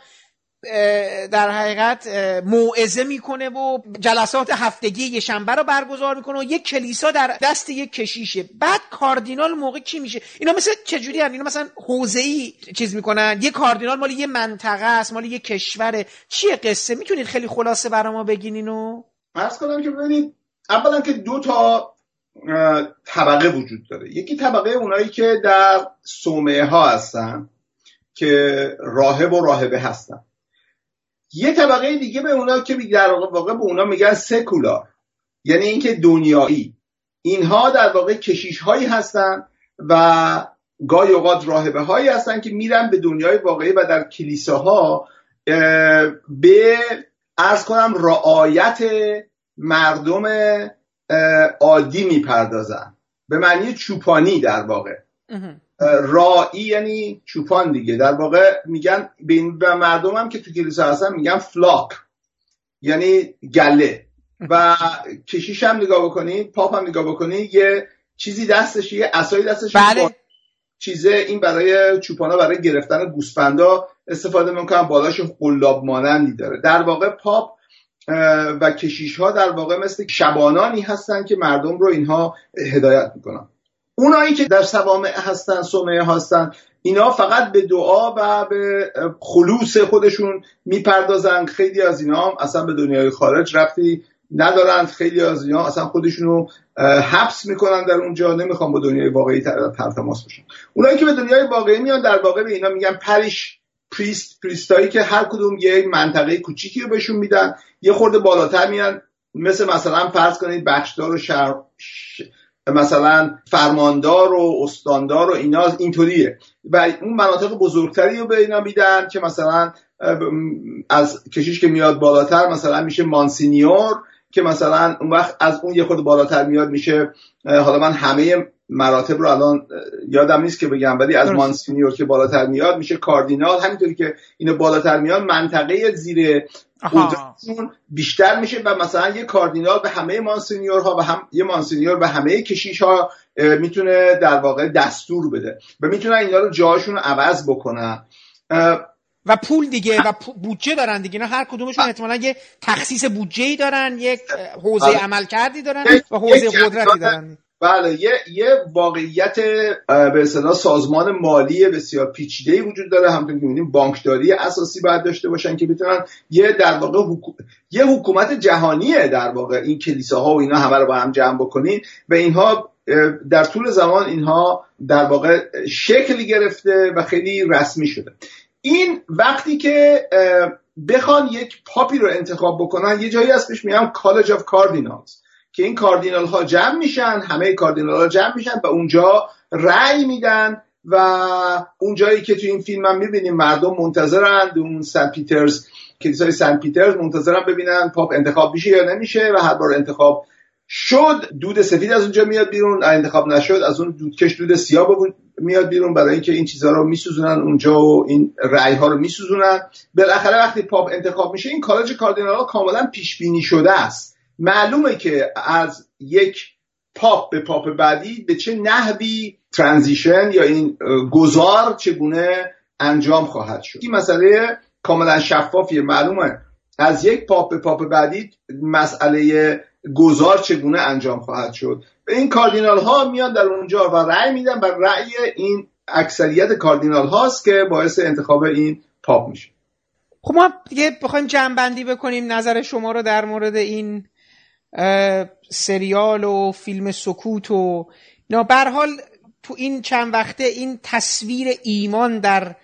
در حقیقت موعظه می‌کنه و جلسات هفتگی یه شنبه رو برگزار می‌کنه و یک کلیسا در دست یک کشیشه. بعد کاردینال موقع کی میشه؟ اینا مثل چجوری هن؟ اینا مثلا حوزه ای چیز می‌کنن؟ یه کاردینال مال یه منطقه است مال یه کشوره. چیه قصه؟ می‌تونید خیلی خلاصه برای ما بگین اینو فرض کنم که ببینید اولا که دو تا طبقه وجود داره. یکی طبقه اونایی که در صومعه ها هستن که راهب و راهبه هستن. یه طبقه دیگه به اونا که در واقع به اونا میگن سکولار یعنی اینکه دنیایی. اینها در واقع کشیش هایی هستن و گاهی اوقات راهبه هایی هستن که میرن به دنیای واقعی و در کلیساها به ارز کنم رعایت مردم عادی می‌پردازن. به معنی چوپانی در واقع. رائی یعنی چوپان دیگه. در واقع میگن به مردم هم که تو کلیسا هستن میگن فلاک یعنی گله. و کشیش هم نگاه بکنید پاپ هم نگاه بکنید یه چیزی دستش یه اسایی دستش بله. چیزه این برای چوپانا برای گرفتن گوسفندا استفاده می‌کنن بالاش قلاب مانندی داره. در واقع پاپ و کشیش ها در واقع مثل شبانانی هستن که مردم رو اینها هدایت می‌کنن. اونایی که در سوامع هستن سومه هستن اینا فقط به دعا و به خلوص خودشون می‌پردازن. خیلی از اینا هم اصلا به دنیای خارج رفتی ندارن. خیلی از اینا اصلا خودشونو حبس می‌کنن در اونجا. نمی‌خوان با دنیای واقعی تر تماس بشن. اونایی که به دنیای واقعی میان در واقع به اینا میگن پریش پریست پریستایی که هر کدوم یه منطقه کوچیکی رو بهشون میدن. یه خورده بالاتر میان. مثل مثلا فرض کنید بخشدار و شهر مثلا فرماندار و استاندار و اینا اینطوریه. و اون مناطق بزرگتری رو به اینا میدن که مثلا از کشیش که میاد بالاتر مثلا میشه مانسینیور که مثلا اون وقت از اون یه خود بالاتر میاد میشه حالا من همه مراتب رو الان یادم نیست که بگم ولی از مانسینیور که بالاتر میاد میشه کاردینال. همینطوری که اینو بالاتر میاد منطقه زیر قدرتشون بیشتر میشه و مثلا یه کاردینال به همه مانسینیورها و هم یه مانسینیور به همه کشیش ها می‌تونه در واقع دستور بده و می‌تونن اینا رو جاشون رو عوض بکنن. و پول دیگه و بودجه دارن دیگه. نه هر کدومشون احتمالا یه تخصیص بودجه ای دارن یک حوزه بله. عمل کردی دارن و حوزه قدرتی دارن. بله یه یه واقعیت به اصطلاح سازمان مالی بسیار پیچیده وجود داره. همونطور که می‌بینیم بانکداری اساسی باید داشته باشن که بتونن یه در واقع حکو... یه حکومت جهانیه در واقع این کلیساها و اینا همه رو با هم جمع بکنین. و اینها در طول زمان اینها در واقع شکل گرفته و خیلی رسمی شده. این وقتی که بخوان یک پاپی رو انتخاب بکنن یه جایی هستش میگم کالج آف کاردینالز که این کاردینال ها جمع میشن همه کاردینال ها جمع میشن و اونجا رأی میدن و اون جایی که تو این فیلم هم می‌بینیم مردم منتظرند اون سن پیترز کلیسای سن پیترز منتظرن ببینن پاپ انتخاب میشه یا نمیشه و هر بار انتخاب شد دود سفید از اونجا میاد بیرون انتخاب نشد از اون دودکش دود سیاه میاد بیرون برای اینکه این چیزها رو میسوزونن اونجا و این رأی ها رو میسوزونن. بالاخره وقتی پاپ انتخاب میشه این کالج کاردینال ها کاملا پیش بینی شده است. معلومه که از یک پاپ به پاپ بعدی به چه نحوی transition یا این گذار چگونه انجام خواهد شد. این مسئله کاملا شفافیه. معلومه. از یک پاپ به پاپ بعدی مسئله گذار چگونه انجام خواهد شد. این کاردینال ها میان در اونجا و رأی میدن و رأی این اکثریت کاردینال هاست که باعث انتخاب این پاپ میشه. خب ما دیگه بخوایم جمع بکنیم. نظر شما رو در مورد این سریال و فیلم سکوت و نه حال تو این چند وقته این تصویر ایمان در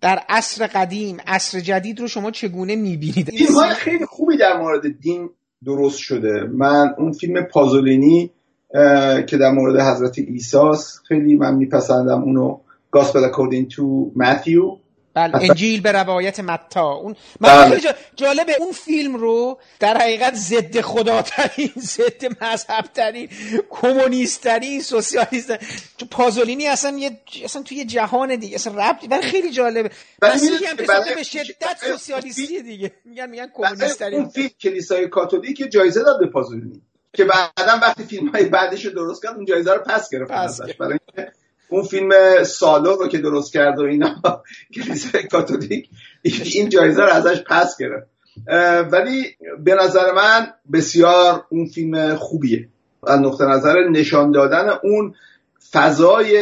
در عصر قدیم عصر جدید رو شما چگونه می‌بینید؟ های خیلی خوبی در مورد دین درست شده. من اون فیلم پازولینی که در مورد حضرت ایساس خیلی من میپسندم. اونو گاسپل اکوردین تو متیو بله انجیل به روایت متا. اون بله. جالبه اون فیلم رو در حقیقت ضد خداترین ضد مذهب ترین کمونیست ترین سوسیالیست پازولینی اصلا یه اصلا توی جهان دیگه اصلا ربطی ولی خیلی جالبه. مسیحی هم بله. به شدت سوسیالیستی دیگه. میگن میگن کمونیست ترین اون فیلم کلیسای کاتولیک جایزه داد به پازولینی که بعدا وقتی فیلم های بعدش رو درست کرد اون جایزه رو پس گرفت ازش. برای اون فیلم سالو رو که درست کرد و اینا کلیسای کاتولیک این جایزه رو ازش پس گرفت. ولی به نظر من بسیار اون فیلم خوبیه. از نقطه نظر نشان دادن اون فضای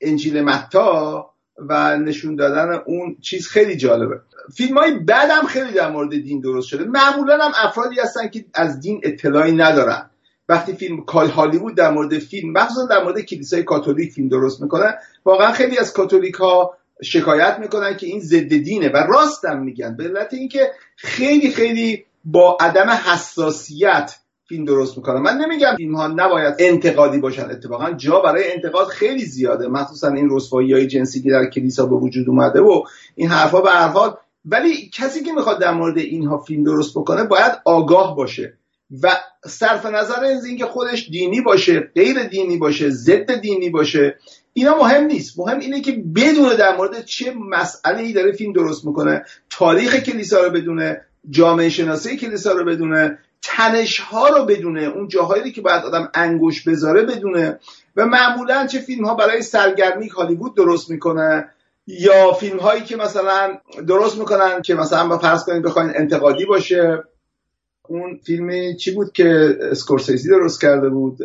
انجیل متا و نشون دادن اون چیز خیلی جالبه. فیلم های بعد هم خیلی در مورد دین درست شده. معمولا هم افرادی هستن که از دین اطلاعی ندارن. وقتی فیلم کال هالیوود در مورد فیلم مخصوصا در مورد کلیسای کاتولیک فیلم درست می‌کنن واقعا خیلی از کاتولیک ها شکایت می‌کنن که این ضد دینه و راستم میگن. به علت اینکه خیلی خیلی با عدم حساسیت فیلم درست می‌کنن. من نمیگم فیلم ها نباید انتقادی باشن اتفاقا جا برای انتقاد خیلی زیاده. مخصوصا این رسوایی های جنسی که در کلیسا به وجود اومده و این حرفا به هر حال. ولی کسی که می‌خواد در مورد اینها فیلم درست بکنه باید آگاه باشه. و صرف نظر از اینکه خودش دینی باشه غیر دینی باشه ضد دینی باشه اینا مهم نیست. مهم اینه که بدونه در مورد چه مسئله ای داره فیلم درست می‌کنه تاریخ کلیسا رو بدونه جامعه شناسی کلیسا رو بدونه تنش ها رو بدونه اون جاهایی که باید آدم انگوش بذاره بدونه و معمولا چه فیلم ها برای سرگرمی هالیوود درست می‌کنه یا فیلم هایی که مثلا درست می‌کنن که مثلا با فرض کنید بخواین انتقادی باشه. اون فیلم چی بود که اسکورسیزی درست کرده بود؟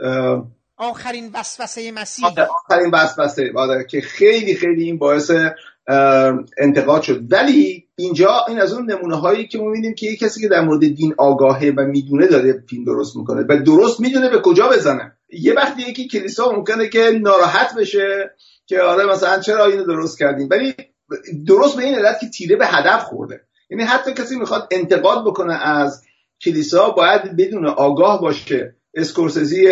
آخرین وسوسه مسیح. آخرین وسوسه. آره که خیلی خیلی این باعث انتقاد شد. ولی اینجا این از اون نمونه هایی که ما می‌بینیم که یه کسی که در مورد دین آگاهه و می‌دونه داره فیلم درست می‌کنه و درست می‌دونه به کجا بزنه. یه وقتی یکی کلیسا ممکنه که ناراحت بشه که آره مثلا چرا اینو درست کردیم؟ ولی درست به این علت که تیره به هدف خورده. یعنی حتی کسی می‌خواد انتقاد بکنه از کلیسا باید بدون آگاه باشه. اسکورسزی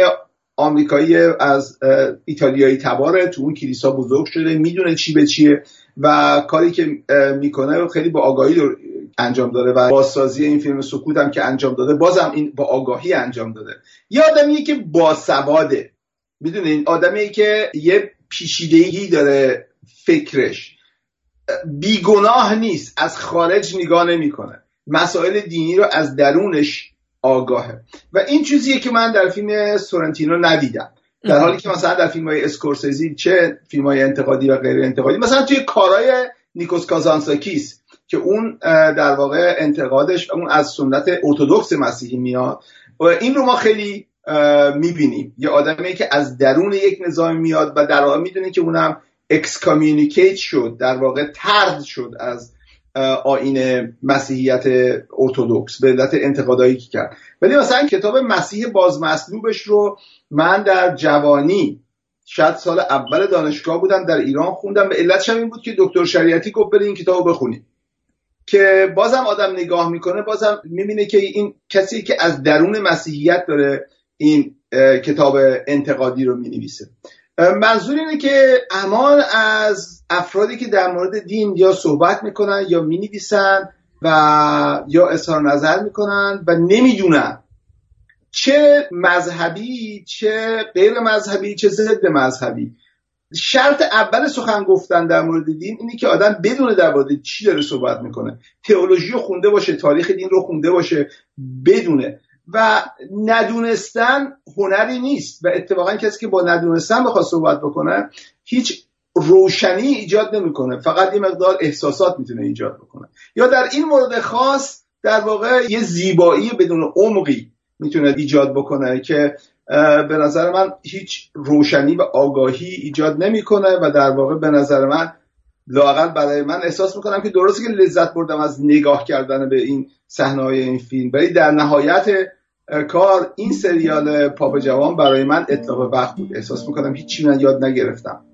آمریکایی از ایتالیایی تباره. تو اون کلیسا بزرگ شده. می‌دونه چی به چیه. و کاری که می‌کنه خیلی با آگاهی انجام داده. و بازسازی این فیلم سکوت هم که انجام داده بازم این با آگاهی انجام داده. یه آدمیه که باسواده. می‌دونین؟ آدمی که یه پیشیدگی داره فکرش. بیگناه نیست. از خارج نگاه نمی‌کنه. مسائل دینی رو از درونش آگاهه. و این چیزیه که من در فیلم سورنتینو ندیدم. در حالی که مثلا در فیلم های اسکورسزی چه فیلم های انتقادی و غیر انتقادی مثلا توی کارهای نیکوس کازانساکیس که اون در واقع انتقادش اون از سنت ارتودکس مسیحی میاد و این رو ما خیلی می‌بینیم. یه آدمی که از درون یک نظام میاد و در واقع می‌دونه که اونم excommunicate شد در واقع طرد شد از آین مسیحیت ارتودکس به علت انتقادایی که کرد. ولی مثلا کتاب مسیح بازمسلوبش رو من در جوانی شاید سال اول دانشگاه بودم در ایران خوندم. به علتش این بود که دکتر شریعتی گفت بری این کتاب رو بخونی که بازم آدم نگاه می‌کنه بازم می‌بینه که این کسی که از درون مسیحیت داره این کتاب انتقادی رو می‌نویسه. منظور اینه که امان از افرادی که در مورد دین یا صحبت می‌کنن یا می‌نویسن و یا اظهار نظر می‌کنن و نمی‌دونن چه مذهبی چه غیر مذهبی چه ضد مذهبی. شرط اول سخن گفتن در مورد دین اینه که آدم بدون در مورد چی داره صحبت می‌کنه. تئولوژی رو خونده باشه تاریخ دین رو خونده باشه بدونه. و ندونستن هنری نیست. و اتفاقا کسی که با ندونستن بخواد صحبت بکنه هیچ روشنی ایجاد نمی‌کنه. فقط یه مقدار احساسات می‌تونه ایجاد بکنه. یا در این مورد خاص در واقع یه زیبایی بدون عمقی می‌تونه ایجاد بکنه که به نظر من هیچ روشنی و آگاهی ایجاد نمی‌کنه و در واقع به نظر من لاقل برای من احساس می‌کنم که درسته که لذت بردم از نگاه کردن به این صحنه های این فیلم. ولی در نهایت کار این سریال پاپ جوان برای من اطلاق وقت بود. احساس می‌کنم هیچی من یاد نگرفتم.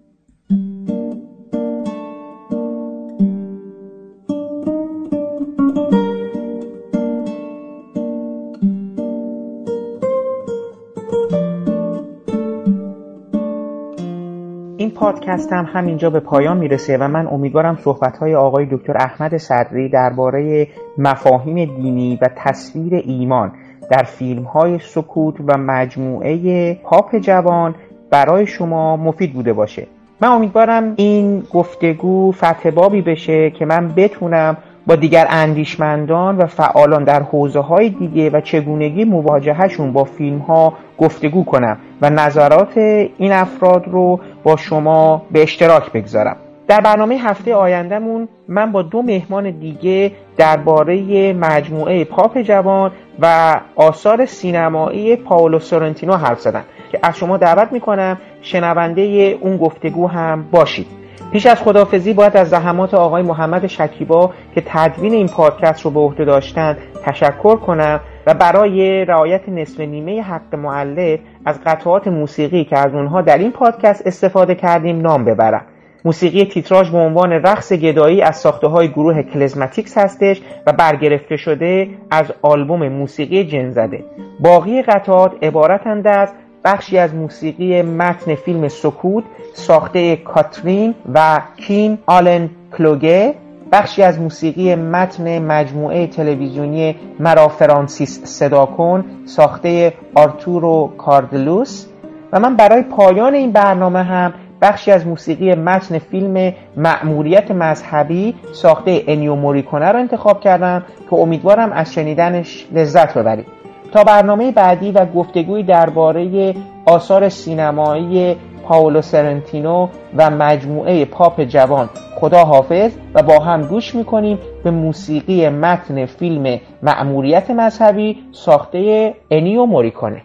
پادکست هم همینجا به پایان می‌رسه و من امیدوارم صحبت های آقای دکتر احمد صدری درباره مفاهیم دینی و تصویر ایمان در فیلم های سکوت و مجموعه پاپ جوان برای شما مفید بوده باشه. من امیدوارم این گفتگو فتح بابی بشه که من بتونم با دیگر اندیشمندان و فعالان در حوزه های دیگه و چگونگی مواجههشون با فیلم ها گفتگو کنم و نظرات این افراد رو با شما به اشتراک بگذارم. در برنامه هفته آیندهمون من با دو مهمان دیگه درباره مجموعه پاپ جوان و آثار سینمایی پاولو سورنتینو حرف زدم که از شما دعوت می‌کنم شنونده اون گفتگو هم باشید. پیش از خدافزی باید از زحمات آقای محمد شکیبا که تدوین این پادکست رو به عهده داشتند تشکر کنم و برای رعایت نصف نیمه حق معلف از قطعات موسیقی که از اونها در این پادکست استفاده کردیم نام ببرم. موسیقی تیتراژ به عنوان رقص گدایی از ساخته های گروه کلزماتیکس هستش و برگرفته شده از آلبوم موسیقی جن زده باقی قطعات عبارتند از بخشی از موسیقی متن فیلم سکوت ساخته کاترین و کیم آلن کلوگه بخشی از موسیقی متن مجموعه تلویزیونی مرا فرانسیس صدا کن ساخته آرتورو کاردلوس و من برای پایان این برنامه هم بخشی از موسیقی متن فیلم مأموریت مذهبی ساخته انیو موریکونه رو انتخاب کردم که امیدوارم از شنیدنش لذت ببرید. تا برنامه بعدی و گفتگوی درباره آثار سینمایی پاولو سرنتینو و مجموعه پاپ جوان. خدا حافظ و با هم گوش می‌کنیم به موسیقی متن فیلم مأموریت مذهبی ساخته انیو موریکونه